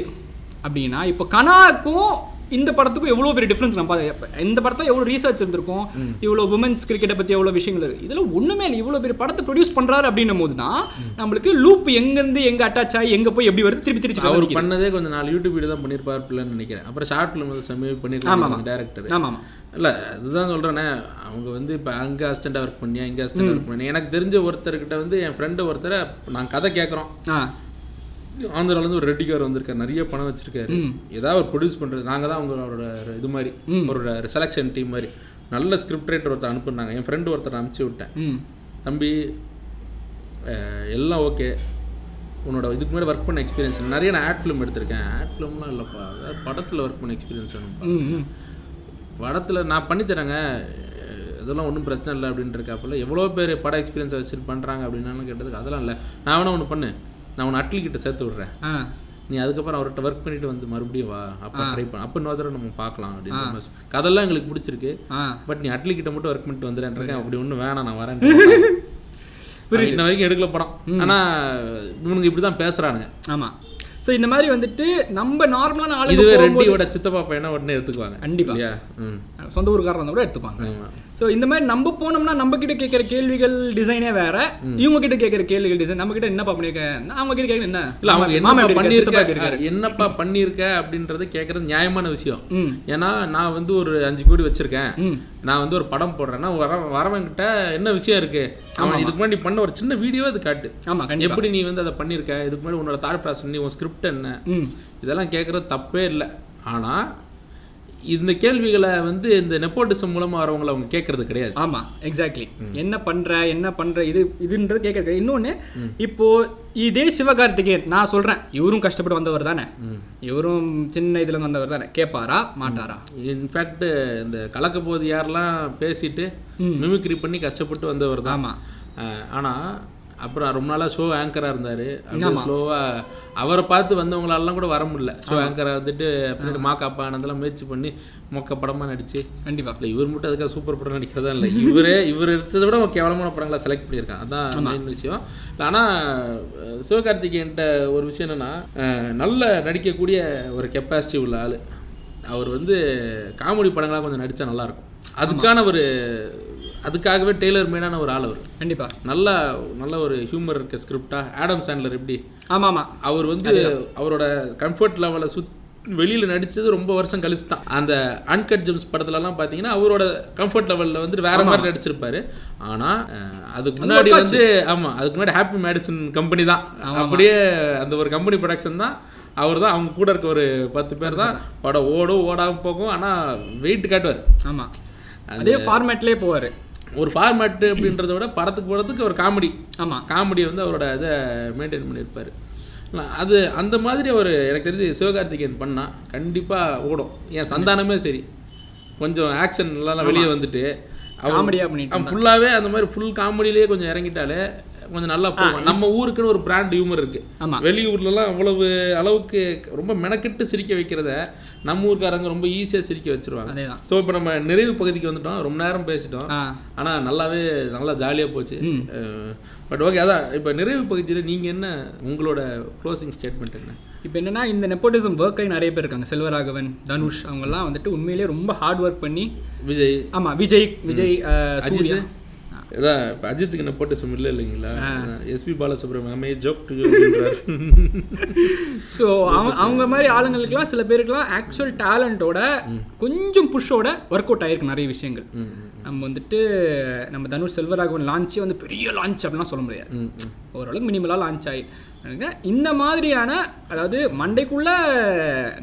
அப்படின்னா இப்போ கனாக்கும் இந்த படத்துக்கும் எவ்வளோ பெரிய டிஃப்ரென்ஸ் நம்ம இந்த படத்தில் எவ்வளோ ரீசர்ச் இருந்திருக்கும் இவ்வளோ உமன்ஸ் கிரிக்கெட்டை பற்றி எவ்வளோ விஷயங்கள் இருக்குது இதில் ஒன்றுமே இல்லை. இவ்வளோ பெரிய படத்தை ப்ரொடியூஸ் பண்ணுறாரு அப்படின்னும் போது தான் நம்மளுக்கு லூப் எங்கேருந்து எங்கே அட்டாச் ஆகி எங்கே போய் எப்படி வருது திருப்பி திருப்பி அவர் பண்ணதே கொஞ்சம் நாலு யூடியூப் வீடியோ தான் பண்ணியிருப்பாருன்னு நினைக்கிறேன். அப்புறம் ஷார்ட் ஃபிலிம் செம்மி பண்ணியிருக்காங்க டேரக்டர் ஆமாம் இல்லை அதுதான் சொல்கிறேனே அவங்க வந்து இப்போ அங்கே அசிஸ்டண்ட்டாக ஒர்க் பண்ணியா இங்கே அசிஸ்டண்ட் ஒர்க் பண்ணி. எனக்கு தெரிஞ்ச ஒருத்தர்கிட்ட வந்து என் ஃப்ரெண்டு ஒருத்தரை நான் கதை கேட்குறோம் ஆ. ஆந்திராலேருந்து ஒரு ரெட்டிக்கார் வந்திருக்காரு. நிறைய பணம் வச்சிருக்காரு. ஏதாவது ஒரு ப்ரொடியூஸ் பண்ணுறது நாங்கள் தான் அவங்களோட இது மாதிரி ஒரு செலெக்ஷன் டீம் மாதிரி. நல்ல ஸ்கிரிப்ட் ரைட்டர் ஒருத்தர் அனுப்புனாங்க. என் ஃப்ரெண்டு ஒருத்தர் அனுப்பிச்சி விட்டேன். தம்பி எல்லாம் ஓகே உன்னோட இதுக்கு முன்னாடி ஒர்க் பண்ண எக்ஸ்பீரியன்ஸ் நிறைய நான் ஆட் ஃபிலிம் எடுத்திருக்கேன். ஆட் ஃபிலிம்லாம் இல்லைப்பா. அதாவது படத்தில் ஒர்க் பண்ண எக்ஸ்பீரியன்ஸ் வேணும் படத்தில் நான் பண்ணித்தரேங்க இதெல்லாம் ஒன்றும் பிரச்சனை இல்லை அப்படின்ட்டு இருக்காப்புல. எவ்வளோ பேர் பட எக்ஸ்பீரியன்ஸ் வச்சுட்டு பண்ணுறாங்க அப்படின்னாலும் கேட்டதுக்கு அதெல்லாம் இல்லை. நான் வேணா ஒன்று பண்ணு. நான் உன்னை அட்லி கிட்ட சேர்த்து விட்றேன். நீ அதுக்கப்புறம் அவர்கிட்ட ஒர்க் பண்ணிட்டு வந்து மறுபடியும் வா. அப்போ ட்ரை பண்ண. அப்போ இன்னொரு தடவை நம்ம பார்க்கலாம் சொ- கதெல்லாம் எங்களுக்கு பிடிச்சிருக்கு. பட் நீ அட்லி கிட்ட மட்டும் ஒர்க் பண்ணிட்டு வந்துடுறேன் அப்படி ஒன்றும் வேணாம் நான் வரேன் இன்ன வரைக்கும் எடுக்கல படம். ஆனால் இவனுங்க இப்படி தான் பேசுகிறானுங்க ஆமாம் ஸோ இந்த மாதிரி வந்துட்டு நம்ம நார்மலான ஆளுங்க இதுவே ரெட்டியோட சித்தப்பா பையனா உடனே எடுத்துக்குவாங்க. கண்டிப்பா. இல்லையா? ம். சொந்த ஊருக்காரர் இருந்தா கூட எடுத்துப்பாங்க. ஆமா. ஸோ இந்த மாதிரி நம்ம போனோம்னா நம்ம கிட்ட கேட்குற கேள்விகள் டிசைனே வேற. இவங்க கிட்ட கேட்குற கேள்விகள் டிசைன் நம்ம கிட்ட என்னப்பா பண்ணியிருக்கேன் நான் அவங்க கிட்ட கேட்குறேன் என்ன? இல்ல அவங்க இருக்காரு? பண்ணியிருக்க என்னப்பா பண்ணியிருக்க அப்படின்றத கேட்கறது நியாயமான விஷயம். ஏன்னா நான் வந்து ஒரு அஞ்சு கோடி வச்சிருக்கேன். நான் வந்து ஒரு படம் போடுறேன்னா வர வரவன்கிட்ட என்ன விஷயம் இருக்கு? அவன் இதுக்கு முன்னாடி பண்ண ஒரு சின்ன வீடியோ அது காட்டு. ஆமா எப்படி நீ வந்து அதை பண்ணியிருக்க இதுக்கு முன்னாடி உன்னோட தாட் ப்ராசஸ் நீ உன் ஸ்கிரிப்ட் என்ன? இதெல்லாம் கேட்குறது தப்பே இல்லை. ஆனால் இந்த கேள்விகளை வந்து இந்த நெப்போட்டிசம் மூலமா வரவங்களை அவங்க கேட்கறது கிடையாது. ஆமா எக்ஸாக்ட்லி என்ன பண்ற என்ன பண்ற இது இதுன்றது கேட்கறது இன்னொன்னு இப்போ இதே சிவகார்த்திகேயன் நான் சொல்றேன் இவரும் கஷ்டப்பட்டு வந்தவர் தானே? இவரும் சின்ன இதுல வந்தவர் தானே? கேட்பாரா மாட்டாரா? இன்ஃபேக்ட் இந்த கலக்க போது யாரெல்லாம் பேசிட்டு மிமிக்ரி பண்ணி கஷ்டப்பட்டு வந்தவர் தான். ஆனால் அப்புறம் ரொம்ப நாளாக ஷோ ஆங்கராக இருந்தார். அப்படியே ஸ்லோவாக அவரை பார்த்து வந்தவங்களாலாம் கூட வர முடியல. ஷோ ஆங்கராக இருந்துட்டு பின்னாடி மாக்காப்பா அதெல்லாம் முயற்சி பண்ணி மொக்க படமாக நடிச்சு. கண்டிப்பா. இல்லை இவர் மட்டும் அதுக்காக சூப்பர் படம் நடிக்கிறதா இல்லை. இவரே இவர் எடுத்ததை விட கேவலமான படங்களை செலக்ட் பண்ணியிருக்கான். அதான் மெயின் விஷயம். ஆனால் சிவகார்த்திகேயன்ட்ட ஒரு விஷயம் என்னன்னா நல்ல நடிக்கக்கூடிய ஒரு கெப்பாசிட்டி உள்ள ஆள். அவர் வந்து காமெடி படங்களாக கொஞ்சம் நடித்தா நல்லாயிருக்கும் அதுக்கான ஒரு அதுக்காகவே டெய்லர் மேடான ஒரு ஆள் அவர். கண்டிப்பா. நல்ல நல்ல ஒரு ஹியூமர் இருக்க ஸ்கிரிப்டா ஆடம் சாண்ட்லர் எப்படி? ஆமா ஆமா அவர் வந்து அவரோட கம்ஃபர்ட் லெவலை சுத் வெளியில நடிச்சது ரொம்ப வருஷம் கழிச்சு தான். அந்த அன்கட் ஜெம்ஸ் படத்துலலாம் பார்த்தீங்கன்னா அவரோட கம்ஃபர்ட் லெவலில் வந்துட்டு வேற மாதிரி நடிச்சிருப்பாரு. ஆனா அஹ், அதுக்கு முன்னாடி வந்து ஆமா அதுக்கு முன்னாடி ஹாப்பி மேடிசன் கம்பெனி தான். அப்படியே அந்த ஒரு கம்பெனி ப்ரொடக்ஷன் தான். அவர் தான் அவங்க கூட இருக்க ஒரு பத்து பேர் தான். படம் ஓடும் ஓடாம போகும். ஆனா வெயிட் காட்டுவார். ஆமா. அதே ஃபார்மேட்லயே போவாரு. ஒரு ஃபார்மேட் அப்படின்றத விட படத்துக்கு படத்துக்கு ஒரு காமெடி ஆமா. காமெடி வந்து அவரோட இதை மெயின்டைன் பண்ணியிருப்பார். அது அந்த மாதிரி ஒரு எனக்கு தெரிஞ்சு சிவகார்த்திகேயன் பண்ணா கண்டிப்பாக ஓடும். ஏன் சந்தானமே சரி. கொஞ்சம் ஆக்ஷன் எல்லாம் வெளியே வந்துட்டு அவன் காமெடியா பண்ணிட்டு ஃபுல்லாகவே அந்த மாதிரி ஃபுல் காமெடியிலேயே கொஞ்சம் இறங்கிட்டாலே கொஞ்சம் நல்லா போகும் நம்ம ஊருக்குன்னு ஒரு பிராண்ட் ஹியூமர் இருக்கு. வெளியூர்லலாம் அவ்வளவு அளவுக்கு ரொம்ப மெனக்கெட்டு சிரிக்க வைக்கிறத நம்ம ஊர்க்காரங்க ரொம்ப ஈஸியாக சிரிக்க வச்சிருவாங்க. ஸோ இப்போ நம்ம நிறைவு பகுதிக்கு வந்துட்டோம். ரொம்ப நேரம் பேசிட்டோம். ஆ. ஆனா நல்லாவே நல்லா ஜாலியாக போச்சு. பட் ஓகே அதான் இப்போ நிறைவு பகுதியில் நீங்கள் என்ன உங்களோட க்ளோசிங் ஸ்டேட்மெண்ட் என்ன? இப்போ என்னன்னா இந்த நெப்போட்டிசம் ஒர்க் ஆகி நிறைய பேர் இருக்காங்க. செல்வராகவன் தனுஷ் அவங்கெல்லாம் வந்துட்டு உண்மையிலேயே ரொம்ப ஹார்ட் ஒர்க் பண்ணி விஜய். ஆமா விஜய் விஜய் சூர்யா. அதான் இப்போ அஜித்துக்கு என்ன போட்டு இல்லை இல்லைங்களா? எஸ்பி பாலசுப்ரமணியம் அமே ஜோக் டு ஸோ அவங்க அவங்க மாதிரி ஆளுங்களுக்குலாம் சில பேருக்குலாம் ஆக்சுவல் டேலண்ட்டோட கொஞ்சம் புஷ்ஷோட ஒர்க் அவுட் ஆயிருக்கு நிறைய விஷயங்கள். நம்ம வந்துட்டு நம்ம தனுஷ் செல்வராகவன் லான்ச்சே வந்து பெரிய லான்ச் அப்படிலாம் சொல்ல முடியாது. ஓரளவுக்கு மினிமலாக லான்ச் ஆகி இந்த மாதிரியான அதாவது மண்டைக்குள்ள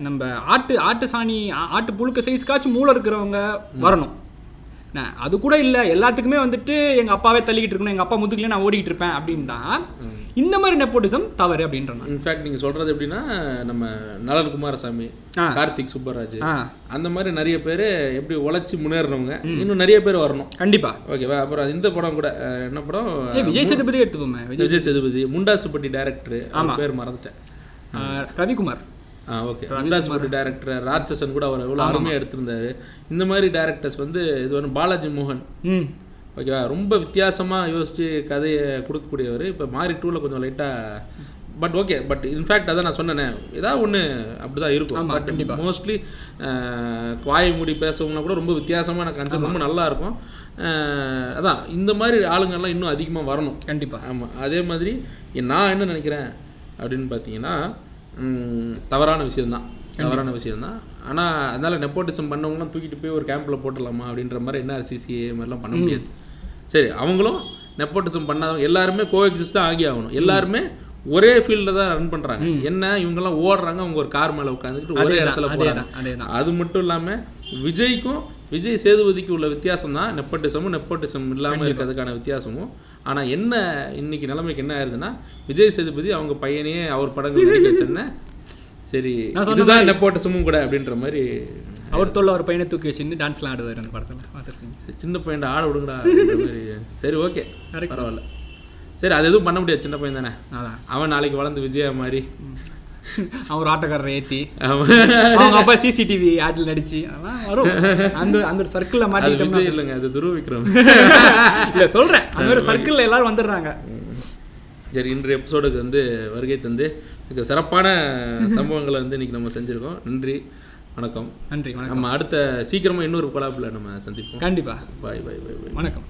நம்ம ஆட்டு ஆட்டு சாணி ஆட்டு புழுக்க சைஸ்க்காச்சும் மூளை இருக்கிறவங்க வரணும். என்ன, அது கூட இல்லை. எல்லாத்துக்குமே வந்துட்டு எங்கள் அப்பாவே தள்ளிக்கிட்டு இருக்கணும். எங்கள் அப்பா முதுகுல நான் ஓடிக்கிட்டு இருப்பேன் அப்படின்னா இந்த மாதிரி நெப்போட்டிசம் தவறு அப்படின்றாங்க இன்ஃபேக்ட் நீங்கள் சொல்கிறது எப்படின்னா நம்ம நலன் குமாரசாமி. கார்த்திக் சுப்பராஜ் அந்த மாதிரி நிறைய பேர் எப்படி உழைச்சி முன்னேறினவங்க இன்னும் நிறைய பேர் வரணும். கண்டிப்பா. ஓகேவா? அப்புறம் இந்த படம் கூட என்ன படம்? விஜய் சேதுபதி எடுத்துப்போமே. விஜய் விஜய் சேதுபதி முண்டாசுப்பட்டி டேரக்டர் அவர் பேர் மறந்துட்டேன். ரவிக்குமார். ஓகே முண்டாசுப்பட்டி டேரக்டர் ராட்சசன் கூட அவர் எவ்வளோ அருமையாக எடுத்திருந்தாரு. இந்த மாதிரி டேரக்டர்ஸ் வந்து இது வந்து பாலாஜி மோகன். ஓகேவா? ரொம்ப வித்தியாசமாக யோசிச்சு கதையை கொடுக்கக்கூடியவர். இப்போ மாறி டூவில் கொஞ்சம் லைட்டாக பட் ஓகே பட் இன்ஃபேக்ட் அதான் நான் சொன்னேனே. ஏதாவது ஒன்று அப்படி தான் இருக்கும் பட் மோஸ்ட்லி வாய் மூடி கூட ரொம்ப வித்தியாசமான கன்செப்ட் ரொம்ப நல்லா இருக்கும். அதான் இந்த மாதிரி ஆளுங்கள்லாம் இன்னும் அதிகமாக வரணும். கண்டிப்பா. ஆமாம் அதே மாதிரி நான் என்ன நினைக்கிறேன் அப்படின்னு பார்த்தீங்கன்னா தவறான விஷயம்தான். தவறான விஷயம்தான். ஆனால் அதனால் நெப்போட்டிசம் பண்ணவங்களாம் தூக்கிட்டு போய் ஒரு கேம்பில் போட்டுடலாமா அப்படின்ற மாதிரி என்ன சிசிஏ மாதிரிலாம் பண்ண முடியாது. சரி அவங்களும் நெப்போட்டிசம் பண்ணாதவங்க எல்லாருமே கோ எக்ஸிஸ்டாக ஆகி ஆகணும். எல்லாருமே ஒரே ஃபீல்டில் தான் ரன் பண்ணுறாங்க என்ன இவங்கெல்லாம் ஓடுறாங்க அவங்க ஒரு கார் மேலே உட்காந்துக்கிட்டு ஒரே இடத்துல போகிறாங்க அது மட்டும் இல்லாமல் விஜய்க்கும் விஜய் சேதுபதிக்கு உள்ள வித்தியாசம் தான் நெப்போட்டிசமும் நெப்போட்டிசம் இல்லாமல் இருக்கிறதுக்கான வித்தியாசமும். ஆனால் என்ன இன்னைக்கு நிலைமைக்கு என்ன ஆயிருதுன்னா விஜய் சேதுபதி அவங்க பையனையே அவர் படங்கள் நடிக்க வச்சோன்னே சரி இதுதான் நெப்போட்டிசமும் கூட அப்படின்ற மாதிரி. அவர் தொல்லை ஒரு பையனை தூக்கி வச்சுன்னு டான்ஸ்லாம் ஆடுவார் அந்த படத்தில். பார்த்துருக்கீங்க? சின்ன பையன் ஆட விடுங்கடா மாதிரி. சரி ஓகே. பரவாயில்ல. சரி அது எதுவும் பண்ண முடியாது சின்ன பையன் தானே? அவன் நாளைக்கு வளர்ந்து விஜயா மாதிரி. அவன் ஒரு ஆட்டோக்காரரை ஏற்றி அவன் அவங்க அப்பா சிசிடிவி ஆடில் நடிச்சு அதெல்லாம் வரும். அந்த அந்த ஒரு சர்க்கிளில் மாட்டிக்கிட்டோம்னா இல்லைங்க அது துருவ விக்ரம். இல்லை சொல்கிறேன் அந்த ஒரு சர்க்கிளில் எல்லாரும் வந்துடுறாங்க. சரி இன்றைய எபிசோடுக்கு வந்து வருகை தந்து மிக சிறப்பான சம்பவங்களை வந்து இன்னைக்கு நம்ம செஞ்சுருக்கோம். நன்றி வணக்கம். நன்றி வணக்கம். நம்ம அடுத்த சீக்கிரமாக இன்னொரு கொலாப்பில் நம்ம சந்திப்போம். கண்டிப்பா. பாய் பாய் பாய் பாய் வணக்கம்.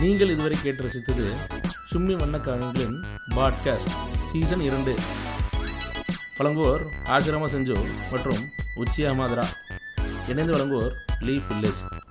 நீங்கள் இதுவரை கேட்டு ரசித்தது சும்மி வண்ணக்காரங்களின் பாட்காஸ்ட் சீசன் இரண்டு. வழங்குவோர் ஆசிரம செஞ்சு மற்றும் உச்சியா மாதரா. இணைந்து வழங்குவோர் லீ வில்லேஜ்.